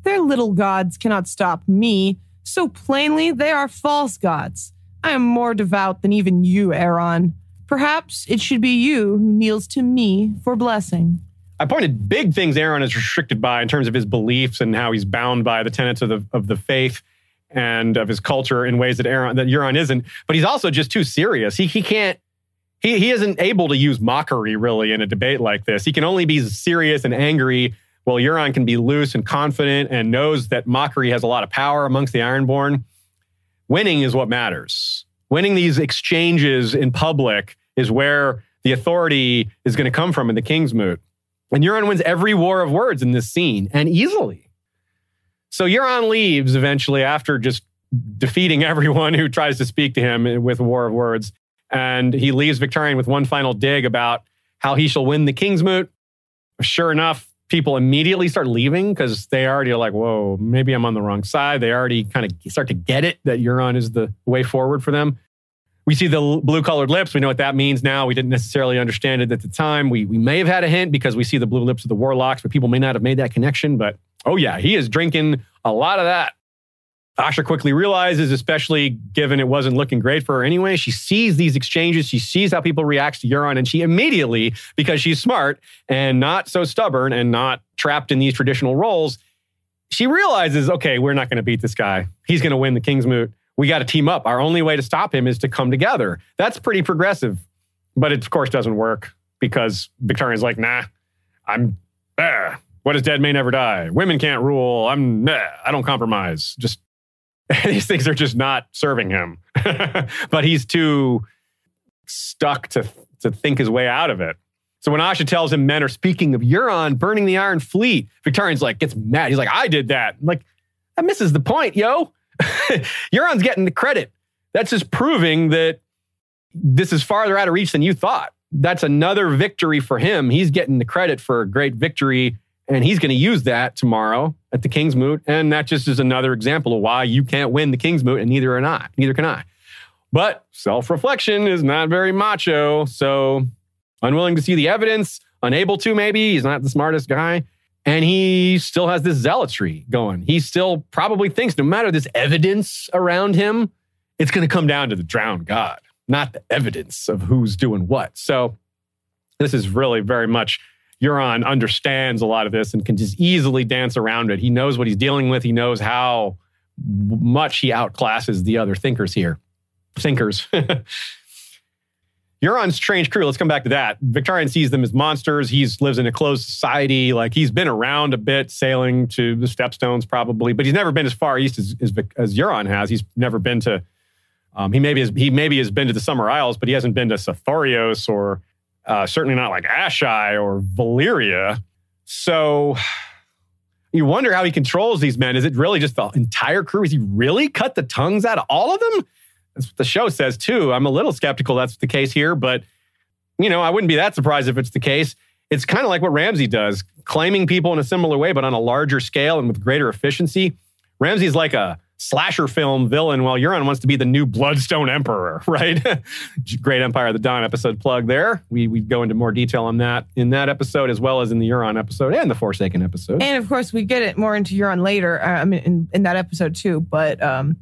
Their little gods cannot stop me. So plainly, they are false gods. I am more devout than even you, Aeron. Perhaps it should be you who kneels to me for blessing. I pointed big things Aeron is restricted by in terms of his beliefs and how he's bound by the tenets of the, of the faith and of his culture in ways that Aeron that Euron isn't. But he's also just too serious. He he can't he he isn't able to use mockery really in a debate like this. He can only be serious and angry. While Euron can be loose and confident and knows that mockery has a lot of power amongst the Ironborn. Winning is what matters. Winning these exchanges in public is where the authority is going to come from in the King's Moot. And Euron wins every war of words in this scene and easily. So Euron leaves eventually after just defeating everyone who tries to speak to him with War of Words. And he leaves Victorian with one final dig about how he shall win the King's Moot. Sure enough, people immediately start leaving because they already are like, whoa, maybe I'm on the wrong side. They already kind of start to get it that Euron is the way forward for them. We see the blue colored lips. We know what that means now. We didn't necessarily understand it at the time. We, we may have had a hint because we see the blue lips of the warlocks, but people may not have made that connection. But oh, yeah, he is drinking a lot of that. Asha quickly realizes, especially given it wasn't looking great for her anyway, she sees these exchanges. She sees how people react to Euron, and she immediately, because she's smart and not so stubborn and not trapped in these traditional roles, she realizes, okay, we're not going to beat this guy. He's going to win the King's Moot we got to team up. Our only way to stop him is to come together. That's pretty progressive. But it, of course, doesn't work because Victorian's like, nah, I'm, uh, what is dead may never die. Women can't rule. I'm, nah, I don't compromise. Just, these things are just not serving him. but he's too stuck to, to think his way out of it. So when Asha tells him men are speaking of Euron burning the Iron Fleet, Victorian's like, gets mad. He's like, I did that. I'm like, that misses the point, yo. Euron's getting the credit. that's just proving that this is farther out of reach than you thought. That's another victory for him. He's getting the credit for a great victory, and he's going to use that tomorrow at the King's Moot. And that just is another example of why you can't win the King's Moot, and neither can I. Neither can I. But self reflection is not very macho. So unwilling to see the evidence, unable to, maybe. He's not the smartest guy. And he still has this zealotry going. He still probably thinks no matter this evidence around him, it's going to come down to the drowned god, not the evidence of who's doing what. So this is really very much Euron understands a lot of this and can just easily dance around it. He knows what he's dealing with. He knows how much he outclasses the other thinkers here. Thinkers. Euron's strange crew, let's come back to that. Victorian sees them as monsters. He lives in a closed society. Like he's been around a bit, sailing to the Stepstones probably, but he's never been as far east as, as, as Euron has. He's never been to, um, he, maybe has, he maybe has been to the Summer Isles, but he hasn't been to Sothoryos or uh, certainly not like Asshai or Valyria. So you wonder how he controls these men. Is it really just the entire crew? Is he really cut the tongues out of all of them? That's what the show says too. I'm a little skeptical that's the case here, but you know, I wouldn't be that surprised if it's the case. It's kind of like what Ramsay does, claiming people in a similar way, but on a larger scale and with greater efficiency. Ramsay's like a slasher film villain, while Euron wants to be the new Bloodstone Emperor, right? Great Empire of the Dawn episode plug there. We we go into more detail on that in that episode as well as in the Euron episode and the Forsaken episode. And of course, we get it more into Euron later. Uh, I mean, in, in that episode too. But um,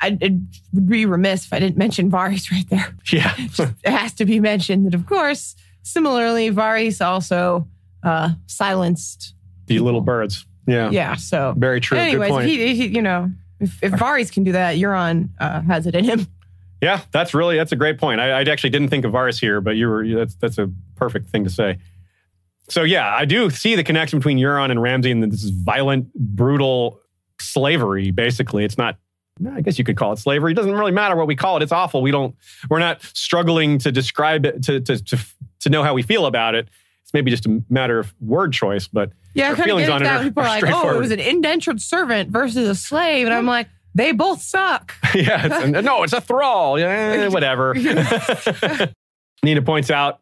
I it would be remiss if I didn't mention Varys right there. Yeah. it has to be mentioned that, of course, similarly, Varys also uh, silenced the little birds. Yeah. Yeah. So very true. Anyways, Good point. he, he, you know, if, if Varys can do that, Euron uh, has it in him. Yeah, that's really that's a great point. I, I actually didn't think of Varys here, but you were that's that's a perfect thing to say. So yeah, I do see the connection between Euron and Ramsay and this is violent, brutal slavery. Basically, it's not. I guess you could call it slavery. It doesn't really matter what we call it. It's awful. We don't. We're not struggling to describe it to to to, to know how we feel about it. It's maybe just a matter of word choice, but Yeah, our feelings on it are, People are like, oh, it was an indentured servant versus a slave. And I'm like, they both suck. yeah, it's, no, it's a thrall. Yeah, whatever. Nina points out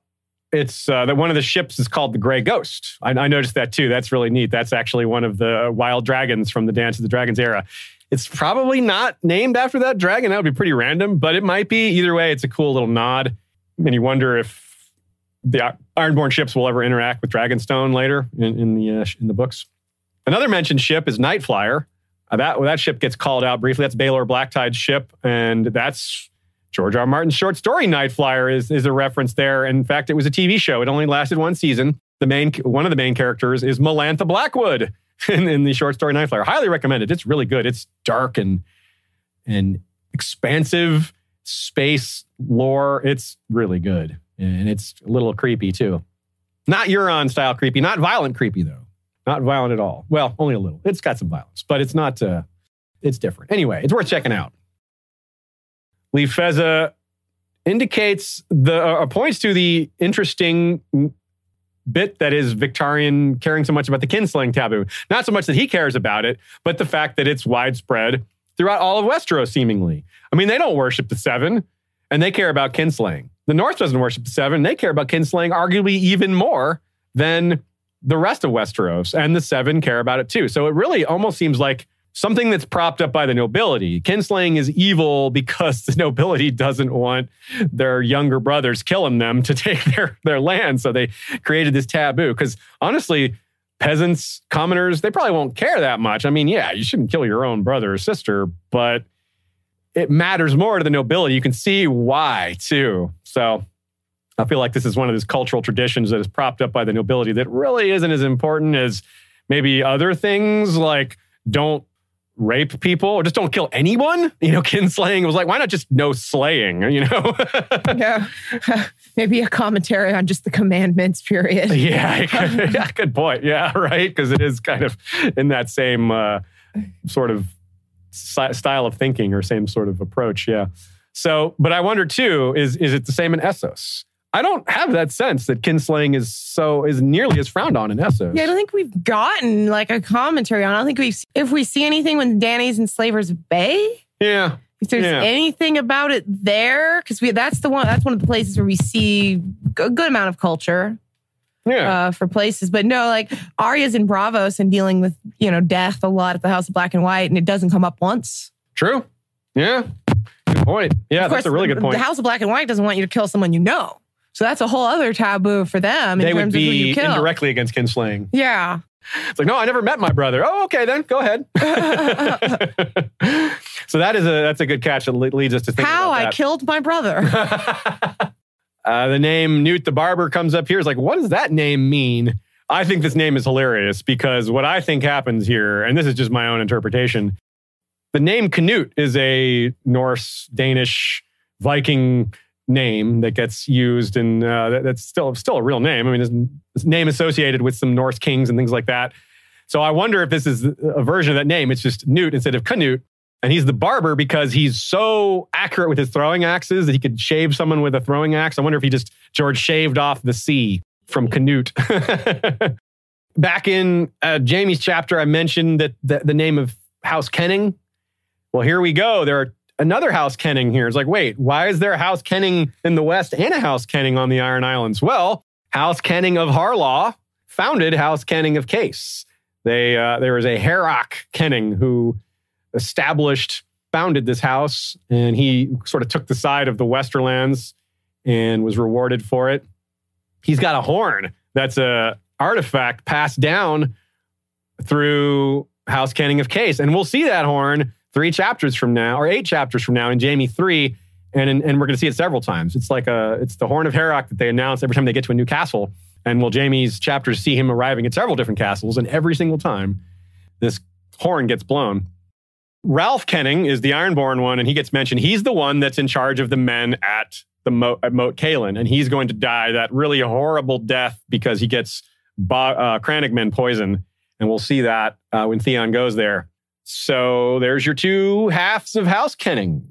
it's uh, that one of the ships is called the Gray Ghost. I, I noticed that too. That's really neat. That's actually one of the wild dragons from the Dance of the Dragons era. It's probably not named after that dragon. That would be pretty random, but it might be. Either way, it's a cool little nod. And you wonder if the Ironborn ships will ever interact with Dragonstone later in, in the uh, in the books. Another mentioned ship is Nightflyer. Uh, that that ship gets called out briefly. That's Baelor Blacktide's ship, and that's George R. R. Martin's short story Nightflyer is is a reference there. In fact, it was a TV show. It only lasted one season. The main one of the main characters is Melantha Blackwood in, in the short story Nightflyer. Highly recommended. It's really good. It's dark and and expansive space lore. It's really good, and it's a little creepy too. Not Euron style creepy. Not violent creepy though. Not violent at all. Well, only a little. It's got some violence, but it's not. Uh, it's different. Anyway, it's worth checking out. Lee Feza indicates the uh, points to the interesting bit that is Victorian caring so much about the kinslaying taboo. Not so much that he cares about it, but the fact that it's widespread throughout all of Westeros, seemingly. I mean, they don't worship the seven, and they care about kinslaying. The North doesn't worship the seven, they care about kinslaying arguably even more than the rest of Westeros, and the seven care about it too. So it really almost seems like something that's propped up by the nobility. Kinslaying is evil because the nobility doesn't want their younger brothers killing them to take their, their land. So they created this taboo. Because honestly, peasants, commoners, they probably won't care that much. I mean, yeah, you shouldn't kill your own brother or sister, but it matters more to the nobility. You can see why too. So I feel like this is one of those cultural traditions that is propped up by the nobility that really isn't as important as maybe other things like don't rape people or just don't kill anyone. You know, kinslaying was like, why not just no slaying? You know? yeah. Maybe a commentary on just the commandments, period. yeah, yeah, good point. Yeah, right. Because it is kind of in that same uh, sort of style of thinking or same sort of approach. Yeah. So, but I wonder too, is is it the same in Essos? I don't have that sense that kinslaying is so is nearly as frowned on in Essos. Yeah, I don't think we've gotten like a commentary on. it. I don't think we've if we see anything when Danny's in Slaver's Bay Yeah. If there's Yeah. anything about it there, because we that's the one that's one of the places where we see a good amount of culture Yeah. uh, for places. But no, like Arya's in Braavos and dealing with you know death a lot at the House of Black and White, and it doesn't come up once. True. Yeah. Good point. Yeah, Of that's course, a really good point. The House of Black and White doesn't want you to kill someone you know, so that's a whole other taboo for them in they would terms of who be you kill. indirectly against kinslaying. Yeah, It's like, no, I never met my brother. Oh, okay, then go ahead. so that is a that's a good catch that leads us to think how I killed my brother. uh, the name Nute the Barber comes up here. Is like, what does that name mean? I think this name is hilarious because what I think happens here, and this is just my own interpretation, the name Canute is a Norse, Danish, Viking name that gets used, and uh, that- that's still still a real name. I mean, it's, name associated with some Norse kings and things like that. So I wonder if this is a version of that name. It's just Nute instead of Canute. And he's the barber because he's so accurate with his throwing axes that he could shave someone with a throwing axe. I wonder if he just, George shaved off the C from Canute. Back in uh, Jaime's chapter, I mentioned that the, the name of House Kenning. Well, here we go. There are another House Kenning here. It's like, wait, why is there a House Kenning in the West and a House Kenning on the Iron Islands? Well, House Kenning of Harlaw founded House Kenning of Kayce. They uh, there was a Herrock Kenning who established, founded this house, and he sort of took the side of the Westerlands and was rewarded for it. He's got a horn that's a artifact passed down through House Kenning of Kayce, and we'll see that horn three chapters from now, or eight chapters from now in Jaime three, and and we're going to see it several times. It's like a it's the horn of Herrock that they announce every time they get to a new castle. And will Jaime's chapters see him arriving at several different castles, and every single time this horn gets blown. Ralph Kenning is the Ironborn one, and he gets mentioned. He's the one that's in charge of the men at the Moat, at Moat Cailin, and he's going to die that really horrible death because he gets bo- uh, crannogman poison, and we'll see that uh, when Theon goes there. So there's your two halves of House Kenning.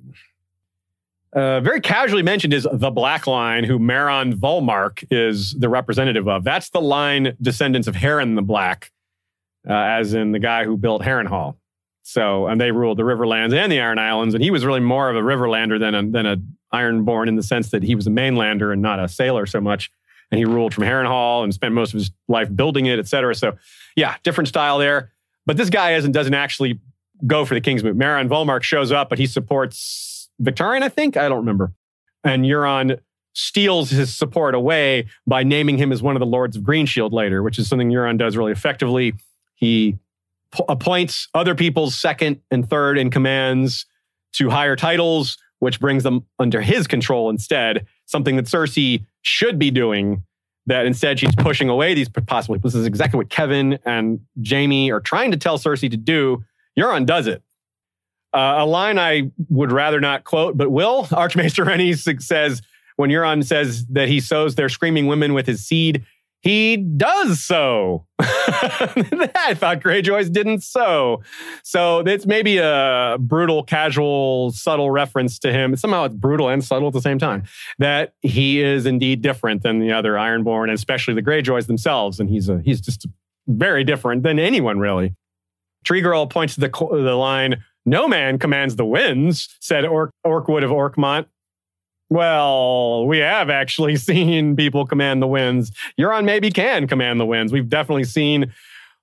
Uh, very casually mentioned is the Black Line, who Maron Volmark is the representative of. That's the line descendants of Harren the Black, uh, as in the guy who built Harrenhal. So, and they ruled the Riverlands and the Iron Islands, and he was really more of a Riverlander than a, than a Ironborn in the sense that he was a mainlander and not a sailor so much. And he ruled from Harrenhal and spent most of his life building it, et cetera. So, yeah, different style there. But this guy isn't doesn't actually go for the King's Moot. Maron Volmark shows up, but he supports Victorian, I think. I don't remember. And Euron steals his support away by naming him as one of the Lords of Greenshield later, which is something Euron does really effectively. He p- appoints other people's second and third in commands to higher titles, which brings them under his control instead. Something that Cersei should be doing. That instead she's pushing away these possible people. This is exactly what Kevan and Jaime are trying to tell Cersei to do. Euron does it. Uh, a line I would rather not quote, but will Archmaester Rennie says when Euron says that he sows their screaming women with his seed, he does so. I thought Greyjoys didn't sow. So it's maybe a brutal, casual, subtle reference to him. Somehow it's brutal and subtle at the same time. That he is indeed different than the other Ironborn, especially the Greyjoys themselves. And he's a, he's just very different than anyone really. Tree Girl points to the, the line, no man commands the winds, said Orkwood of Orkmont. Well, we have actually seen people command the winds. Euron maybe can command the winds. We've definitely seen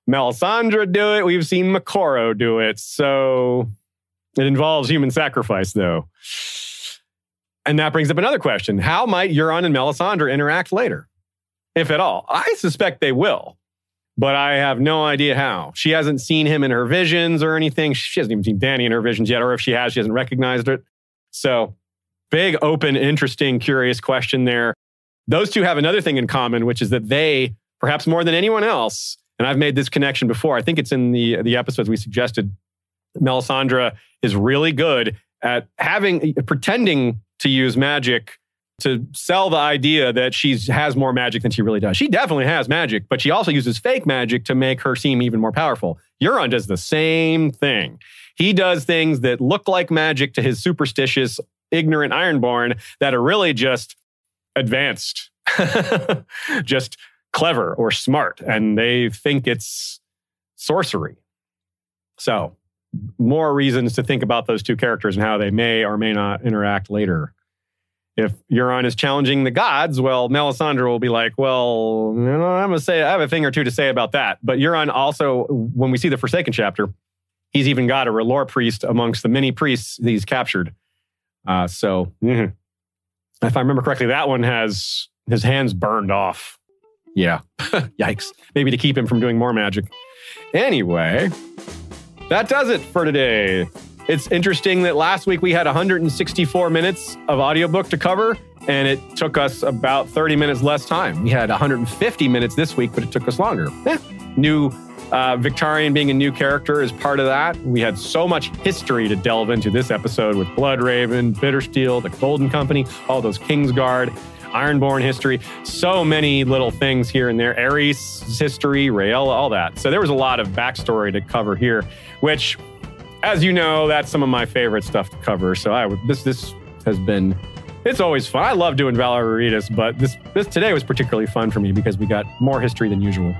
Melisandre do it. We've seen Moqorro do it. So it involves human sacrifice, though. And that brings up another question. How might Euron and Melisandre interact later? If at all. I suspect they will but I have no idea how. She hasn't seen him in her visions or anything. She hasn't even seen Danny in her visions yet, or if she has, she hasn't recognized it. So, big, open, interesting, curious question there. Those two have another thing in common, which is that they, perhaps more than anyone else, and I've made this connection before. I think it's in the the episodes we suggested. Melisandre is really good at having pretending to use magic to sell the idea that she has more magic than she really does. She definitely has magic, but she also uses fake magic to make her seem even more powerful. Euron does the same thing. He does things that look like magic to his superstitious, ignorant Ironborn that are really just advanced, just clever or smart, and they think it's sorcery. So more reasons to think about those two characters and how they may or may not interact later. If Euron is challenging the gods, well, Melisandre will be like, well, you know, I'm gonna say I have a thing or two to say about that. But Euron also, when we see the Forsaken chapter, he's even got a R'hllor priest amongst the many priests he's captured. Uh, so, mhm. if I remember correctly, that one has his hands burned off. Yeah, yikes. Maybe to keep him from doing more magic. Anyway, that does it for today. It's interesting that last week we had 164 minutes of audiobook to cover, and it took us about 30 minutes less time. We had 150 minutes this week, but it took us longer. Eh, New uh, Victorian being a new character is part of that. We had so much history to delve into this episode with Blood Bloodraven, Bittersteel, the Golden Company, all those Kingsguard, Ironborn history, so many little things here and there. Aerys' history, Rhaella, all that. So there was a lot of backstory to cover here, which, as you know, that's some of my favorite stuff to cover. So I this this has been it's always fun. I love doing Valar Rereadus, but this this today was particularly fun for me because we got more history than usual.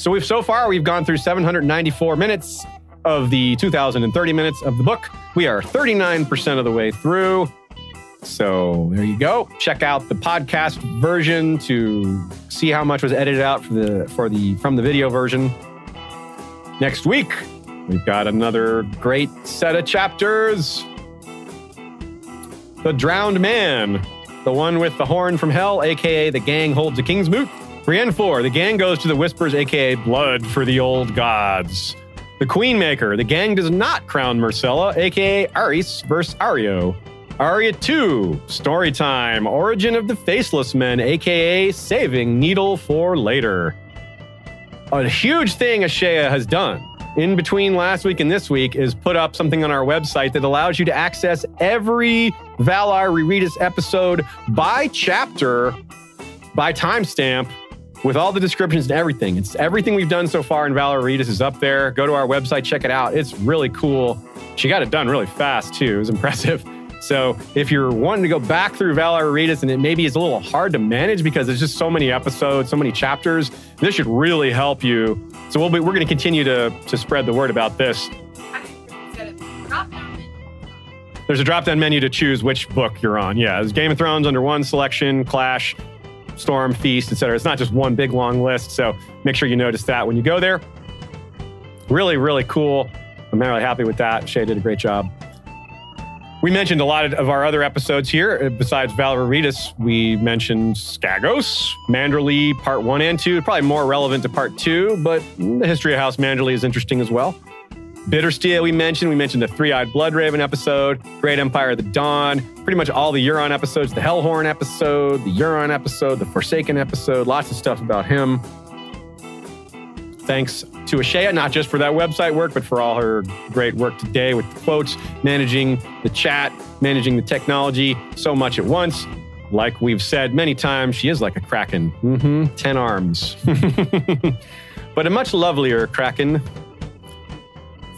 So we've so far we've gone through 794 minutes of the 2030 minutes of the book. We are 39% of the way through. So there you go. Check out the podcast version to see how much was edited out for the for the from the video version. Next week, we've got another great set of chapters. The Drowned Man, the one with the horn from hell, aka the gang holds a king's moot. Brienne 4, the gang goes to the Whispers, aka blood for the old gods. The Queenmaker, the gang does not crown Myrcella, aka Arys versus Areo. Arya 2, story time, origin of the Faceless Men, aka saving Needle for later. A huge thing Ashea has done in between last week and this week is put up something on our website that allows you to access every Valar Rereadus episode by chapter, by timestamp, with all the descriptions and everything. It's everything we've done so far in Rereadus is up there. Go to our website, check it out. It's really cool. She got it done really fast too. It was impressive. So if you're wanting to go back through Rereadus and it maybe is a little hard to manage because there's just so many episodes, so many chapters, this should really help you. So we'll be, we're going to continue to to spread the word about this. There's a drop down menu to choose which book you're on. Yeah, there's Game of Thrones under one selection, Clash, Storm, Feast, etc. It's not just one big long list. So make sure you notice that when you go there. Really, really cool. I'm really happy with that. Shay did a great job. We mentioned a lot of our other episodes here. Uh, Besides Rereadus, we mentioned Skagos, Manderley, part one and two. Probably more relevant to part two, but the history of House Manderley is interesting as well. Bittersteel, we mentioned. We mentioned the Three Eyed Bloodraven episode, Great Empire of the Dawn, pretty much all the Euron episodes, the Hellhorn episode, the Euron episode, the Forsaken episode, lots of stuff about him. Thanks to Ashea, not just for that website work, but for all her great work today with the quotes, managing the chat, managing the technology, so much at once. Like we've said many times, she is like a kraken. hmm 10 arms. but a much lovelier kraken.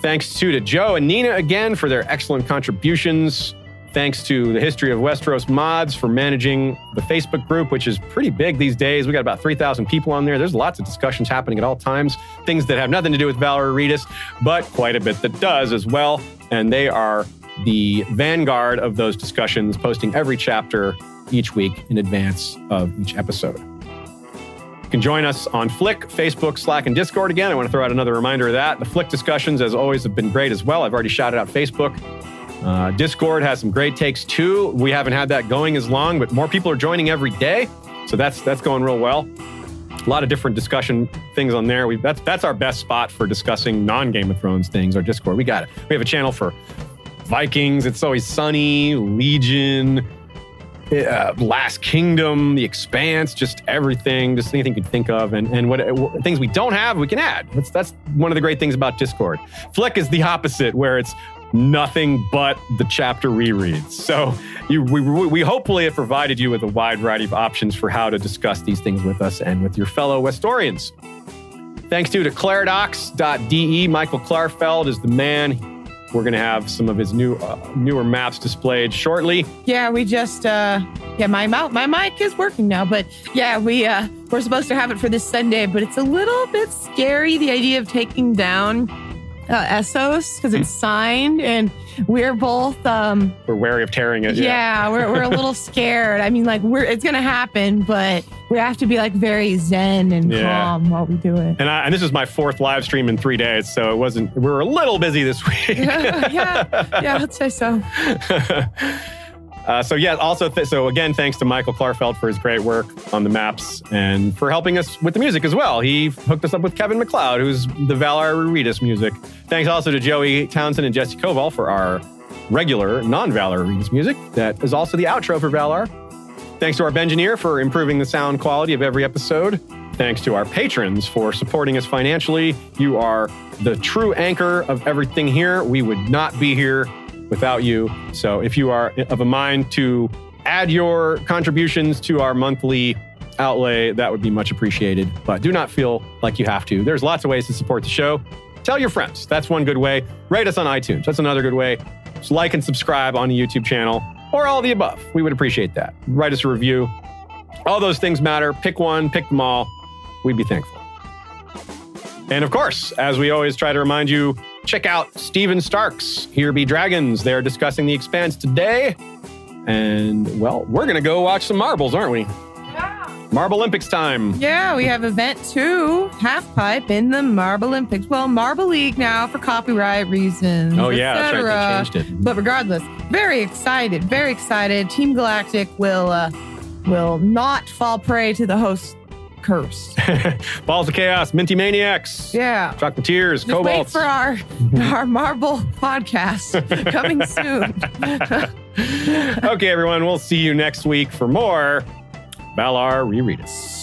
Thanks too to Joe and Nina again for their excellent contributions. Thanks to the History of Westeros mods for managing the Facebook group, which is pretty big these days. We got about 3,000 people on there. There's lots of discussions happening at all times, things that have nothing to do with Valar Rereadus, but quite a bit that does as well. And they are the vanguard of those discussions, posting every chapter each week in advance of each episode. Can join us on Flick, Facebook, Slack, and Discord again. I want to throw out another reminder of that. The Flick discussions, as always, have been great as well. I've already shouted out Facebook. Uh, Discord has some great takes too. We haven't had that going as long, but more people are joining every day, so that's that's going real well. A lot of different discussion things on there. We that's that's our best spot for discussing non Game of Thrones things. Our Discord, we got it. We have a channel for Vikings. It's always sunny, Legion, uh, Last Kingdom, The Expanse, just everything, just anything you can think of, and and what things we don't have, we can add. That's that's one of the great things about Discord. Flick is the opposite, where it's nothing but the chapter rereads. So you, we, we hopefully have provided you with a wide variety of options for how to discuss these things with us and with your fellow Westorians. Thanks to to claridox.de. Michael Klarfeld is the man. We're going to have some of his new uh, newer maps displayed shortly. Yeah, we just uh yeah, my my mic is working now, but yeah, we uh we're supposed to have it for this Sunday, but it's a little bit scary the idea of taking down uh, Essos because it's signed, and we're both. Um, We're wary of tearing it. yeah, we're we're a little scared. I mean, like we're it's gonna happen, but we have to be like very zen and Yeah. calm while we do it. And, I, and this is my fourth live stream in three days, so it wasn't. We were a little busy this week. yeah, yeah, I'd say so. Uh, so yeah, also th- so again, thanks to Michael Klarfeld for his great work on the maps and for helping us with the music as well. He hooked us up with Kevin MacLeod, who's the Valar Rereadus music. Thanks also to Joey Townsend and Jesse Koval for our regular non-Valar Rereadus music. That is also the outro for Valar. Thanks to our Bengineer for improving the sound quality of every episode. Thanks to our patrons for supporting us financially. You are the true anchor of everything here. We would not be here without you. So if you are of a mind to add your contributions to our monthly outlay, that would be much appreciated. But do not feel like you have to. There's lots of ways to support the show. Tell your friends. That's one good way. Rate us on iTunes. That's another good way. Just like and subscribe on the YouTube channel or all the above. We would appreciate that. Write us a review. All those things matter. Pick one, pick them all. We'd be thankful. And of course, as we always try to remind you, check out Steven Stark's Here Be Dragons. They're discussing the expanse today. And well, we're going to go watch some marbles, aren't we? Marble Olympics time. Yeah, we have event two, half pipe in the Marble Olympics. Well, Marble League now for copyright reasons. Oh, yeah, that's right. They changed it. But regardless, very excited, very excited. Team Galactic will uh, will not fall prey to the host curse. Balls of Chaos, Minty Maniacs, Yeah. Chocolatiers, Just wait Cobalts. for our our Marble podcast coming soon. okay, everyone, we'll see you next week for more Valar Rereadus.